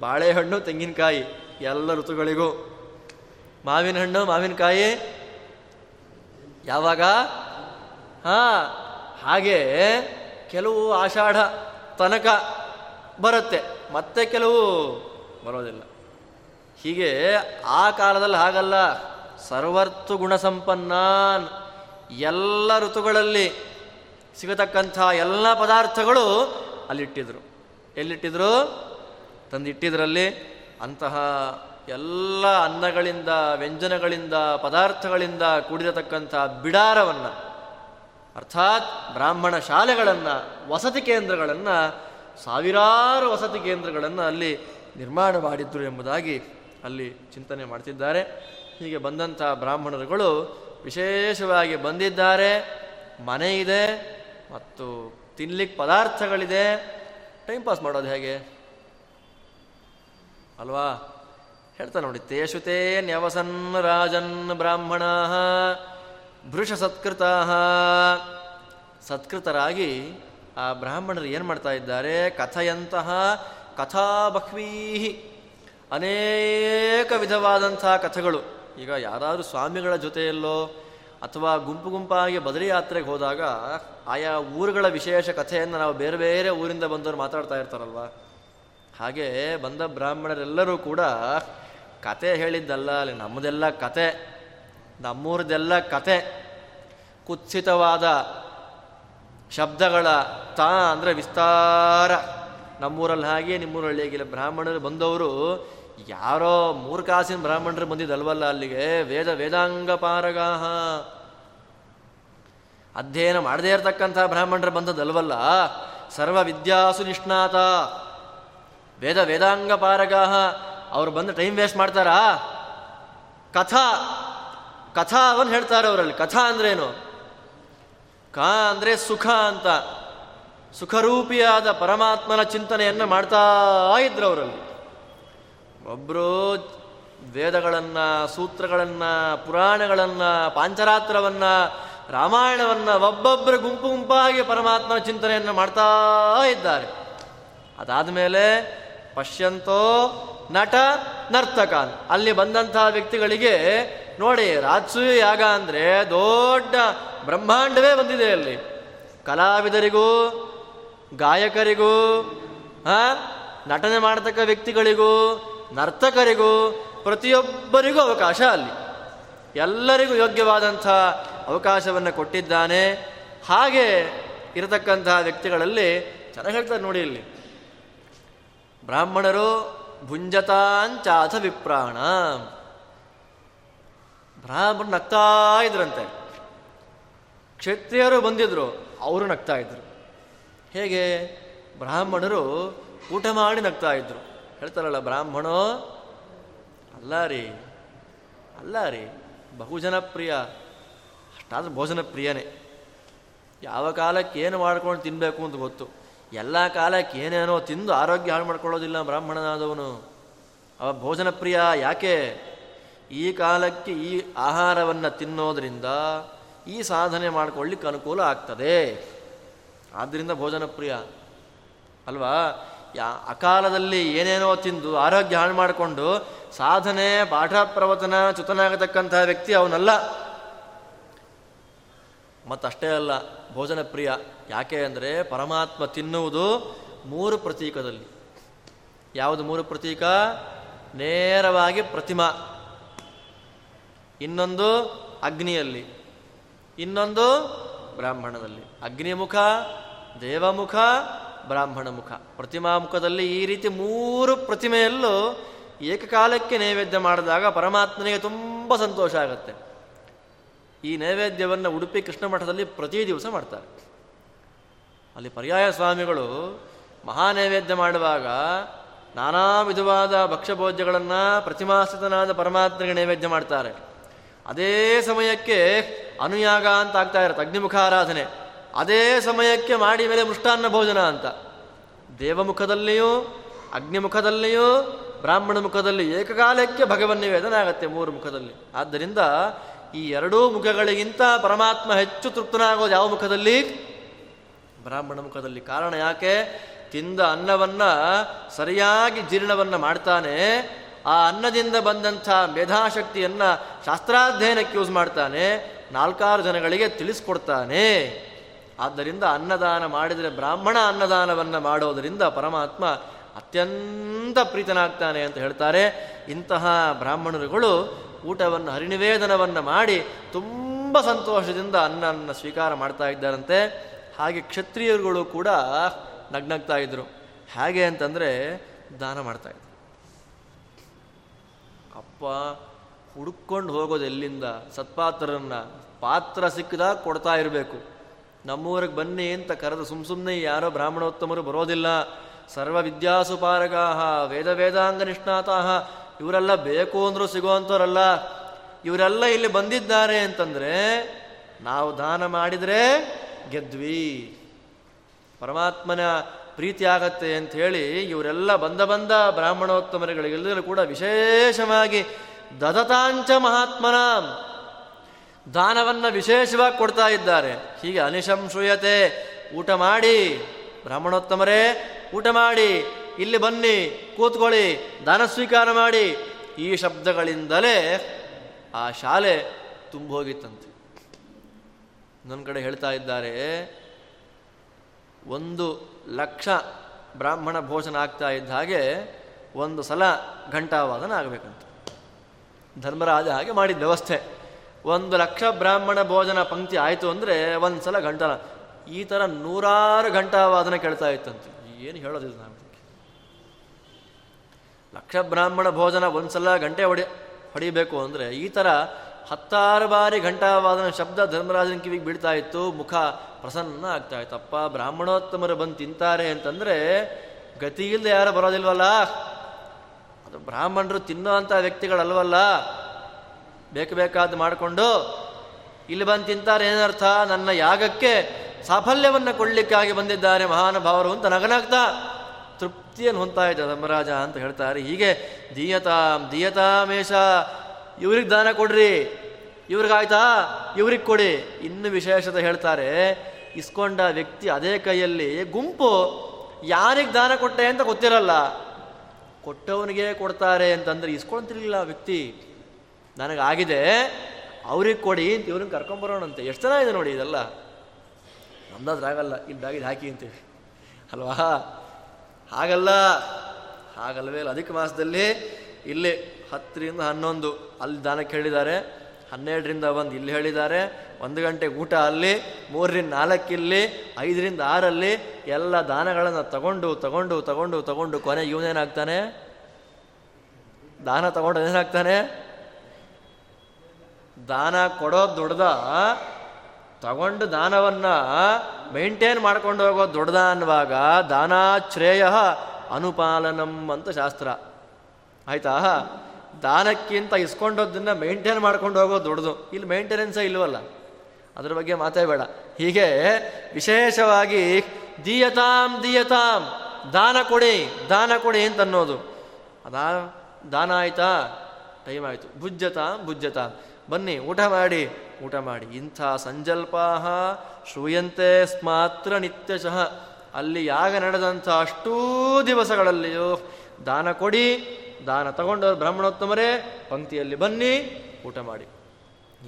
ಬಾಳೆಹಣ್ಣು, ತೆಂಗಿನಕಾಯಿ, ಎಲ್ಲ ಋತುಗಳಿಗೂ. ಮಾವಿನ ಹಣ್ಣು ಮಾವಿನಕಾಯಿ, ಯಾವಾಗ? ಹಾ, ಹಾಗೆ ಕೆಲವು ಆಷಾಢ ತನಕ ಬರುತ್ತೆ. ಮತ್ತೆ ಕೆಲವು ಬರೋದಿಲ್ಲ. ಹೀಗೆ ಆ ಕಾಲದಲ್ಲಿ ಹಾಗಲ್ಲ. ಸರ್ವರ್ತು ಗುಣ ಸಂಪನ್ನಾನ್ ಎಲ್ಲ ಋತುಗಳಲ್ಲಿ ಸಿಗತಕ್ಕಂಥ ಎಲ್ಲ ಪದಾರ್ಥಗಳು ಅಲ್ಲಿಟ್ಟಿದ್ರು. ಎಲ್ಲಿಟ್ಟಿದ್ರು? ತಂದಿಟ್ಟಿದ್ರಲ್ಲಿ ಅಂತಹ ಎಲ್ಲ ಅನ್ನಗಳಿಂದ, ವ್ಯಂಜನಗಳಿಂದ, ಪದಾರ್ಥಗಳಿಂದ ಕೂಡಿರತಕ್ಕಂಥ ಬಿಡಾರವನ್ನು, ಅರ್ಥಾತ್ ಬ್ರಾಹ್ಮಣ ಶಾಲೆಗಳನ್ನು, ವಸತಿ ಕೇಂದ್ರಗಳನ್ನು, ಸಾವಿರಾರು ವಸತಿ ಕೇಂದ್ರಗಳನ್ನು ಅಲ್ಲಿ ನಿರ್ಮಾಣ ಮಾಡಿದ್ರು ಎಂಬುದಾಗಿ ಅಲ್ಲಿ ಚಿಂತನೆ ಮಾಡ್ತಿದ್ದಾರೆ. ಹೀಗೆ ಬಂದಂಥ ಬ್ರಾಹ್ಮಣರುಗಳು ವಿಶೇಷವಾಗಿ ಬಂದಿದ್ದಾರೆ. ಮನೆ ಇದೆ ಮತ್ತು ತಿನ್ಲಿಕ್ಕೆ ಪದಾರ್ಥಗಳಿದೆ. ಟೈಮ್ ಪಾಸ್ ಮಾಡೋದು ಹೇಗೆ? ಅಲ್ವಾ? ಹೇಳ್ತಾ ನೋಡಿ ತೇಷುತೇ ನ್ಯವಸನ್ ರಾಜನ್ ಬ್ರಾಹ್ಮಣ ಭೃಷ ಸತ್ಕೃತ. ಸತ್ಕೃತರಾಗಿ ಆ ಬ್ರಾಹ್ಮಣರು ಏನು ಮಾಡ್ತಾ ಇದ್ದಾರೆ? ಕಥೆಯಂತಹ ಕಥಾ ಬಹ್ವೀ ಅನೇಕ ವಿಧವಾದಂತಹ ಕಥೆಗಳು. ಈಗ ಯಾರಾದರೂ ಸ್ವಾಮಿಗಳ ಜೊತೆಯಲ್ಲೋ ಅಥವಾ ಗುಂಪು ಗುಂಪಾಗಿ ಬದರಿ ಯಾತ್ರೆಗೆ ಹೋದಾಗ ಆಯಾ ಊರುಗಳ ವಿಶೇಷ ಕಥೆಯನ್ನು ನಾವು ಬೇರೆ ಬೇರೆ ಊರಿಂದ ಬಂದವರು ಮಾತಾಡ್ತಾ ಇರ್ತಾರಲ್ವ? ಹಾಗೆ ಬಂದ ಬ್ರಾಹ್ಮಣರೆಲ್ಲರೂ ಕೂಡ ಕತೆ ಹೇಳಿದ್ದಲ್ಲ, ಅಲ್ಲಿ ನಮ್ಮದೆಲ್ಲ ಕತೆ, ನಮ್ಮೂರದೆಲ್ಲ ಕತೆ, ಕುತ್ಸಿತವಾದ ಶಬ್ದಗಳ ತಾ ಅಂದರೆ ವಿಸ್ತಾರ. ನಮ್ಮೂರಲ್ಲಿ ಹಾಗೆ ನಿಮ್ಮೂರಲ್ಲಿ ಹೇಗಿಲ್ಲ. ಬ್ರಾಹ್ಮಣರು ಬಂದವರು ಯಾರೋ ಮೂರ್ಖಾಸಿನ ಬ್ರಾಹ್ಮಣರು ಬಂದಿದ್ದಲ್ವಲ್ಲ ಅಲ್ಲಿಗೆ? ವೇದ ವೇದಾಂಗ ಪಾರಗಾಹ. ಅಧ್ಯಯನ ಮಾಡದೇ ಇರತಕ್ಕಂಥ ಬ್ರಾಹ್ಮಣರು ಬಂದದ್ದಲ್ವಲ್ಲ? ಸರ್ವ ವಿದ್ಯಾಸು ನಿಷ್ಣಾತ. ವೇದ ವೇದಾಂಗ ಪಾರಗಾಹ. ಅವ್ರು ಬಂದು ಟೈಮ್ ವೇಸ್ಟ್ ಮಾಡ್ತಾರಾ? ಕಥಾ ಕಥಾವನ್ನು ಹೇಳ್ತಾರೆ ಅವರಲ್ಲಿ. ಕಥಾ ಅಂದ್ರೇನು? ಕಾ ಅಂದರೆ ಸುಖ ಅಂತ. ಸುಖರೂಪಿಯಾದ ಪರಮಾತ್ಮನ ಚಿಂತನೆಯನ್ನು ಮಾಡ್ತಾ ಇದ್ರು ಅವರಲ್ಲಿ. ಒಬ್ಬರು ವೇದಗಳನ್ನು, ಸೂತ್ರಗಳನ್ನು, ಪುರಾಣಗಳನ್ನು, ಪಾಂಚರಾತ್ರವನ್ನು, ರಾಮಾಯಣವನ್ನು ಒಬ್ಬೊಬ್ಬರು ಗುಂಪು ಗುಂಪಾಗಿ ಪರಮಾತ್ಮನ ಚಿಂತನೆಯನ್ನು ಮಾಡ್ತಾ ಇದ್ದಾರೆ. ಅದಾದ ಮೇಲೆ ಪಶ್ಯಂತೋ ನಟ ನರ್ತಕ ಅಲ್ಲಿ ಬಂದಂತಹ ವ್ಯಕ್ತಿಗಳಿಗೆ ನೋಡಿ, ರಾಜಸೂಯ ಯಾಗ ಅಂದರೆ ದೊಡ್ಡ ಬ್ರಹ್ಮಾಂಡವೇ ಬಂದಿದೆ ಅಲ್ಲಿ. ಕಲಾವಿದರಿಗೂ, ಗಾಯಕರಿಗೂ ನಟನೆ ಮಾಡತಕ್ಕ ವ್ಯಕ್ತಿಗಳಿಗೂ ನರ್ತಕರಿಗೂ ಪ್ರತಿಯೊಬ್ಬರಿಗೂ ಅವಕಾಶ ಅಲ್ಲಿ. ಎಲ್ಲರಿಗೂ ಯೋಗ್ಯವಾದಂಥ ಅವಕಾಶವನ್ನು ಕೊಟ್ಟಿದ್ದಾನೆ. ಹಾಗೆ ಇರತಕ್ಕಂತಹ ವ್ಯಕ್ತಿಗಳಲ್ಲಿ ಚೆನ್ನಾಗಿ ಹೇಳ್ತಾರೆ ನೋಡಿ ಇಲ್ಲಿ. ಬ್ರಾಹ್ಮಣರು ಭುಂಜತಾಂಚಾಥ ವಿಪ್ರಾಣ. ಬ್ರಾಹ್ಮಣ ನಗ್ತಾ ಇದ್ರಂತೆ. ಕ್ಷತ್ರಿಯರು ಬಂದಿದ್ರು, ಅವರು ನಗ್ತಾ ಇದ್ರು. ಹೇಗೆ? ಬ್ರಾಹ್ಮಣರು ಊಟ ಮಾಡಿ ನಗ್ತಾ ಇದ್ರು. ಹೇಳ್ತಾರಲ್ಲ ಬ್ರಾಹ್ಮಣೋ, ಅಲ್ಲ ರೀ ಅಲ್ಲ ರೀ, ಬಹುಜನ ಪ್ರಿಯ, ಅಷ್ಟಾದ್ರೂ ಭೋಜನ ಪ್ರಿಯನೇ. ಯಾವ ಕಾಲಕ್ಕೆ ಏನು ಮಾಡ್ಕೊಂಡು ತಿನ್ನಬೇಕು ಅಂತ ಗೊತ್ತು. ಎಲ್ಲ ಕಾಲಕ್ಕೆ ಏನೇನೋ ತಿಂದು ಆರೋಗ್ಯ ಹಾಳು ಮಾಡ್ಕೊಳ್ಳೋದಿಲ್ಲ ಬ್ರಾಹ್ಮಣನಾದವನು. ಅವ ಭೋಜನ ಪ್ರಿಯ ಯಾಕೆ? ಈ ಕಾಲಕ್ಕೆ ಈ ಆಹಾರವನ್ನು ತಿನ್ನೋದ್ರಿಂದ ಈ ಸಾಧನೆ ಮಾಡ್ಕೊಳ್ಳಿಕ್ಕೆ ಅನುಕೂಲ ಆಗ್ತದೆ. ಆದ್ದರಿಂದ ಭೋಜನ ಪ್ರಿಯ. ಅಲ್ವಾ? ಯಾ ಅಕಾಲದಲ್ಲಿ ಏನೇನೋ ತಿಂದು ಆರೋಗ್ಯ ಹಾಳು ಮಾಡಿಕೊಂಡು ಸಾಧನೆ, ಪಾಠ ಪ್ರವಚನ ಚ್ಯುತನಾಗತಕ್ಕಂತಹ ವ್ಯಕ್ತಿ ಅವನಲ್ಲ. ಮತ್ತಷ್ಟೇ ಅಲ್ಲ, ಭೋಜನ ಪ್ರಿಯ. ಯಾಕೆ ಅಂದರೆ ಪರಮಾತ್ಮ ತಿನ್ನುವುದು ಮೂರು ಪ್ರತೀಕದಲ್ಲಿ. ಯಾವುದು ಮೂರು ಪ್ರತೀಕ? ನೇರವಾಗಿ ಪ್ರತಿಮಾ. ಇನ್ನೊಂದು ಅಗ್ನಿಯಲ್ಲಿ. ಇನ್ನೊಂದು ಬ್ರಾಹ್ಮಣದಲ್ಲಿ. ಅಗ್ನಿಮುಖ, ದೇವಮುಖ ಬ್ರಾಹ್ಮಣ ಮುಖ. ಪ್ರತಿಮಾ ಮುಖದಲ್ಲಿ ಈ ರೀತಿ ಮೂರು ಪ್ರತಿಮೆಯಲ್ಲೂ ಏಕಕಾಲಕ್ಕೆ ನೈವೇದ್ಯ ಮಾಡಿದಾಗ ಪರಮಾತ್ಮನಿಗೆ ತುಂಬ ಸಂತೋಷ ಆಗುತ್ತೆ. ಈ ನೈವೇದ್ಯವನ್ನು ಉಡುಪಿ ಕೃಷ್ಣ ಮಠದಲ್ಲಿ ಪ್ರತಿ ದಿವಸ ಮಾಡ್ತಾರೆ. ಅಲ್ಲಿ ಪರ್ಯಾಯ ಸ್ವಾಮಿಗಳು ಮಹಾ ನೈವೇದ್ಯ ಮಾಡುವಾಗ ನಾನಾ ವಿಧವಾದ ಭಕ್ಷ್ಯಭೋಜ್ಯಗಳನ್ನು ಪ್ರತಿಮಾಸ್ಥಿತನಾದ ಪರಮಾತ್ಮನಿಗೆ ನೈವೇದ್ಯ ಮಾಡ್ತಾರೆ. ಅದೇ ಸಮಯಕ್ಕೆ ಅನುಯಾಗ ಅಂತ ಆಗ್ತಾ ಇರುತ್ತೆ ಅಗ್ನಿಮುಖ ಆರಾಧನೆ ಅದೇ ಸಮಯಕ್ಕೆ ಮಾಡಿ ಮೇಲೆ ಮೃಷ್ಟಾನ್ನ ಭೋಜನ ಅಂತ. ದೇವಮುಖದಲ್ಲಿಯೂ, ಅಗ್ನಿಮುಖದಲ್ಲಿಯೂ, ಬ್ರಾಹ್ಮಣ ಮುಖದಲ್ಲಿ ಏಕಕಾಲಕ್ಕೆ ಭಗವನ್ ನಿವೇದನ ಆಗತ್ತೆ ಮೂರು ಮುಖದಲ್ಲಿ. ಆದ್ದರಿಂದ ಈ ಎರಡೂ ಮುಖಗಳಿಗಿಂತ ಪರಮಾತ್ಮ ಹೆಚ್ಚು ತೃಪ್ತನಾಗೋದು ಯಾವ ಮುಖದಲ್ಲಿ? ಬ್ರಾಹ್ಮಣ ಮುಖದಲ್ಲಿ. ಕಾರಣ ಯಾಕೆ? ತಿಂದ ಅನ್ನವನ್ನು ಸರಿಯಾಗಿ ಜೀರ್ಣವನ್ನು ಮಾಡ್ತಾನೆ. ಆ ಅನ್ನದಿಂದ ಬಂದಂಥ ಮೇಧಾಶಕ್ತಿಯನ್ನು ಶಾಸ್ತ್ರಾಧ್ಯಯನಕ್ಕೆ ಯೂಸ್ ಮಾಡ್ತಾನೆ. ನಾಲ್ಕಾರು ಜನಗಳಿಗೆ ತಿಳಿಸ್ಕೊಡ್ತಾನೆ. ಆದ್ದರಿಂದ ಅನ್ನದಾನ ಮಾಡಿದರೆ ಬ್ರಾಹ್ಮಣ ಅನ್ನದಾನವನ್ನು ಮಾಡೋದರಿಂದ ಪರಮಾತ್ಮ ಅತ್ಯಂತ ಪ್ರೀತನಾಗ್ತಾನೆ ಅಂತ ಹೇಳ್ತಾರೆ. ಇಂತಹ ಬ್ರಾಹ್ಮಣರುಗಳು ಊಟವನ್ನು, ಹರಿನಿವೇದನವನ್ನು ಮಾಡಿ ತುಂಬ ಸಂತೋಷದಿಂದ ಅನ್ನ ಸ್ವೀಕಾರ ಮಾಡ್ತಾ ಇದ್ದಾರಂತೆ. ಹಾಗೆ ಕ್ಷತ್ರಿಯರುಗಳು ಕೂಡ ನಗ್ನಗ್ತಾ ಇದ್ರು. ಹೇಗೆ ಅಂತಂದರೆ ದಾನ ಮಾಡ್ತಾಯಿದ್ರು ಅಪ್ಪ ಹುಡುಕೊಂಡು ಹೋಗೋದು ಎಲ್ಲಿಂದ? ಸತ್ಪಾತ್ರರನ್ನ ಪಾತ್ರ ಸಿಕ್ಕಿದಾಗ ಕೊಡ್ತಾ ಇರಬೇಕು. ನಮ್ಮೂರಿಗೆ ಬನ್ನಿ ಅಂತ ಕರೆದು ಸುಮ್ ಸುಮ್ಮನೆ ಯಾರೋ ಬ್ರಾಹ್ಮಣೋತ್ತಮರು ಬರೋದಿಲ್ಲ. ಸರ್ವ ವಿದ್ಯಾಸುಪಾರಗಾಹ, ವೇದ ವೇದಾಂಗ ನಿಷ್ಣಾತಾಹ, ಇವರೆಲ್ಲ ಬೇಕು ಅಂದರೂ ಸಿಗುವಂಥವ್ರಲ್ಲ. ಇವರೆಲ್ಲ ಇಲ್ಲಿ ಬಂದಿದ್ದಾರೆ ಅಂತಂದರೆ ನಾವು ದಾನ ಮಾಡಿದರೆ ಗೆದ್ವಿ. ಪರಮಾತ್ಮನ ಪ್ರೀತಿ ಆಗತ್ತೆ ಅಂತ ಹೇಳಿ ಇವರೆಲ್ಲ ಬಂದ ಬಂದ ಬ್ರಾಹ್ಮಣೋತ್ತಮರುಗಳಿಗೆಲ್ಲರೂ ಕೂಡ ವಿಶೇಷವಾಗಿ ದದತಾಂಚ ಮಹಾತ್ಮನ. ದಾನವನ್ನು ವಿಶೇಷವಾಗಿ ಕೊಡ್ತಾ ಇದ್ದಾರೆ. ಹೀಗೆ ಅನಿಶಂಶೂಯತೆ ಊಟ ಮಾಡಿ. ಬ್ರಾಹ್ಮಣೋತ್ತಮರೇ, ಊಟ ಮಾಡಿ. ಇಲ್ಲಿ ಬನ್ನಿ, ಕೂತ್ಕೊಳ್ಳಿ, ದಾನ ಸ್ವೀಕಾರ ಮಾಡಿ. ಈ ಶಬ್ದಗಳಿಂದಲೇ ಆ ಶಾಲೆ ತುಂಬೋಗಿತ್ತಂತೆ. ನನ್ನ ಕಡೆ ಹೇಳ್ತಾ ಇದ್ದಾರೆ, ಒಂದು ಲಕ್ಷ ಬ್ರಾಹ್ಮಣ ಭೋಜನ ಆಗ್ತಾ ಇದ್ದ ಹಾಗೆ ಒಂದು ಸಲ ಘಂಟಾವಾದನ ಆಗಬೇಕಂತ. ಧರ್ಮರಾಜ ಹಾಗೆ ಮಾಡಿದ ವ್ಯವಸ್ಥೆ. ಒಂದು ಲಕ್ಷ ಬ್ರಾಹ್ಮಣ ಭೋಜನ ಪಂಕ್ತಿ ಆಯಿತು ಅಂದರೆ ಒಂದು ಸಲ ಗಂಟಲ ಈ ಥರ ನೂರಾರು ಘಂಟಾವಾದನ ಕೇಳ್ತಾ ಇತ್ತಂತೆ. ಏನು ಹೇಳೋದಿಲ್ಲ ನಾವು ಲಕ್ಷ ಬ್ರಾಹ್ಮಣ ಭೋಜನ ಒಂದು ಸಲ ಗಂಟೆ ಹೊಡಿ, ಹೊಡಿಬೇಕು ಅಂದರೆ ಈ ಥರ ಹತ್ತಾರು ಬಾರಿ ಘಂಟಾವಾದನ ಶಬ್ದ ಧರ್ಮರಾಜನ ಕಿವಿಗೆ ಬೀಳ್ತಾ ಇತ್ತು, ಮುಖ ಪ್ರಸನ್ನ ಆಗ್ತಾ ಅಪ್ಪ ಬ್ರಾಹ್ಮಣೋತ್ತಮರು ಬಂದು ತಿಂತಾರೆ ಅಂತಂದರೆ ಗತಿ ಇಲ್ಲದೆ ಯಾರು ಬರೋದಿಲ್ವಲ್ಲ? ಅದು ಬ್ರಾಹ್ಮಣರು ತಿನ್ನೋ ಅಂಥ ವ್ಯಕ್ತಿಗಳಲ್ವಲ್ಲ? ಬೇಕು ಬೇಕಾದ್ದು ಮಾಡಿಕೊಂಡು ಇಲ್ಲಿ ಬಂದು ತಿಂತಾರೆ ಏನರ್ಥ? ನನ್ನ ಯಾಗಕ್ಕೆ ಸಾಫಲ್ಯವನ್ನು ಕೊಡಲಿಕ್ಕಾಗಿ ಬಂದಿದ್ದಾರೆ ಮಹಾನುಭಾವರು ಅಂತ ನಗನಾಗ್ತಾ ತೃಪ್ತಿಯನ್ನು ಹೊಂತಾ ಇದ್ದ ಧರ್ಮರಾಜ ಅಂತ ಹೇಳ್ತಾರೆ. ಹೀಗೆ ದೀಯತಾಂ ದೀಯತಾಮೇಶ ಇವ್ರಿಗೆ ದಾನ ಕೊಡ್ರಿ, ಇವ್ರಿಗಾಯ್ತಾ? ಇವ್ರಿಗೆ ಕೊಡಿ. ಇನ್ನು ವಿಶೇಷತೆ ಹೇಳ್ತಾರೆ, ಇಸ್ಕೊಂಡ ವ್ಯಕ್ತಿ ಅದೇ ಕೈಯಲ್ಲಿ ಗುಂಪು ಯಾರಿಗೆ ದಾನ ಕೊಟ್ಟೆ ಅಂತ ಗೊತ್ತಿರಲ್ಲ. ಕೊಟ್ಟವನಿಗೆ ಕೊಡ್ತಾರೆ ಅಂತಂದ್ರೆ ಇಸ್ಕೊಳ್ತಿರ್ಲಿಲ್ಲ ವ್ಯಕ್ತಿ. ನನಗಾಗಿದೆ, ಅವ್ರಿಗೆ ಕೊಡಿ ಅಂತ ಇವ್ರನ್ನ ಕರ್ಕೊಂಬರೋಣಂತೆ. ಎಷ್ಟು ಜನ ಇದೆ ನೋಡಿ ಇದೆಲ್ಲ? ನಮ್ದಾದ್ರಾಗಲ್ಲ ಇದ್ದಾಗಿದ್ದು ಹಾಕಿ ಅಂತೀವಿ ಅಲ್ವಾ? ಹಾಗಲ್ಲ ಹಾಗಲ್ವೇ ಇಲ್ಲ ಅಧಿಕ ಮಾಸದಲ್ಲಿ ಇಲ್ಲಿ ಹತ್ತರಿಂದ ಹನ್ನೊಂದು ಅಲ್ಲಿ ದಾನಕ್ಕೆ ಹೇಳಿದ್ದಾರೆ ಹನ್ನೆರಡರಿಂದ ಒಂದು ಇಲ್ಲಿ ಹೇಳಿದ್ದಾರೆ. ಒಂದು ಗಂಟೆ ಊಟ ಅಲ್ಲಿ, ಮೂರರಿಂದ ನಾಲ್ಕು ಇಲ್ಲಿ, ಐದರಿಂದ ಆರಲ್ಲಿ ಎಲ್ಲ ದಾನಗಳನ್ನು ತಗೊಂಡು ತಗೊಂಡು ತಗೊಂಡು ತಗೊಂಡು ಕೊನೆ ಇವನೇನಾಗ್ತಾನೆ ದಾನ ತಗೊಂಡು ಏನಾಗ್ತಾನೆ? ದಾನ ಕೊಡೋ ದೊಡ್ಡದ, ತಗೊಂಡು ದಾನವನ್ನ ಮೇಂಟೈನ್ ಮಾಡ್ಕೊಂಡು ಹೋಗೋ ದೊಡ್ಡದ ಅನ್ನುವಾಗ ದಾನಾಶ್ರೇಯ ಅನುಪಾಲನಂ ಅಂತ ಶಾಸ್ತ್ರ. ಆಯ್ತಾ? ದಾನಕ್ಕಿಂತ ಇಸ್ಕೊಂಡೋದನ್ನ ಮೇಂಟೈನ್ ಮಾಡ್ಕೊಂಡು ಹೋಗೋ ದೊಡ್ಡದು. ಇಲ್ಲಿ ಮೇಂಟೆನೆನ್ಸೇ ಇಲ್ವಲ್ಲ? ಅದ್ರ ಬಗ್ಗೆ ಮಾತೇ ಬೇಡ. ಹೀಗೆ ವಿಶೇಷವಾಗಿ ದೀಯತಾಂ ದೀಯತಾಂ, ದಾನ ಕೊಡಿ ದಾನ ಕೊಡಿ ಅಂತ ಅನ್ನೋದು ಅದಾ, ದಾನ ಆಯ್ತಾ? ಟೈಮ್ ಆಯಿತು. ಭುಜ್ಯತಾಂ ಭುಜ್ಯತಾಂ ಬನ್ನಿ, ಊಟ ಮಾಡಿ. ಊಟ ಮಾಡಿ. ಇಂಥ ಸಂಜಲ್ಪಾಹ ಶ್ರೂಯಂತೆ ಸ್ಮಾತ್ರ ನಿತ್ಯಶಃ. ಅಲ್ಲಿ ಯಾಗ ನಡೆದಂಥ ಅಷ್ಟೂ ದಿವಸಗಳಲ್ಲಿಯೂ ದಾನ ಕೊಡಿ, ದಾನ ತಗೊಂಡವರು ಬ್ರಾಹ್ಮಣೋತ್ತಮರೇ, ಪಂಕ್ತಿಯಲ್ಲಿ ಬನ್ನಿ, ಊಟ ಮಾಡಿ.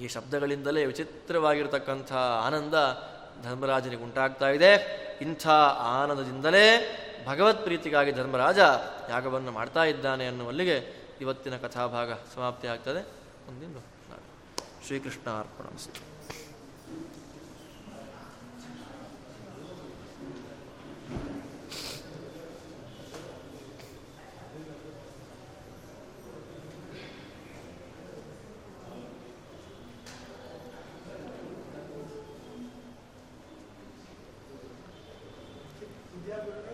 ಈ ಶಬ್ದಗಳಿಂದಲೇ ವಿಚಿತ್ರವಾಗಿರತಕ್ಕಂಥ ಆನಂದ ಧರ್ಮರಾಜನಿಗೆ ಉಂಟಾಗ್ತಾ ಇದೆ. ಇಂಥ ಆನಂದದಿಂದಲೇ ಭಗವತ್ ಪ್ರೀತಿಗಾಗಿ ಧರ್ಮರಾಜ ಯಾಗವನ್ನು ಮಾಡ್ತಾ ಇದ್ದಾನೆ ಅನ್ನುವಲ್ಲಿಗೆ ಇವತ್ತಿನ ಕಥಾಭಾಗ ಸಮಾಪ್ತಿ ಆಗ್ತದೆ ಮುಂದಿನ श्रीकृष्णार्पणमस्तु endeavor